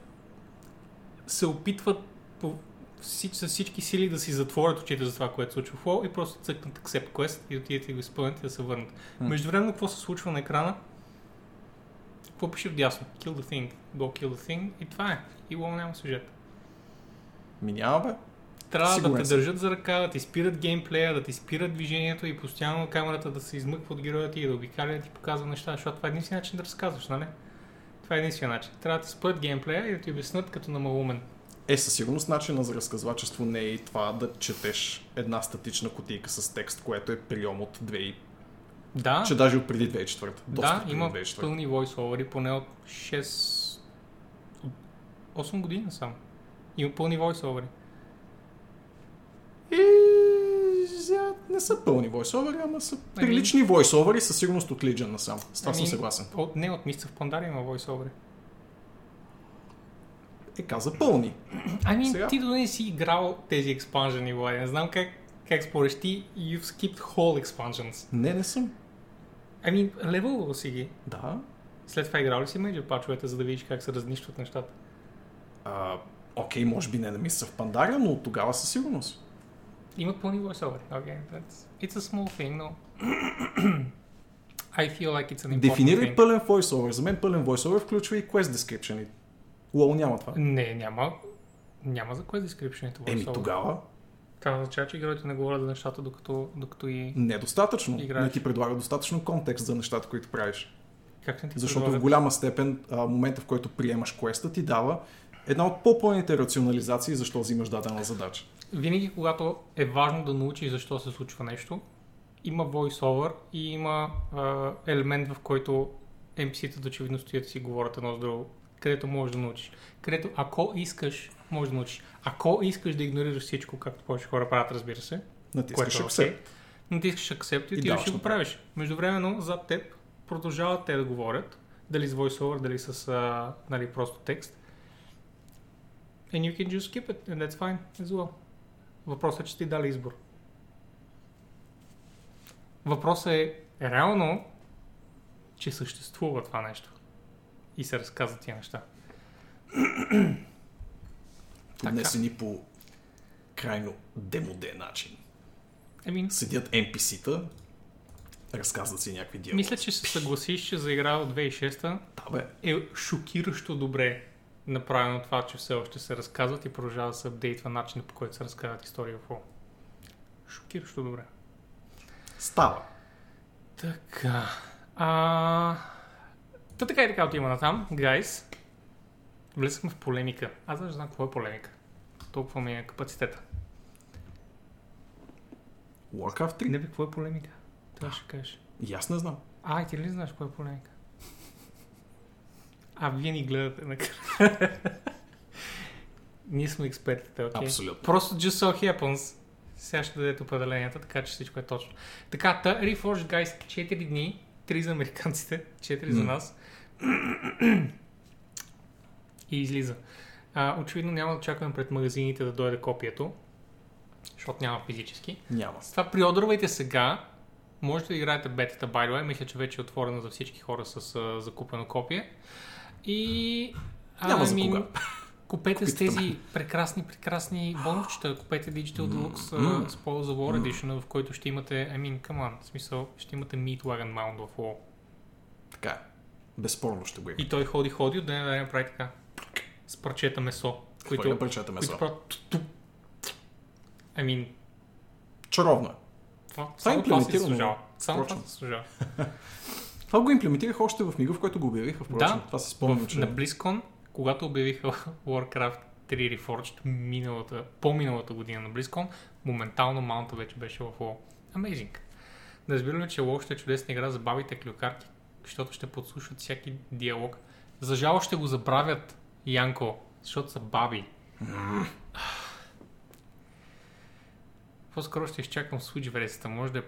се опитват по всич, с всички сили да си затворят очите за това, което се случва в WoW и просто цъкнат Accept Quest и отидете и го изпълнят и да се върнат. М. Междувременно, какво се случва на екрана? Какво пише вдясно? Kill the thing. Go kill the thing. И това е. И WoW няма сюжет. Ми няма бе. Трябва Сигурен да те държат за ръка, да ти спират геймплея, да ти спират движението и постоянно камерата да се измъква от героя ти и да обикаля да ти показва неща, защото това е единствения начин да разказваш, нали? Това е единствения начин. Трябва да ти спрат геймплея и да ти обяснат като на малумен. Е, със сигурност начина за разказвачество не е и това да четеш една статична кутийка с текст, което е прием от 2 Да, че даже от преди 2004. Доста да преди има 2004. пълни voice-overi, поне от 6... от 8 години сам. Има пълни voice-overi. И не са пълни войсовери, ама са Ами- прилични войсовери, със сигурност от Legion насам. С това съм Ами, съгласен. От, не, от Мисца в Пандария има voice-overi. Е, каза пълни. Ами, Сега? ти дори не си играл тези експанжени, Влади. Не знам как Как спориш ти, you've skipped whole expansions. Не, не съм. Ами, левел си ги. Да. След това играл ли си мейджор пачовете, за да видиш как се разнищват нещата? А, окей, може би не на мисля в Пандария, но от тогава със сигурност. Имат пълни voiceover. Okay, that's... It's a small thing, но... I feel like it's an important Дефинирай thing. пълен voiceover. За мен пълен voiceover включва и quest description. WoW няма това. Не, няма. Няма за quest description това. Еми тогава Това означава, че героите не говорят за нещата, докато, докато и... недостатъчно. Играеш. Не ти предлага достатъчно контекст за нещата, които правиш. Как не ти Защото в предлагат? голяма степен а, момента, в който приемаш квеста, ти дава една от по-пълните рационализации защо взимаш дадена задача. Винаги, когато е важно да научиш защо се случва нещо, има voiceover и има а, елемент, в който NPC-тата очевидно стоят и си говорят едно с друго, където можеш да научиш. Където ако искаш, можеш да научиш. Ако искаш да игнорираш всичко, както повече хора правят, разбира се, Натискаш което е accept. окей, натискаш accept и И отиваш даваш и го правиш. Междувременно, зад теб продължават те да говорят, дали с voiceover, дали с а, нали, просто текст. And you can just skip it, and that's fine as well. Въпросът е, че ти дали избор. Въпросът е реално, че съществува това нещо. И се разказват тия неща. Така. Поднесени по крайно демоде начин. Еми, Седят NPC-та, разказват си някакви диалоги. мисля, че се съгласиш, че за игра от 2006 Да, бе. е шокиращо добре направено това, че все още се разказват и продължава да се апдейтва начинът по който се разказват истории в WoW. Шокиращо добре. Става. Така. А... Та така и така отива на там, гайс. Влезахме в полемика. Аз даже знам какво е полемика. Толкова ми е капацитета. Warcraft 3. Не бе, какво е полемика? Това ще кажеш. И аз не знам. А, и ти ли знаеш какво е полемика? А, вие ни гледате на Ние сме експертите, окей? Абсолютно. Просто just so happens. Сега ще дадете определенията, така че всичко е точно. Така, та, Reforged Guys 4 дни, 3 за американците, 4 за нас. И излиза. А, очевидно няма да чакаме пред магазините да дойде копието, защото няма физически. Няма. С това приодървайте сега. Можете да играете бетата, by the way. Мисля, че вече е отворена за всички хора с а, закупено копие. И... Няма за ами, кога. Купете с тези прекрасни, прекрасни бонусчета. Купете Digital Deluxe М. mm. Spoil the War Edition, в който ще имате, I mean, come on, в смисъл, ще имате Meat Wagon Mount в WoW. Така е. Безспорно ще го има. И той ходи, ходи, от ден на ден прави така. С парчета месо. Които... Които, парчета месо. които правят... I mean, Чаровно е. това, Това е имплементирано. Само това си заслужава. Това го имплементирах още в мига, в който го обявиха. Впрочем. Да. Това си спомням, В, че... На BlizzCon, когато обявиха Warcraft 3 Reforged миналата, по-миналата година на BlizzCon, моментално маунта вече беше в WoW. Amazing. Да разбираме, че WoW ще е чудесна игра за бабите клюкарки, защото ще подслушват всяки диалог. За жало ще го забравят, Янко, защото са баби. По-скоро ще изчакам Switch версията, може да е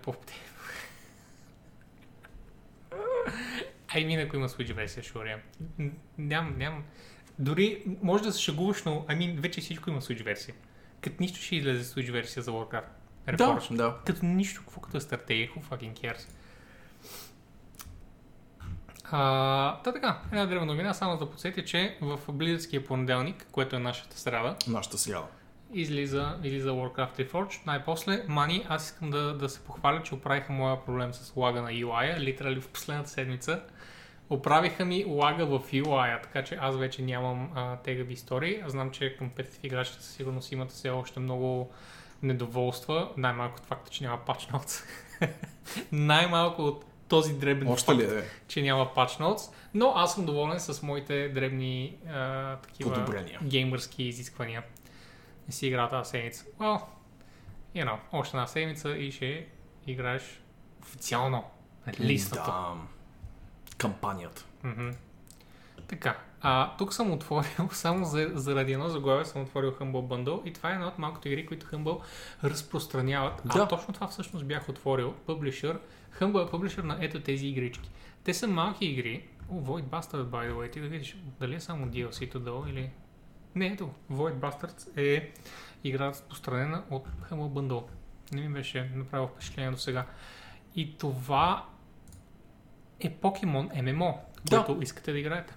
по Ай, мина, ако има Switch версия, ще урия. Ням, ням. Дори може да се шегуваш, но I mean, вече всичко има Switch версия. Като нищо ще излезе Switch версия за Warcraft. Да, Reforged. да. Като нищо, какво като е стратегия, who fucking cares. А, та така, една древна новина, само да подсетя, че в Близъцкия понеделник, което е нашата среда, Нашата сряда. излиза, излиза Warcraft Reforged. Най-после, Мани, аз искам да, да се похваля, че оправиха моя проблем с лага на UI-а, литерали в последната седмица. Оправиха ми лага в UI-а, така че аз вече нямам а, тегави истории. Аз знам, че компетитив играчите със сигурност имат все още много недоволства. Най-малко от факта, че няма патч notes. Най-малко от този дребен Още факт, ли е? че няма patch notes, но аз съм доволен с моите дребни а, такива Подобрения. геймърски изисквания. Не си игра тази седмица. Well, you know, още една седмица и ще играеш официално листата. Да. Кампанията. Мгм. Така, а, тук съм отворил, само за, заради едно заглавие съм отворил Humble Bundle и това е една от малкото игри, които Humble разпространяват. Да. А точно това всъщност бях отворил. Publisher. Humble е publisher на ето тези игрички. Те са малки игри. О, Void Bastards, by the way, ти да видиш дали е само DLC-то долу или... Не, ето, Void Bastards е игра разпространена от Humble Bundle. Не ми беше направило впечатление до сега. И това е MMO, Да. което искате да играете.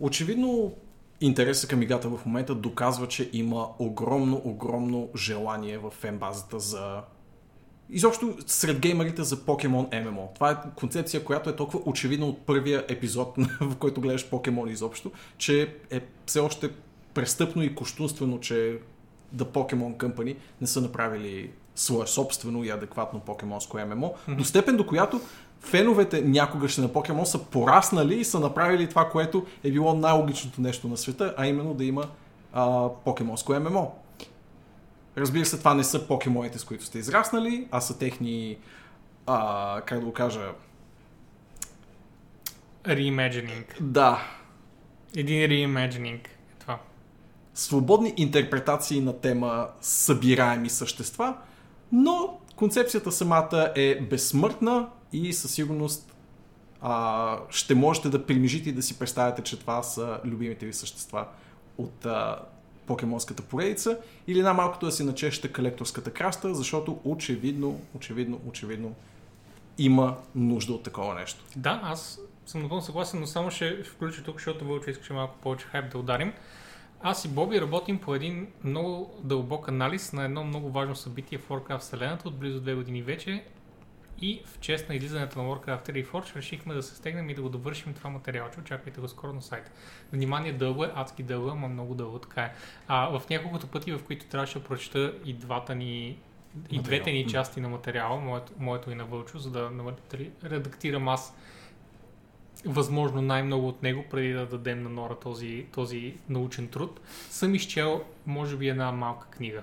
Очевидно, интереса към играта в момента доказва, че има огромно, огромно желание в фенбазата за... Изобщо сред геймерите за Pokemon MMO. Това е концепция, която е толкова очевидна от първия епизод, в който гледаш Pokemon изобщо, че е все още престъпно и коштунствено, че The Pokemon Company не са направили свое собствено и адекватно покемонско ММО, до степен до която феновете някогаш на Покемон са пораснали и са направили това, което е било най-логичното нещо на света, а именно да има а, покемонско ММО. Разбира се, това не са покемоните, с които сте израснали, а са техни, а, как да го кажа, Reimagining. да, Един е това. свободни интерпретации на тема събираеми същества, но концепцията самата е безсмъртна и със сигурност а, ще можете да примижите и да си представяте, че това са любимите ви същества от а, покемонската поредица или най-малкото да си начешете колекторската краста, защото очевидно, очевидно, очевидно има нужда от такова нещо. Да, аз съм напълно съгласен, но само ще включа тук, защото Вълчо искаше малко повече хайп да ударим. Аз и Боби работим по един много дълбок анализ на едно много важно събитие в Warcraft вселената от близо две години вече и в чест на излизането на Warcraft 3 Reforged решихме да се стегнем и да го довършим това материалче. Очаквайте го скоро на сайта. Внимание, дълго е, адски дълго, ама много дълго, така е. А, в няколкото пъти, в които трябваше да прочета и двата ни и Материал. двете ни части на материала, моето, моето и на Вълчо, за да редактирам аз възможно най-много от него, преди да дадем на Нора този, този научен труд, съм изчел, може би, една малка книга.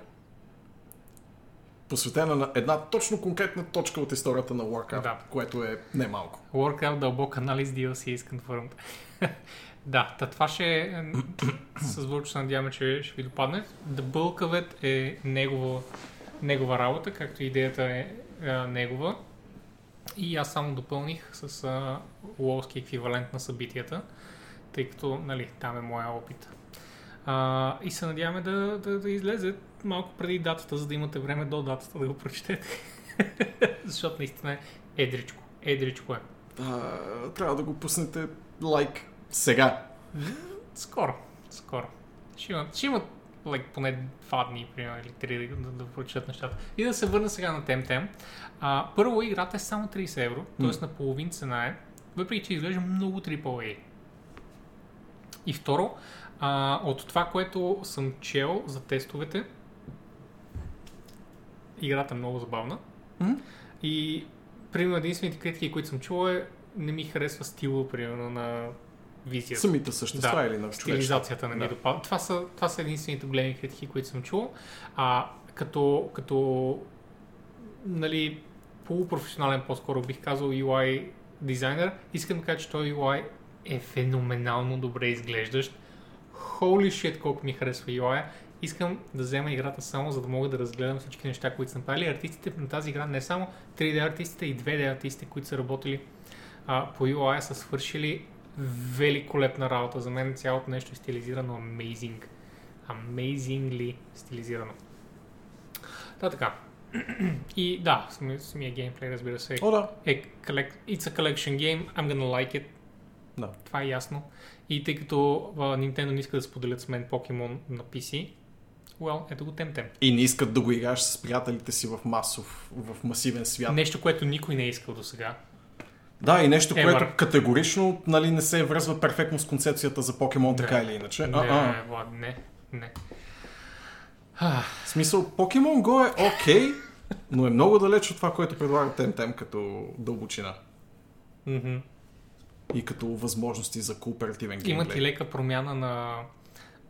Посветена на една точно конкретна точка от историята на Warcraft, Да. което е немалко. Warcraft дълбок анализ DLC is confirmed. да, та това ще е... С Вълчо се надяваме, че ще ви допадне. The Bulk of it е негово, негова работа, както идеята е а, негова. И аз само допълних с а, лолски еквивалент на събитията, тъй като, нали, там е моя опит. А, и се надяваме да, да, да излезе малко преди датата, за да имате време до датата да го прочетете. Защото наистина е едричко. Едричко е. А, трябва да го пуснете лайк сега. Скоро, скоро. Ще имат, ще имат like, поне два дни, примерно, или три да, да, да прочитат нещата. И да се върна сега на Temtem. А, първо, играта е само 30 евро, т.е. на половин цена е, въпреки че изглежда много AAA. И второ, а, от това, което съм чел за тестовете, играта е много забавна. Мгм. И, примерно, единствените критики, които съм чул е, не ми харесва стила, примерно, на визията. Самите същества Да, или на. Стилизацията не ми Да. допада. Това са, това са единствените големи критики, които съм чул. А, като, като нали, полупрофесионален по-скоро бих казал UI дизайнер, искам да кажа, че този UI е феноменално добре изглеждащ. Holy shit, колко ми харесва UI. Искам да взема играта само за да мога да разгледам всички неща, които са направили. Артистите на тази игра, не само 3D артистите и 2D артистите, които са работили а, по UI, са свършили великолепна работа. За мен цялото нещо е стилизирано amazing. Amazingly стилизирано. Да, така. И да, самия, самия геймплей, разбира се, О, да. е collect, it's a collection game, I'm gonna like it. Да. Това е ясно. И тъй като а, Nintendo не иска да споделят с мен Pokemon на PC, well, ето го Temtem. И не искат да го играеш с приятелите си в масов, в масивен свят. Нещо, което никой не е искал до сега. Да, и нещо, Ever. което категорично нали, не се връзва перфектно с концепцията за покемон, така Не. или иначе. Не, А-а. Влад, не, не. В смисъл, Pokemon Go е окей, но е много далеч от това, което предлага Temtem като дълбочина Мгм. и като възможности за кооперативен Имат и геймплей. лека промяна на,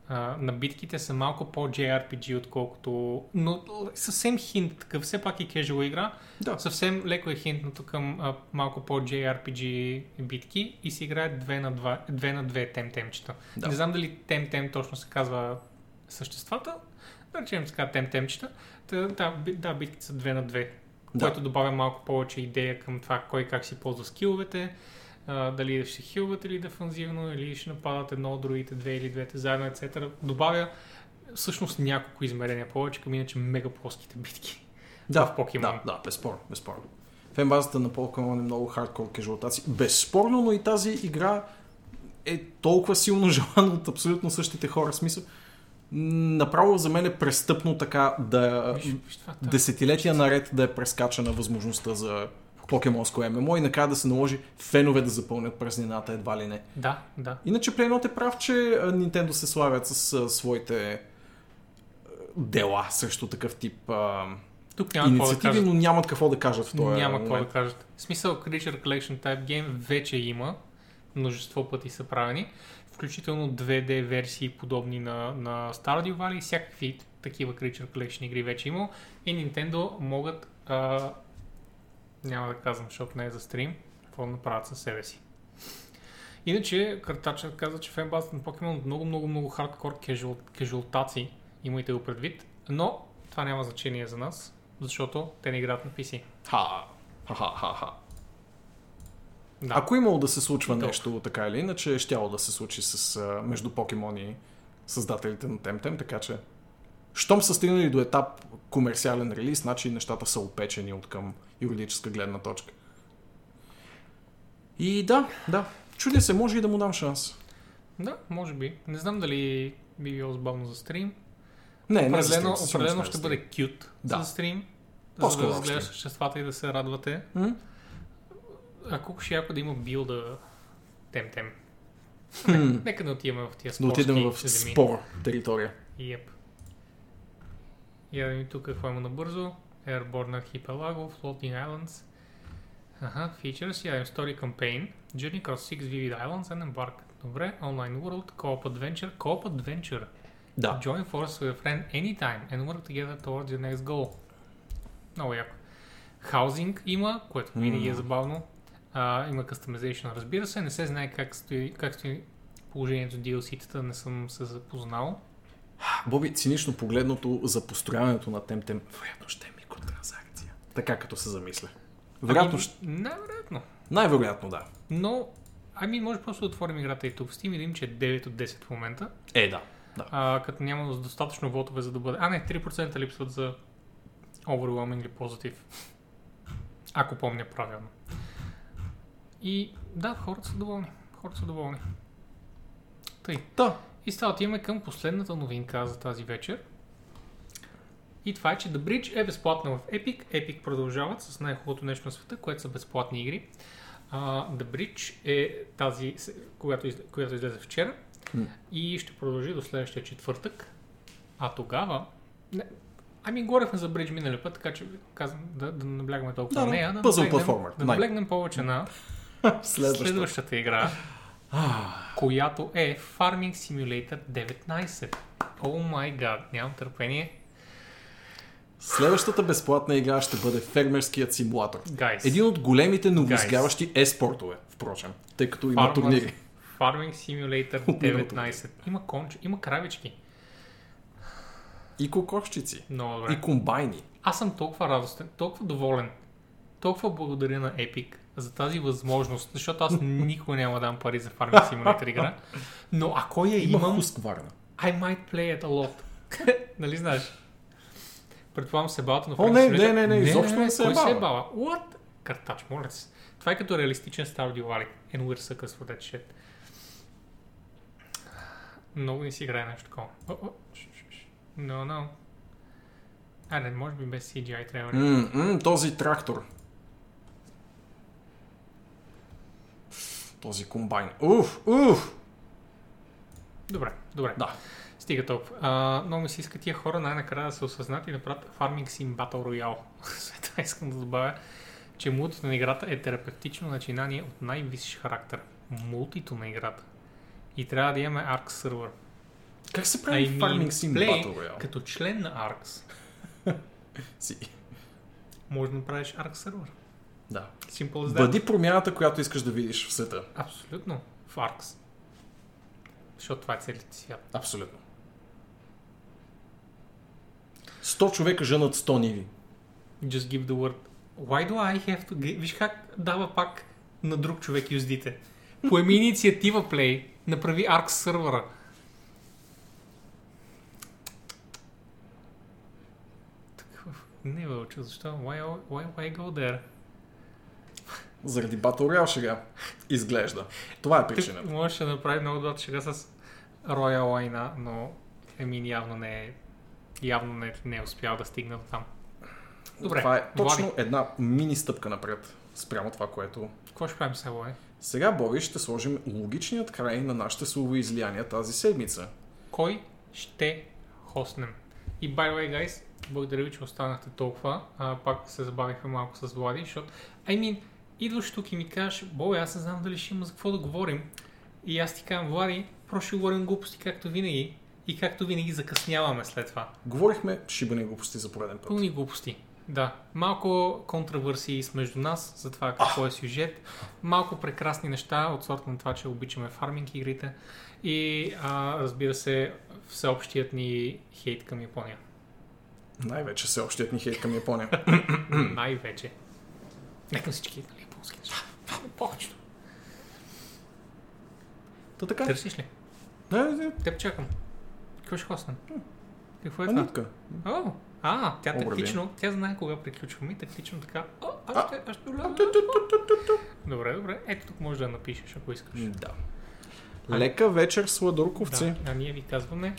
а, на битките, са малко по-JRPG, отколкото... Но съвсем хинт, такъв, все пак и casual игра, Да. съвсем леко е хинтнато към а, малко по-JRPG битки и се играе 2 на 2, 2 на 2 темтемчета. Да. Не знам дали темтем точно се казва съществата, да речем така темтемчета. Та, да, да, битките са 2 на 2, Да. което добавя малко повече идея към това кой как си ползва скиловете, а, дали ще хилвате или дефанзивно, или ще нападат едно от другите две или двете заедно, etc. Добавя всъщност няколко измерения повече към иначе мега плоските битки. Да, в Pokemon. Да, да, безспорно, безспорно. Фенбазата на Pokemon е много хардкор кежуалтаци. Безспорно, но и тази игра е толкова силно желана от абсолютно същите хора. Смисъл, направо за мен е престъпно така да Виж, виж това. десетилетия наред да е прескачана възможността за покемонско ММО и накрая да се наложи фенове да запълнят празнината едва ли не. Да, да. Иначе Playnot е прав, че Nintendo се славят с а, своите дела срещу такъв тип а, Тук няма да инициативи, кажат. но нямат какво да кажат в този Няма какво да кажат. В смисъл Creature Collection Type Game вече има. Множество пъти са правени. Включително 2D версии подобни на, на Stardew Valley. Всякакви такива Creature Collection игри вече има. И Nintendo могат... А, няма да казвам, защото не е за стрим. Какво направят със себе си. Иначе, Картачът каза, че фенбазата на Pokemon много, много, много хардкор кежуал, кежуалтаци. Имайте го предвид. Но това няма значение за нас, защото те не играят на PC. Ха, ха, ха, ха. Да. Ако имало да се случва И то. нещо така или иначе, щяло да се случи с, между покемони и създателите на Temtem, така че щом са стигнали до етап комерциален релиз, значи нещата са опечени от към юридическа гледна точка. И да, да, чудя се, може и да му дам шанс. Да, може би. Не знам дали би било забавно за стрим. Не, не за стрим, определено определено за ще бъде кют Да. за стрим. За По-скоро да в разгледаш съществата и да се радвате. М? А колко ще яко да има билда тем-тем. Нека да отиваме в тия Да спорски отидем в земи. спор територия. Yep. Я ми тук какво има набързо. Airborne Archipelago, Floating Islands. Аха, features, я Story Campaign, Journey across six vivid islands and embark. Добре, Online World, Co-op Adventure, Co-op Adventure. Да. Join force with a friend anytime and work together towards your next goal. Много яко. Housing има, което винаги е забавно. А, има customization, разбира се. Не се знае как стои, как стои положението DLC-тата, не съм се запознал. Боби, цинично погледното за построяването на Temtem, вероятно ще е микротранзакция. Така като се замисля. Вероятно, Ами, ще... Най-вероятно. най-вероятно да. Но, ами може просто да отворим играта и тук в Steam и видим, че е 9 от 10 в момента. Е, да. да. А, като няма достатъчно вотове за да бъде... А, не, 3% липсват за overwhelmingly позитив. Ако помня правилно. И да, хората са доволни. Хората са доволни. Тъй. Да. И сега отиваме към последната новинка за тази вечер. И това е, че The Bridge е безплатна в Epic. Epic продължават с най-хубавото нещо на света, което са безплатни игри. Uh, The Bridge е тази, която, из- която излезе вчера М. и ще продължи до следващия четвъртък. А тогава... Не, ами говорихме за Bridge минали път, така че казвам да, да наблягаме толкова Да, на нея. Да пъзъл платформер, Да наблегнем повече на Следващото. следващата игра, която е Farming Simulator 19. О май гад, нямам търпение. Следващата безплатна игра ще бъде фермерският симулатор. Гайс. Един от големите новоизгяващи е-спортове, впрочем, тъй като има Farmers- турнири. Farming Simulator От миналото 19. Има конч, има кравички. И кокошчици. Много добре. И комбайни. Аз съм толкова радостен, толкова доволен. Толкова благодаря на Epic за тази възможност, защото аз никога няма да дам пари за Farming Simulator игра. Но ако я Има имам. I might play it a lot. нали знаеш? Предполагам се балата на О, Farming не, Simulator. не, не, не, изобщо не се кой е се е бала. бала? What? Картач, моля се. Това е като реалистичен Stardew Valley. And we're suckers for that shit. Много не си играе нещо такова. О, о. No, no. А, не, може би без CGI трябва. М, м, този трактор. Този комбайн. Уф, уф. Добре, добре. Да. Стига толкова. А, много ми се иска тия хора най-накрая да се осъзнат и да правят Farming Sim Battle Royale. След това искам да добавя, че мултито на играта е терапевтично начинание от най-висш характер. Мултито на играта. И трябва да имаме ARC сервер. Как се прави I mean, Farming Sim Battle Royale? Като член на ARCS, Си. може да направиш ARC сервер. Да. Simple as that. Бъди промяната, която искаш да видиш в света. Абсолютно. В ARCS. Защото това е целият свят. Абсолютно. 100 човека женат 100 ниви. Just give the word. Why do I have to... gi- Виж как дава пак на друг човек юздите. Поеми инициатива Play, направи ARC сървъра. Не, Вълчо, защо? Why, why, why go there? Заради Battle Royale шега. Изглежда. Това е причината. Можеше да направи много добра шега с Royal Wine, но Емин явно не е явно не, не е успял да стигне до там. Добре, Това е точно Влади, една мини стъпка напред спрямо това, което... какво ще правим сега, Влади? Сега, Боби, ще сложим логичният край на нашите словоизлияния тази седмица. Кой ще хоснем? И by the way, guys, благодаря ви, че останахте толкова. А, пак се забавихме малко с Влади, защото... I mean, идваш тук и ми кажеш, Бой, аз не знам дали ще има за какво да говорим. И аз ти казвам, Влади, просто ще говорим глупости, както винаги. И както винаги закъсняваме след това. Говорихме шибани глупости за пореден път. Пълни глупости. Да. Малко контравърсии с между нас за това какво е сюжет. Малко прекрасни неща от сорта на това, че обичаме фарминг игрите. И а, разбира се, всеобщият ни хейт към Япония. Най-вече се общият ни хейт към Япония. Най-вече. Не към всички нали, японски неща. Повечето. Та така. Търсиш ли? Не, не, Теб чакам. Какво ще хосна? Какво е това? О, а, тя тактично, тя знае кога приключваме и тактично така. О, аз ще, аз ще Добре, добре. Ето тук може да напишеш, ако искаш. Да. Лека вечер, сладурковци. Да, а ние ви казваме